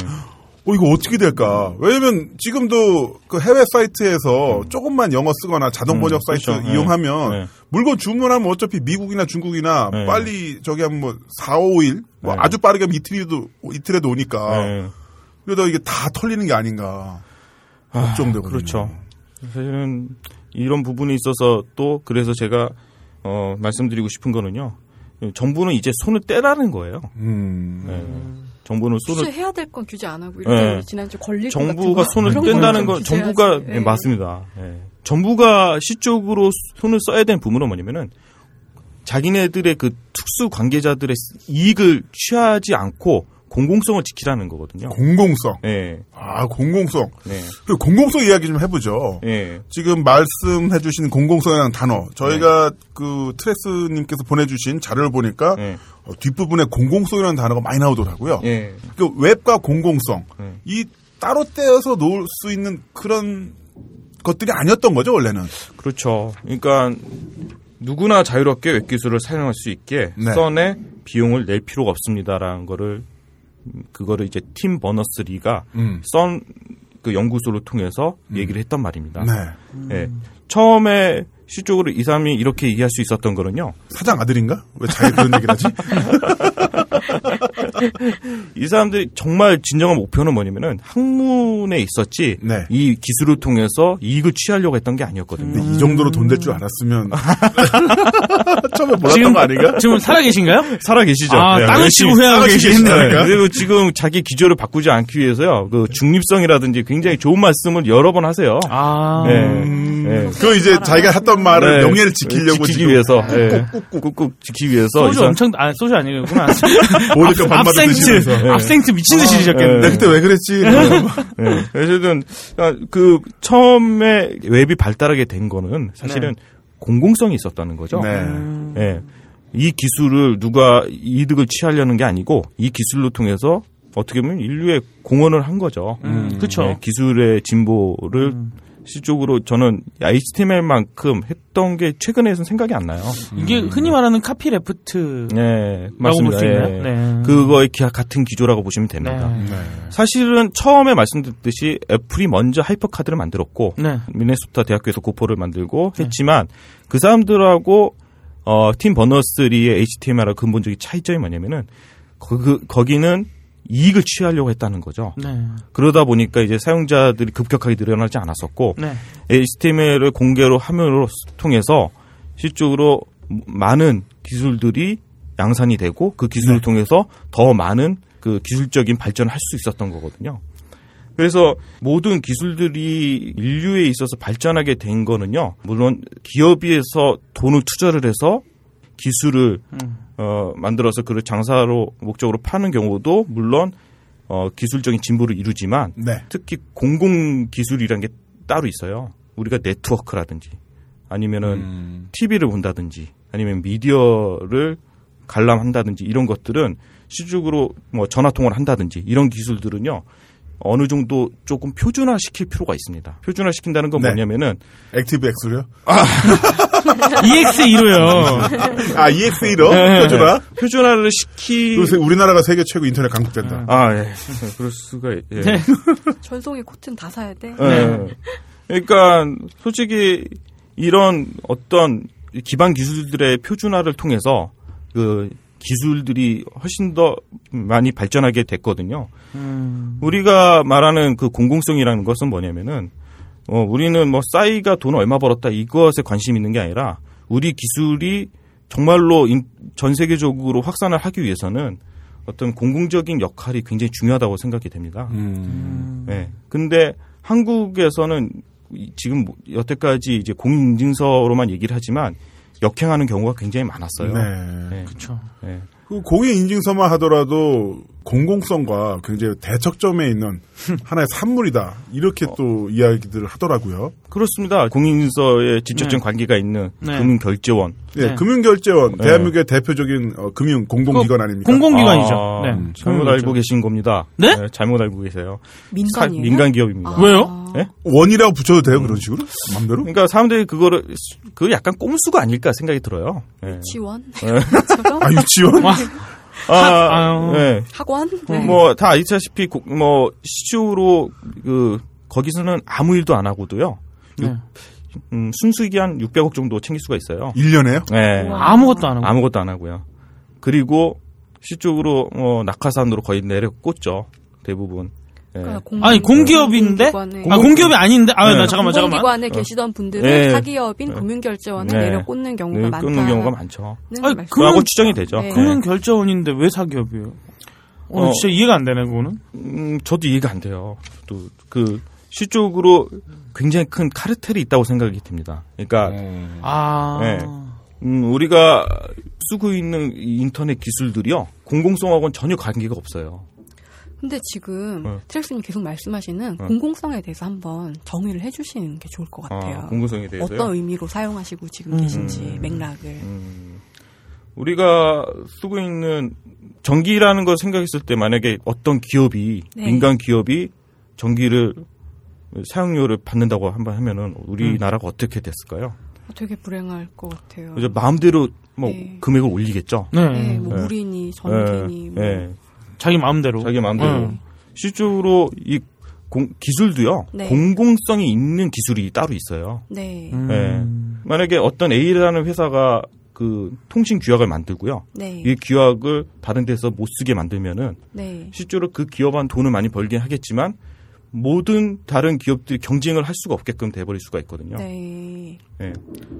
어 이거 어떻게 될까? 왜냐면 지금도 그 해외 사이트에서 조금만 영어 쓰거나 자동 번역 음, 사이트 그렇죠. 네. 이용하면 네. 물건 주문하면 어차피 미국이나 중국이나 네. 빨리 저기 하면 뭐 4, 5일 뭐 네. 아주 빠르게 하면 이틀에도 이틀에도 오니까 네. 그러다 이게 다 털리는 게 아닌가 걱정되거든요. 그렇죠. 사실은 이런 부분에 있어서 또 그래서 제가 어, 말씀드리고 싶은 거는요. 정부는 이제 손을 떼라는 거예요. 음. 네. 정부는 손을 규제해야 될 건 규제 안 하고 이렇게 네. 지난주 것 정부가. 손을 뗀다는 건 정부가. 네, 예. 맞습니다. 예. 정부가 시적으로 손을 써야 되는 부분은 뭐냐면은 자기네들의 그 특수 관계자들의 이익을 취하지 않고 공공성을 지키라는 거거든요. 공공성. 예. 아 공공성. 네. 그 공공성 이야기 좀 해보죠. 예. 지금 말씀해주신 공공성이라는 단어, 저희가 그 트레스님께서 보내주신 자료를 보니까 예. 어, 뒷부분에 공공성이라는 단어가 많이 나오더라고요. 예. 그 웹과 공공성, 예. 이 따로 떼어서 놓을 수 있는 그런 것들이 아니었던 거죠 원래는. 그렇죠. 그러니까 누구나 자유롭게 웹기술을 사용할 수 있게 네. 썬에 비용을 낼 필요가 없습니다라는 거를 그거를 이제 팀 버너스 리가 음. 썬그 연구소를 통해서 얘기를 했단 말입니다. 네. 예. 처음에 시적으로 이 사람이 이렇게 이해할 수 있었던 거는요. 사장 아들인가? 왜 자기 그런 얘기를 하지? [LAUGHS] 이 사람들이 정말 진정한 목표는 뭐냐면은 학문에 있었지 네. 이 기술을 통해서 이익을 취하려고 했던 게 아니었거든요. 근데 이 정도로 돈 될 줄 알았으면 [LAUGHS] 처음에 몰랐던 지금 거 아닌가? 지금 살아 계신가요? 살아 계시죠. 아, 네, 땅을 치고 계시겠네요. 계시다니까? 그리고 지금 자기 기조를 바꾸지 않기 위해서요. 그 중립성이라든지 굉장히 좋은 말씀을 여러 번 하세요. 아. 네. 음, 네. 그 이제 자기가 했던 말을 네. 명예를 지키려고 지키기 위해서 예. 꾹꾹 지키기 위해서 이 소주 엄청 아 소주 아니구나. 반마다 [LAUGHS] 압생트 드시면서. 네. 압생트 미친 듯이 드셨겠네. 내가 그때 왜 그랬지? 네. 어쨌든 아, 그 처음에 웹이 발달하게 된 거는 사실은 공공성이 있었다는 거죠. 네. 예. 이 기술을 누가 이득을 취하려는 게 아니고 이 기술로 통해서 어떻게 보면 인류의 공헌을 한 거죠. 음, 그쵸. 네, 기술의 진보를 실적으로 저는 HTML만큼 했던 게 최근에선 생각이 안 나요. 이게 흔히 말하는 copyleft. 네, 라고. 볼수 있나요? 예. 네. 그거의 기하 같은 기조라고 보시면 됩니다. 네. 사실은 처음에 말씀드렸듯이 애플이 먼저 HyperCard를 만들었고 네. 미네소타 대학교에서 Gopher를 만들고 했지만 그 사람들하고 어, 팀 버너스3의 HTML하고 근본적인 차이점이 뭐냐면은 거, 그, 거기는 이익을 취하려고 했다는 거죠. 네. 그러다 보니까 이제 사용자들이 급격하게 늘어나지 않았었고 네. HTML을 공개로 함으로 통해서 실적으로 많은 기술들이 양산이 되고 그 기술을 통해서 더 많은 그 기술적인 발전을 할 수 있었던 거거든요. 그래서 모든 기술들이 인류에 있어서 발전하게 된 거는요. 물론 기업에서 돈을 투자를 해서 기술을 어, 만들어서 그를 장사로 목적으로 파는 경우도 물론 어, 기술적인 진보를 이루지만 네. 특히 공공 기술이란 게 따로 있어요. 우리가 네트워크라든지 아니면은 TV를 본다든지 아니면 미디어를 관람한다든지 이런 것들은 시중으로 뭐 전화 통화를 한다든지 이런 기술들은요. 어느 정도 조금 표준화 시킬 필요가 있습니다. 표준화 시킨다는 건 네. 뭐냐면은 액티브 X로요? [LAUGHS] EX1호요. 아, EX1로? 표준화? 표준화를 시키 요새 우리나라가 세계 최고 인터넷 강국된다. 아, 예. 그럴 수가 예. 네. [LAUGHS] 전송의 코트는 다 사야 돼. 예. 그러니까 솔직히 이런 어떤 기반 기술들의 표준화를 통해서 그 기술들이 훨씬 더 많이 발전하게 됐거든요. 음. 우리가 말하는 그 공공성이라는 것은 뭐냐면은 어 우리는 뭐 싸이가 돈 얼마 벌었다 이것에 관심 있는 게 아니라 우리 기술이 정말로 인- 전 세계적으로 확산을 하기 위해서는 어떤 공공적인 역할이 굉장히 중요하다고 생각이 됩니다. 음. 네. 근데 한국에서는 이- 지금 뭐 여태까지 이제 공인인증서로만 얘기를 하지만 역행하는 경우가 굉장히 많았어요. 네. 네. 그렇죠. 네. 그 공인 인증서만 하더라도 공공성과 굉장히 대척점에 있는 하나의 산물이다. 이렇게 또 이야기들을 하더라고요. 그렇습니다. 공인인증서에 직접적 네. 관계가 있는 네. 금융결제원. 예, 네. 금융결제원, 네. 대한민국의 대표적인 어, 금융 공공기관 아닙니까? 공공기관이죠. 아, 네. 잘못 공공기관이죠. 알고 계신 겁니다. 네? 잘못 알고 계세요. 민간이에요? 사- 민간 기업입니다. 아. 왜요? 네? 원이라고 붙여도 돼요, 그런 식으로? 맘대로? 그러니까 사람들이 그거를 그 약간 꼼수가 아닐까 생각이 들어요. 네. 지원? 네. [LAUGHS] 처럼? 아, 유치원? [LAUGHS] 와, 아. 네. 학원? 네. 뭐 다 아시다시피 고- 뭐 시주로 그 거기서는 아무 일도 안 하고도요. 네. 음, 순수익이 한 600억 정도 챙길 수가 있어요. 1년에요? 네. 아무것도 안 하고. 아무것도 안 하고요. 그리고 시쪽으로 어, 낙하산으로 거의 내려 꽂죠. 대부분. 네. 그러니까 공- 아니 공기업인데? 공공기관에- 아 공기업이 아닌데? 아 네. 나 잠깐만 잠깐만. 공공기관에 계시던 분들은 네. 사기업인 네. 금융결제원을 네. 내려 꽂는 경우가 네, 많다. 끊는 경우가 많죠. 아니, 그하고 추정이 되죠. 네. 금융결제원인데 왜 사기업이에요? 어, 어. 진짜 이해가 안 되네 그거는. 음, 저도 이해가 안 돼요. 또그 시쪽으로 굉장히 큰 카르텔이 있다고 생각이 듭니다. 그러니까 아. 네. 음, 우리가 쓰고 있는 이 인터넷 기술들이요 공공성하고는 전혀 관계가 없어요. 근데 지금 네. 트렉스님 계속 말씀하시는 네. 공공성에 대해서 한번 정의를 해주시는 게 좋을 것 같아요. 아, 공공성에 대해서요. 어떤 의미로 사용하시고 지금 음. 계신지 맥락을. 음, 우리가 쓰고 있는 전기라는 걸 생각했을 때 만약에 어떤 기업이 네. 민간 기업이 전기를 사용료를 받는다고 한번 하면은 우리나라가 어떻게 됐을까요? 어, 되게 불행할 것 같아요. 이제 마음대로 뭐 네. 금액을 올리겠죠. 네. 네, 뭐 네. 물이니 전기니 뭐. 예, 예. 자기 마음대로. 자기 마음대로. 음. 실제로 이 공- 기술도요. 네. 공공성이 있는 기술이 따로 있어요. 네. 음. 네. 만약에 어떤 A라는 회사가 그그 통신 규약을 만들고요. 네. 이 규약을 다른 데서 못 쓰게 만들면은 네. 실제로 그 기업한 돈을 많이 벌긴 하겠지만 모든 다른 기업들이 경쟁을 할 수가 없게끔 돼버릴 수가 있거든요. 네. 예.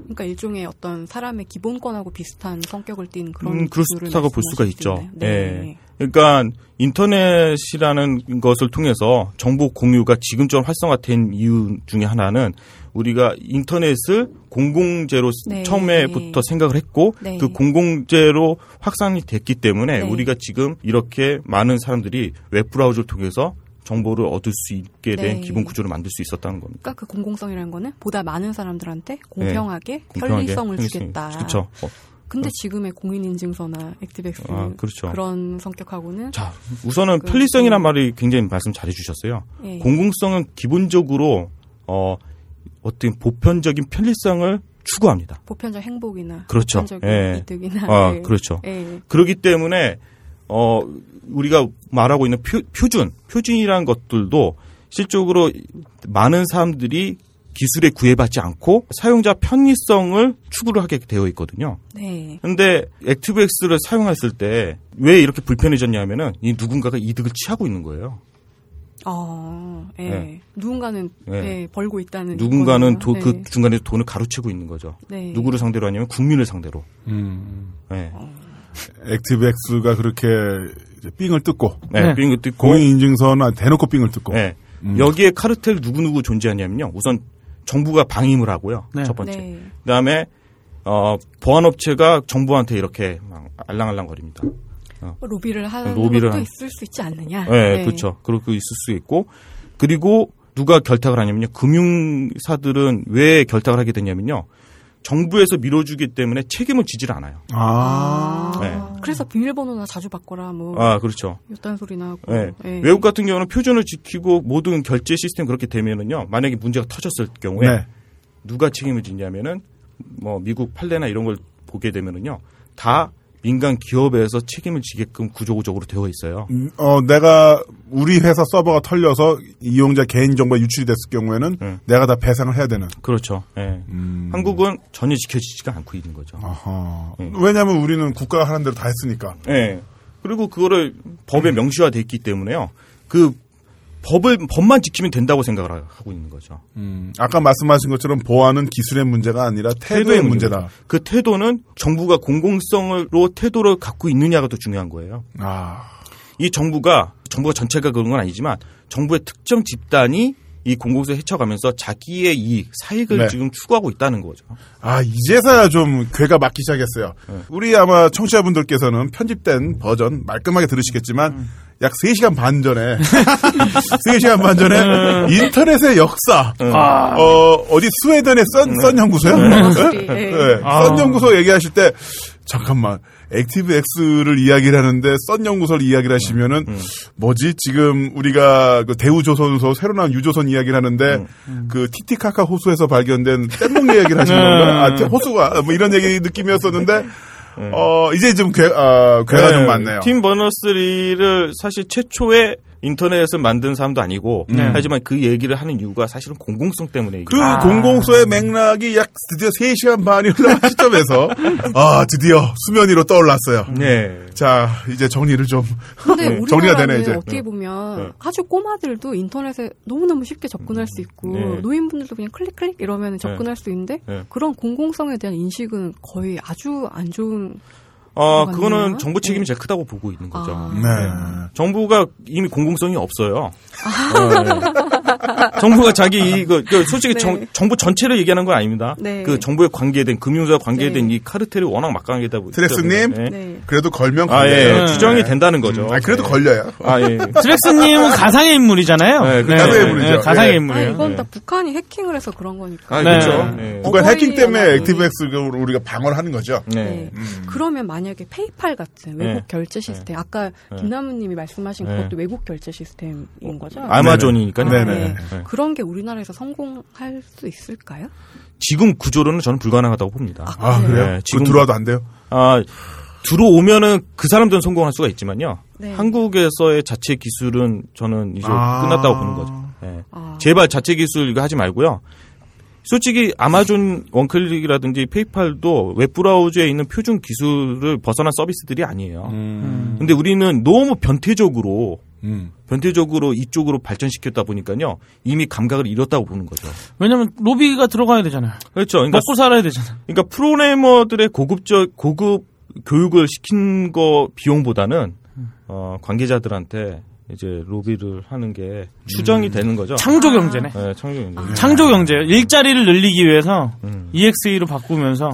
그러니까 일종의 어떤 사람의 기본권하고 비슷한 성격을 띈 그런 음, 기술을 그렇다고 볼 수가 있죠. 말씀하실 수 있나요? 예. 그러니까 인터넷이라는 것을 통해서 정보 공유가 지금처럼 활성화된 이유 중에 하나는 우리가 인터넷을 공공재로 네. 처음에부터 생각을 했고 네. 그 공공재로 확산이 됐기 때문에 네. 우리가 지금 이렇게 많은 사람들이 웹브라우저를 통해서 정보를 얻을 수 있게 된 네. 기본 구조를 만들 수 있었다는 겁니다. 그러니까 그 공공성이라는 거는 보다 많은 사람들한테 공평하게 네. 공평하게 편리성을 편리성이- 주겠다. 그렇죠. 어, 근데 지금의 공인인증서나 액티백스 아, 그렇죠. 그런 성격하고는 자, 우선은 그- 편리성이란 말이 굉장히 말씀 잘해 주셨어요. 예. 공공성은 기본적으로 어 어떤 보편적인 편리성을 추구합니다. 보편적 행복이나 그렇죠. 보편적인 예. 이득이나 아, 예. 그렇죠. 예. 그렇기 때문에 어 우리가 말하고 있는 표, 표준, 표준이라는 것들도 실적으로 많은 사람들이 기술에 구애받지 않고 사용자 편의성을 추구를 하게 되어 있거든요. 네. 근데 액티브엑스를 사용했을 때 왜 이렇게 불편해졌냐면은 이 누군가가 이득을 취하고 있는 거예요. 어, 예. 네. 누군가는 네. 예, 벌고 있다는 누군가는 도, 있거든요. 그 중간에 돈을 가로채고 있는 거죠. 네. 누구를 상대로 하냐면 국민을 상대로. 음. 네. 액티브엑스가 그렇게 이제 삥을 뜯고 네. 네. 빙을 뜯고. 공인 인증서는 대놓고 삥을 뜯고 네. 음. 여기에 카르텔 누구누구 존재하냐면요. 우선 정부가 방임을 하고요. 네. 첫 번째. 네. 그다음에 어, 보안업체가 정부한테 이렇게 막 알랑알랑거립니다. 로비를 하는 로비를 것도 한- 있을 수 있지 않느냐. 네, 그렇죠. 그렇게 있을 수 있고 그리고 누가 결탁을 하냐면요. 금융사들은 왜 결탁을 하게 되냐면요. 정부에서 밀어주기 때문에 책임을 지질 않아요. 아. 네. 그래서 비밀번호나 자주 바꿔라 뭐 아, 그렇죠. 이딴 소리나 하고. 네. 예. 외국 같은 경우는 표준을 지키고 모든 결제 시스템 그렇게 되면은요. 만약에 문제가 터졌을 경우에 네. 누가 책임을 지냐면은 뭐 미국 판례나 이런 걸 보게 되면은요. 다 민간 기업에서 책임을 지게끔 구조적으로 되어 있어요. 음, 어, 내가 우리 회사 서버가 털려서 이용자 개인 정보가 유출이 됐을 경우에는 네. 내가 다 배상을 해야 되는. 그렇죠. 예. 음. 한국은 전혀 지켜지지가 않고 있는 거죠. 아하. 음. 왜냐하면 우리는 국가가 하는 대로 다 했으니까. 예. 그리고 그거를 법에 명시화돼 있기 때문에요. 그 법을 법만 지키면 된다고 생각을 하고 있는 거죠. 음. 아까 말씀하신 것처럼 보안은 기술의 문제가 아니라 태도의, 태도의 문제다. 문제다. 그 태도는 정부가 공공성으로 태도를 갖고 있느냐가 더 중요한 거예요. 아. 이 정부가 정부가 전체가 그런 건 아니지만 정부의 특정 집단이 이 공공성을 헤쳐가면서 자기의 이익, 사익을 네. 지금 추구하고 있다는 거죠. 아, 이제서야 좀 괴가 막기 시작했어요. 네. 우리 아마 청취자분들께서는 편집된 버전 말끔하게 들으시겠지만 음. 약 3시간 반 전에 [LAUGHS] 3시간 반 전에 인터넷의 역사 음. 어, 어디 스웨덴의 썬, 썬 연구소요? 네. 네. 아. 썬 연구소 얘기하실 때 잠깐만 Active X를 이야기를 하는데 CERN 연구소를 이야기를 하시면은 음. 뭐지 지금 우리가 그 대우조선소 새로 나온 유조선 이야기를 하는데 음. 그 티티카카 호수에서 발견된 뗏목 이야기를 하시는 네. 건가? 아, 티- 호수가 뭐 이런 얘기 느낌이었었는데 어 이제 좀 괴, 아, 괴가 네, 좀 많네요. 팀 버너스 리를 사실 최초에 인터넷을 만든 사람도 아니고 네. 하지만 그 얘기를 하는 이유가 사실은 공공성 때문에 그 얘기를 공공성의 맥락이 약 드디어 3시간 반이 흘러간 [LAUGHS] 시점에서 아 드디어 수면 위로 떠올랐어요. 네. 자 이제 정리를 좀 근데 네, [LAUGHS] 정리가 되네 이제. 어떻게 보면 네. 아주 꼬마들도 인터넷에 너무너무 쉽게 접근할 수 있고 네. 노인분들도 그냥 클릭 클릭 이러면 접근할 수 있는데 네. 그런 공공성에 대한 인식은 거의 아주 안 좋은 어, 그거는? 정부 책임이 네. 제일 크다고 보고 있는 거죠. 아. 네. 정부가 이미 공공성이 없어요. 네. [LAUGHS] 정부가 자기 이거 그 솔직히 네. 정, 정부 전체를 얘기하는 건 아닙니다. 네. 그 정부에 관계된 금융사와 관계된 네. 이 카르텔이 워낙 막강하다 보니 트렉스님? 네. 네. 그래도 걸면 아, 걸려요. 예, 네. 추정이 된다는 거죠. 아 그래도 네. 걸려요. 아, 예. [LAUGHS] 드렉스님은 가상의 인물이잖아요. 네, 그 가상의 인물이죠. 가상의 예. 아 인물이에요. 이건 네. 다 북한이 해킹을 해서 그런 거니까. 아, 네. 그렇죠. 네. 북한 해킹 때문에 연합이- 액티브엑스로 우리가 방어를 하는 거죠. 네. 네. 그러면 만약에 페이팔 같은 외국 네. 결제 시스템, 아까 김남우님이 말씀하신 네. 그것도 외국 결제 시스템인 거죠? 아마존이니까요. 네네. 네. 네. 그런 게 우리나라에서 성공할 수 있을까요? 지금 구조로는 저는 불가능하다고 봅니다. 아 그래요? 네, 지금 지금- 들어와도 안 돼요? 아, 들어오면은 그 사람들은 성공할 수가 있지만요. 네. 한국에서의 자체 기술은 저는 이제 아. 끝났다고 보는 거죠. 네. 아. 제발 자체 기술 이거 하지 말고요. 솔직히 아마존 원클릭이라든지 페이팔도 웹브라우저에 있는 표준 기술을 벗어난 서비스들이 아니에요. 음. 근데 우리는 너무 변태적으로 음. 변태적으로 이쪽으로 발전시켰다 보니까요. 이미 감각을 잃었다고 보는 거죠. 왜냐면 로비가 들어가야 되잖아요. 그렇죠. 그러니까, 먹고 살아야 되잖아요. 그러니까 프로그래머들의 고급적 고급 교육을 시킨 거 비용보다는 어, 관계자들한테 이제 로비를 하는 게 추정이 되는 거죠. 창조 경제네. 네, 창조 경제. 창조 경제. 일자리를 늘리기 위해서 음. EXE로 바꾸면서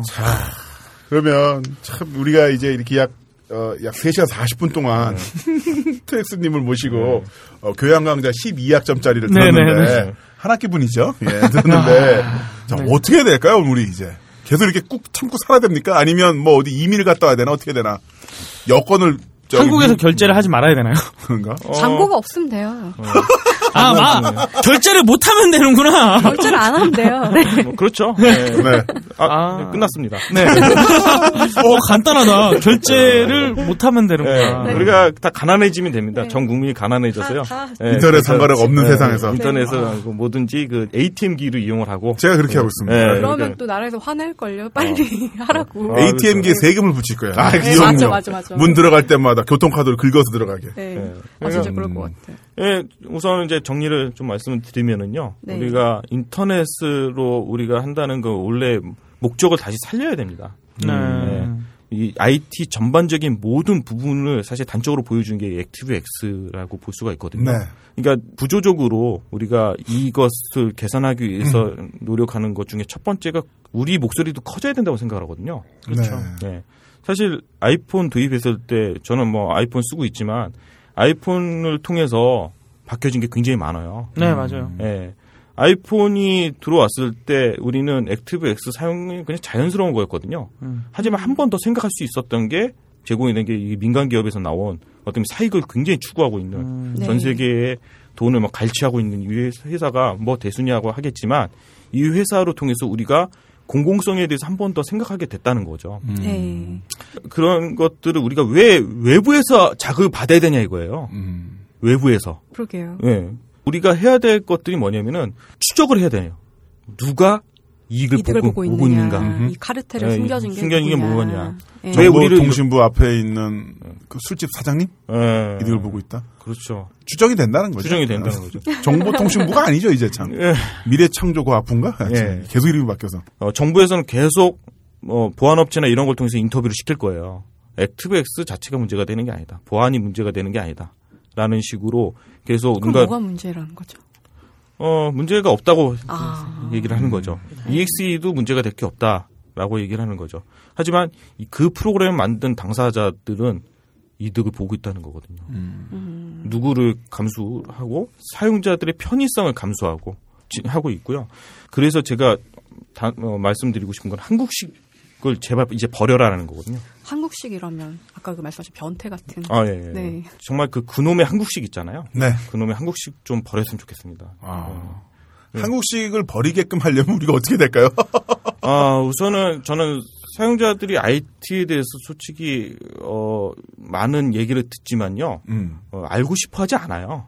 그러면 참 우리가 이제 이렇게 약, 어, 약 3시간 40분 동안 [LAUGHS] 트엑스님을 모시고 어, 교양 강좌 12학점짜리를 네, 들었는데 네, 네. 한 학기분이죠. 예, 들었는데 자, 어떻게 해야 될까요, 우리 이제? 계속 이렇게 꾹 참고 살아야 됩니까? 아니면 뭐 어디 이민을 갔다 와야 되나? 어떻게 되나? 여권을 저기 한국에서 미- 결제를 하지 말아야 되나요? [LAUGHS] 그런가? 잔고가 없으면 돼요. 아, 마, 결제를 못 하면 되는구나. 결제를 안 하면 돼요. [LAUGHS] 네. 뭐 그렇죠. 네. 네. 아, 아. 네, 끝났습니다. 네. [LAUGHS] 어, 간단하다. 결제를 못 하면 되는구나. 네. 우리가 다 가난해지면 됩니다. 전 국민이 가난해져서요. 다- 다- 네, 인터넷 상가력 없는 세상에서. 인터넷을 하고 뭐든지 그 ATM기를 이용을 하고 제가 그렇게 하고 있습니다. 네, 그러면 그러니까- 또 나라에서 화낼걸요. 빨리 하라고. 어. ATM기에 세금을 붙일 거예요. 아, 네. 맞아, 맞아, 맞아. 문 들어갈 때마다 교통카드를 긁어서 들어가게. 네. 네. 아, 진짜 음. 그럴 것 같아. 예, 우선 이제 정리를 좀 말씀을 드리면은요. 네. 우리가 인터넷으로 우리가 한다는 그 원래 목적을 다시 살려야 됩니다. 네. 네. 이 IT 전반적인 모든 부분을 사실 단적으로 보여준 게 Active X라고 볼 수가 있거든요. 네. 그러니까 구조적으로 우리가 이것을 개선하기 위해서 노력하는 것 중에 첫 번째가 우리 목소리도 커져야 된다고 생각을 하거든요. 그렇죠. 네. 사실 아이폰 도입했을 때 저는 뭐 아이폰 쓰고 있지만 아이폰을 통해서 바뀌어진 게 굉장히 많아요. 네, 맞아요. 예. 아이폰이 들어왔을 때 우리는 Active X 사용이 그냥 자연스러운 거였거든요. 음. 하지만 한 번 더 생각할 수 있었던 게 제공이 된게이 민간 기업에서 나온 어떤 사익을 굉장히 추구하고 있는 음. 네. 전 세계에 돈을 막 갈취하고 있는 이 회사- 회사가 뭐 대수냐고 하겠지만 이 회사로 통해서 우리가 공공성에 대해서 한 번 더 생각하게 됐다는 거죠. 음. 네. 그런 것들을 우리가 왜 외부에서 자극을 받아야 되냐 이거예요. 음. 외부에서. 그러게요. 예. 우리가 해야 될 것들이 뭐냐면은 추적을 해야 돼요. 누가 이익을, 이득을 보고, 보고. 있는가. 이 카르텔을 네, 숨겨진 게 숨겨진 게. 뭐냐. 네. 왜 우리를- 정보통신부 앞에 있는 그 술집 사장님 예. 이득을 보고 있다. 그렇죠. 추정이 된다는 거죠. 추정이 된다는 거죠. [LAUGHS] 정보통신부가 아니죠 이제 참. 예. 미래창조과학부인가? 예. 계속 이름이 바뀌어서. 어, 정부에서는 계속 뭐 보안업체나 이런 걸 통해서 인터뷰를 시킬 거예요. 액티브엑스 자체가 문제가 되는 게 아니다. 보안이 문제가 되는 게 아니다. 라는 식으로 계속 그럼 뭔가 뭐가 문제라는 거죠? 어, 문제가 없다고 아. 얘기를 하는 거죠. EXE도 문제가 될 게 없다라고 얘기를 하는 거죠. 하지만 이- 그 프로그램을 만든 당사자들은 이득을 보고 있다는 거거든요. 음. 누구를 감수하고 사용자들의 편의성을 감수하고 지- 하고 있고요. 그래서 제가 다- 어, 말씀드리고 싶은 건 한국식 을 제발 이제 버려라라는 거거든요. 한국식 이라면 아까 그 말씀하신 변태 같은. 아, 예, 예. 네. 정말 그 그놈의 한국식 있잖아요. 네. 그놈의 한국식 좀 버렸으면 좋겠습니다. 아. 네. 한국식을 버리게끔 하려면 우리가 어떻게 될까요? [LAUGHS] 아, 우선은 저는 사용자들이 IT에 대해서 솔직히 어 많은 얘기를 듣지만요. 음. 어, 알고 싶어 하지 않아요.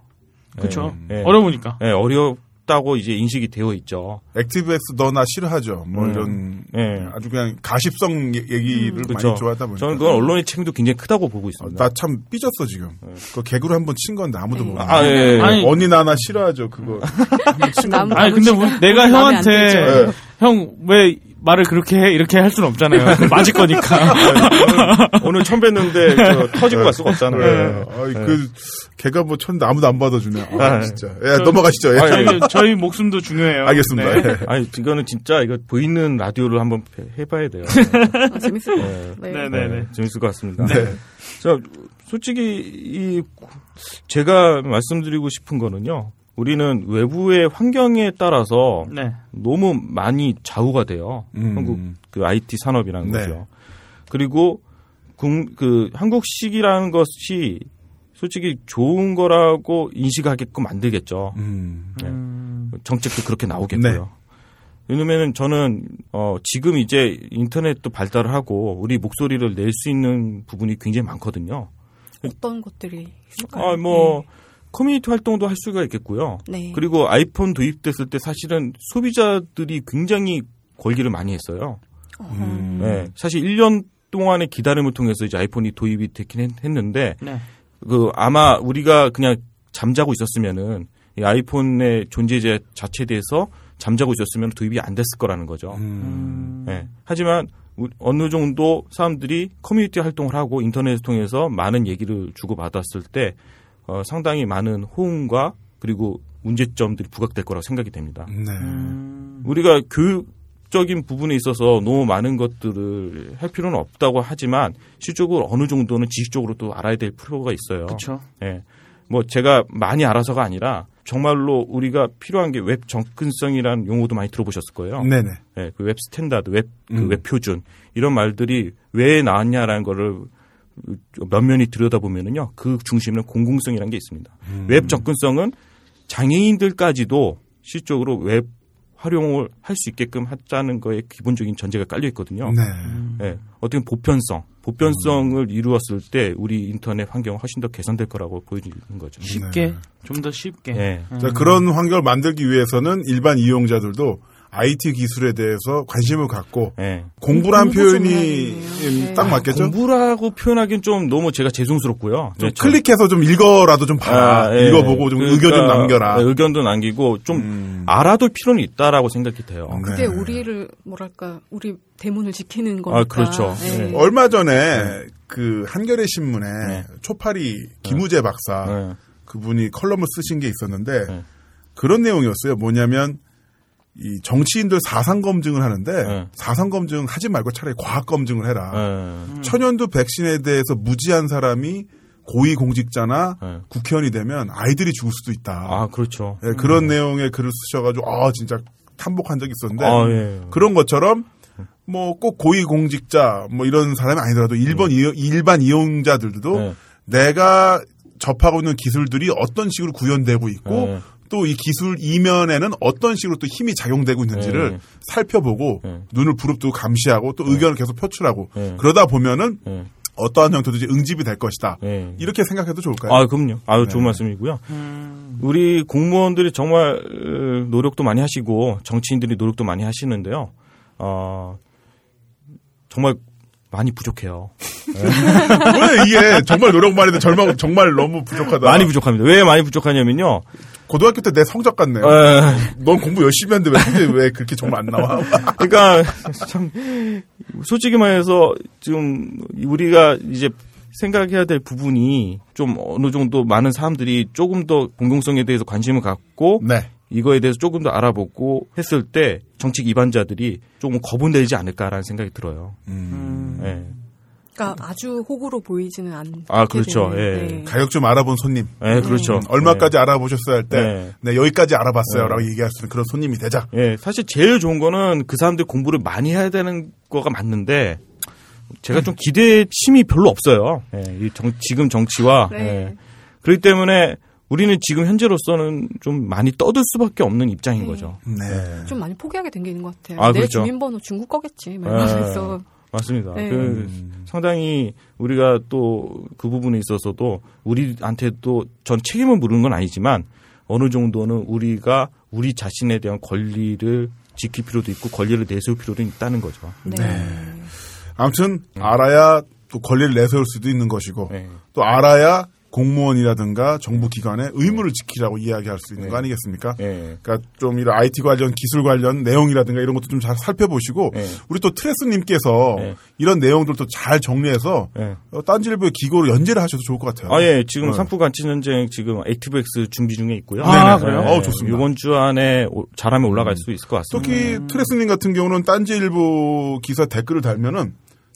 그렇죠. 예. 어려우니까. 예, 어 렵다고 이제 인식이 되어 있죠. 액티브엑스 너나 싫어하죠. 뭐 음. 이런 예. 아주 그냥 가십성 얘- 얘기를 그렇죠. 많이 좋아하다 보니까. 저는 그건 언론의 책임도 굉장히 크다고 보고 있습니다. 나참 삐졌어 지금. 그 개그로 한번 친 건데 아무도 네. 모르. 아, 예, 예. 아니, 언니 나나 싫어하죠 그거. 한번 건데. 아니 근데 우리, 내가 마음에 안 형한테 들죠. 형왜 말을 그렇게 해 이렇게 할 수는 없잖아요. 맞을 거니까. [LAUGHS] 오늘 처음 뵀는데 저 [LAUGHS] 터지고 갈 수가 없잖아요. 네. 아이, 그 개가 뭐 쳤는데 아무도 안 받아주네. 아, 아, 진짜. 예, 넘어가시죠. 예. 저희, 저희 목숨도 중요해요. 알겠습니다. 네. 예. 아니 이거는 진짜 이거 보이는 라디오를 한번 해봐야 돼요. 아, 재밌을 것 같아요. 네. 네, 네, 네. 재밌을 것 같습니다. 네. 자, 솔직히 이 제가 말씀드리고 싶은 거는요. 우리는 외부의 환경에 따라서 네. 너무 많이 좌우가 돼요. 음. 한국 그 IT 산업이라는 네. 거죠. 그리고 국- 그 한국식이라는 것이 솔직히 좋은 거라고 인식하게끔 만들겠죠. 음. 네. 음, 정책도 그렇게 나오겠고요. 왜냐면은 저는 어 지금 이제 인터넷도 발달을 하고 우리 목소리를 낼 수 있는 부분이 굉장히 많거든요. 어떤 것들이 있을까요? 아, 뭐, 커뮤니티 활동도 할 수가 있겠고요. 네. 그리고 아이폰 도입됐을 때 사실은 소비자들이 굉장히 권리를 많이 했어요. 음. 네, 사실 1년 동안의 기다림을 통해서 이제 아이폰이 도입이 됐긴 했- 했는데 네. 그 아마 우리가 그냥 잠자고 있었으면은 이 아이폰의 존재 자체에 대해서 잠자고 있었으면 도입이 안 됐을 거라는 거죠. 음. 예. 하지만 우- 어느 정도 사람들이 커뮤니티 활동을 하고 인터넷을 통해서 많은 얘기를 주고 받았을 때 어, 상당히 많은 호응과 그리고 문제점들이 부각될 거라고 생각이 됩니다. 네. 우리가 교육적인 부분에 있어서 너무 많은 것들을 할 필요는 없다고 하지만 실질적으로 어느 정도는 지식적으로 또 알아야 될 필요가 있어요. 그렇죠. 예. 뭐 제가 많이 알아서가 아니라 정말로 우리가 필요한 게 웹 접근성이라는 용어도 많이 들어보셨을 거예요. 네네. 예, 그 Web Standard, 웹, 그 음. 웹 표준 이런 말들이 왜 나왔냐라는 거를 면면히 들여다보면은요, 그 중심에는 공공성이라는 게 있습니다. 음. 웹 접근성은 장애인들까지도 실질적으로 웹 활용을 할 수 있게끔 하자는 거에 기본적인 전제가 깔려 있거든요. 네. 예, 어떻게 보편성, 보편성을 이루었을 때 우리 인터넷 환경은 훨씬 더 개선될 거라고 보여지는 거죠. 쉽게 좀더 쉽게. 예. 음. 자, 그런 환경을 만들기 위해서는 일반 이용자들도 IT 기술에 대해서 관심을 갖고 예. 공부란 표현이. 딱 네. 맞겠죠? 공부라고 표현하기엔 좀 너무 제가 죄송스럽고요. 좀 예, 저- 클릭해서 좀 읽어라도 좀 봐라. 아, 예. 읽어보고 좀 그러니까, 의견 좀 남겨라. 네, 의견도 남기고 좀 음. 알아둘 필요는 있다라고 생각이 돼요. 그게 네. 우리를 뭐랄까 우리 대문을 지키는 거니까. 아, 그렇죠. 네. 네. 얼마 전에 그 한겨레 신문에 네. 초파리 김우재 박사 네. 그분이 컬럼을 쓰신 게 있었는데 네. 그런 내용이었어요. 뭐냐면 이 정치인들 사상 검증을 하는데 네. 사상 검증 하지 말고 차라리 과학 검증을 해라. 예. 천연두 백신에 대해서 무지한 사람이 고위 공직자나 네. 국회의원이 되면 아이들이 죽을 수도 있다. 아, 그렇죠. 예, 그런 내용의 글을 쓰셔가지고 아 진짜 탐복한 적이 있었는데 아, 예. 그런 것처럼 뭐 꼭 고위 공직자 뭐 이런 사람이 아니더라도 일반 이용, 일반 이용자들도 네. 내가 접하고 있는 기술들이 어떤 식으로 구현되고 있고 네. 또 이 기술 이면에는 어떤 식으로 또 힘이 작용되고 있는지를 네. 살펴보고 네. 눈을 부릅뜨고 감시하고 또 의견을 계속 표출하고 네. 그러다 보면은 예. 어떠한 형태든지 응집이 될 것이다. 예. 이렇게 생각해도 좋을까요? 아, 그럼요. 아유, 좋은 네. 말씀이고요. 우리 공무원들이 정말 어, 노력도 많이 하시고 정치인들이 노력도 많이 하시는데요. 어, 정말 많이 부족해요. [LAUGHS] 왜 이게 정말 노력 많이 했는데 절망 정말 너무 부족하다. 많이 부족합니다. 왜 많이 부족하냐면요. 고등학교 때 내 성적 같네요. 에, 넌 공부 열심히 했는데 왜 왜 그렇게 정말 안 나와? [LAUGHS] 그러니까 참 솔직히 말해서 지금 우리가 이제 생각해야 될 부분이 좀 어느 정도 많은 사람들이 조금 더 공공성에 대해서 관심을 갖고 네. 이거에 대해서 조금 더 알아보고 했을 때 정치 기반자들이 조금 거분되지 않을까라는 생각이 들어요. 음. 예. 그러니까 아주 호구로 보이지는 않게 아, 그렇죠. 되는, 예. 네. 가격 좀 알아본 손님. 예, 그렇죠. 음, 얼마까지 알아보셨어요 할 때, 네. 네, 여기까지 알아봤어요. 네. 라고 얘기할 수 있는 그런 손님이 되자. 예, 사실 제일 좋은 거는 그 사람들 공부를 많이 해야 되는 거가 맞는데 제가 좀 기대심이 별로 없어요. 예, 이 정- 지금 정치와 네. 예. 그렇기 때문에 우리는 지금 현재로서는 좀 많이 떠들 수밖에 없는 입장인 네. 거죠. 네. 좀 많이 포기하게 된 게 있는 것 같아요. 아, 내 그렇죠. 주민번호 중국 거겠지. 막 네. 이러면서. 맞습니다. 네. 그 상당히 우리가 또 그 부분에 있어서도 우리한테도 전 책임을 물은 건 아니지만 어느 정도는 우리가 우리 자신에 대한 권리를 지킬 필요도 있고 권리를 내세울 필요도 있다는 거죠. 네. 아무튼 알아야 또 권리를 내세울 수도 있는 것이고 네. 또 알아야 공무원이라든가 정부 기관의 의무를 지키라고 이야기할 수 있는 네. 거 아니겠습니까? 예. 그러니까 좀 이런 IT 관련 기술 관련 내용이라든가 이런 것도 좀 잘 살펴보시고 네. 우리 또 트레스님께서 네. 이런 내용들도 잘 정리해서 예. 어, 딴지일보의 기고로 연재를 하셔도 좋을 것 같아요. 아, 예. 지금 네. 산프 간치 전쟁 지금 액티브엑스 준비 중에 있고요. 아, 네네. 그래요? 어우, 좋습니다. 이번 주 안에 오- 잘하면 올라갈 수 있을 것 같습니다. 특히 트레스님 같은 경우는 딴지일보 기사 댓글을 달면은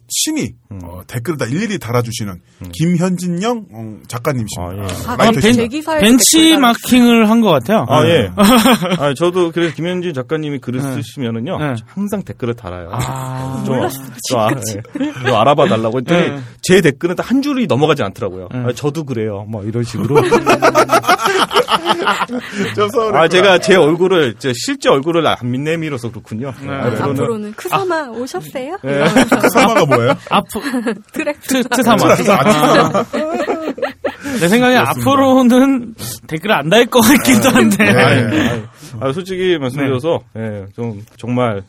친히 어, 댓글을 다 일일이 달아주시는 김현진영 어, 작가님이십니다. 아, 예. 아, 벤- 기사에 벤치마킹을 한 것 같아요. 아, 예. 네. [LAUGHS] 아, 저도 그래서 김현진 작가님이 글을 네. 쓰시면은요. 네. 항상 댓글을 달아요. 아, 좀, 좀, 아, 예. 좀 알아봐 달라고 했더니 네. 제 댓글은 딱 한 줄이 넘어가지 않더라고요. 네. 아, 저도 그래요. 뭐 이런 식으로. [LAUGHS] 아, 제가 제 얼굴을, 제 실제 얼굴을 안 내밀어서 그렇군요. 네. 앞으로는 앞으로는 크사마 오셨어요? 네. 이러면서 그 사마가 뭐예요? 아프 [LAUGHS] 트랙 트 트사마. 아, 아, 내 생각에 그렇습니다. 앞으로는 댓글을 안달 것 같기도 한데. 네. 아니, 아, 솔직히 말씀드려서 예, 좀 정말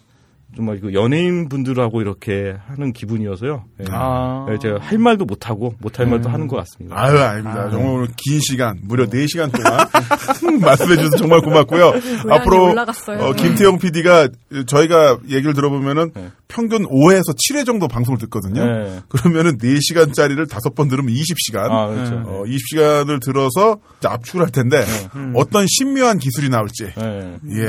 정말 이거 연예인 분들하고 이렇게 하는 기분이어서요. 예. 아. 예, 제가 할 말도 못 하고 못할 말도 하는 것 같습니다. 아유, 아닙니다. 정말 오늘 긴 시간, 무려 4 시간 동안 [LAUGHS] 말씀해 주셔서 정말 고맙고요. 앞으로. 어, 김태형 PD가 저희가 얘기를 들어보면은 네. 평균 5회에서 7회 정도 방송을 듣거든요. 네. 그러면은 4 시간짜리를 5번 들으면 20시간. 아, 그렇죠. 어, 20시간을 들어서 압축을 할 텐데 어떤 신묘한 기술이 나올지. 예. 예,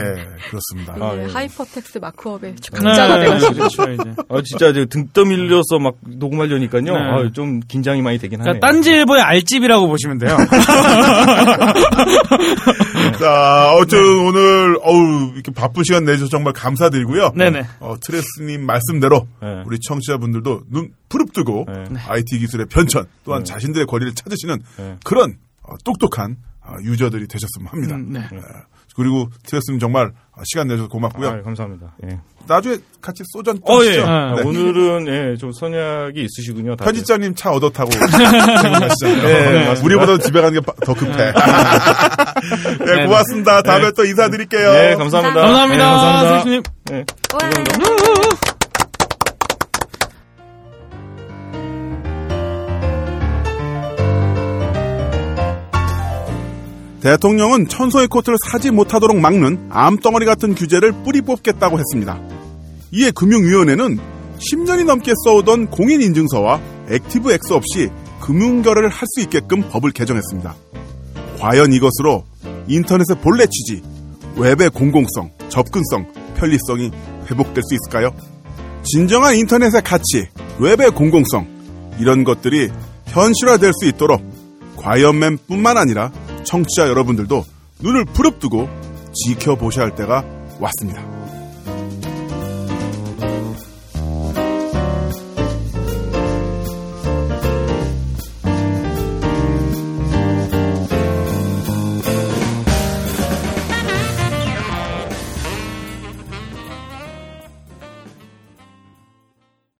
그렇습니다. 아, 예. Hypertext Markup의 네, 강자가 되고 그렇죠, 이제. 아, 진짜 이제 등 떠밀려서 막 녹음하려니까요. 네. 아, 좀 긴장이 많이 되긴 하네요. 그러니까 딴지일보의 알집이라고 보시면 돼요. [LAUGHS] 자, 어쨌든 오늘 어우 이렇게 바쁜 시간 내주셔서 정말 감사드리고요. 네네. 어, 트레스님 말씀대로 네. 우리 청취자분들도 눈 부릅뜨고 네. IT 기술의 변천 또한 자신들의 거리를 찾으시는 네. 그런 어, 똑똑한 어, 유저들이 되셨으면 합니다. 음, 네. 예. 그리고 트레스님 정말 어, 시간 내줘서 고맙고요. 아, 감사합니다. 예. 나중에 같이 소전 어, 예. 하시죠. 아, 네. 오늘은 예, 좀 선약이 있으시군요. 다들. 편집자님 차 얻어 타고. [LAUGHS] 네, 맞습니다. 우리보다 집에 가는 게 더 급해. 네, [LAUGHS] 네. 고맙습니다. 다음에 또 인사드릴게요. 네, 감사합니다. 감사합니다. 네, 감사합니다. 선생님. 네. 대통령은 천소의 코트를 사지 못하도록 막는 암덩어리 같은 규제를 뿌리 뽑겠다고 했습니다. 이에 금융위원회는 10년이 넘게 써오던 공인인증서와 Active X 없이 금융결제를 할 수 있게끔 법을 개정했습니다. 과연 이것으로 인터넷의 본래 취지, 웹의 공공성, 접근성, 편리성이 회복될 수 있을까요? 진정한 인터넷의 가치, 웹의 공공성, 이런 것들이 현실화될 수 있도록 과이언맨뿐만 아니라 청취자 여러분들도 눈을 부릅뜨고 지켜보셔야 할 때가 왔습니다.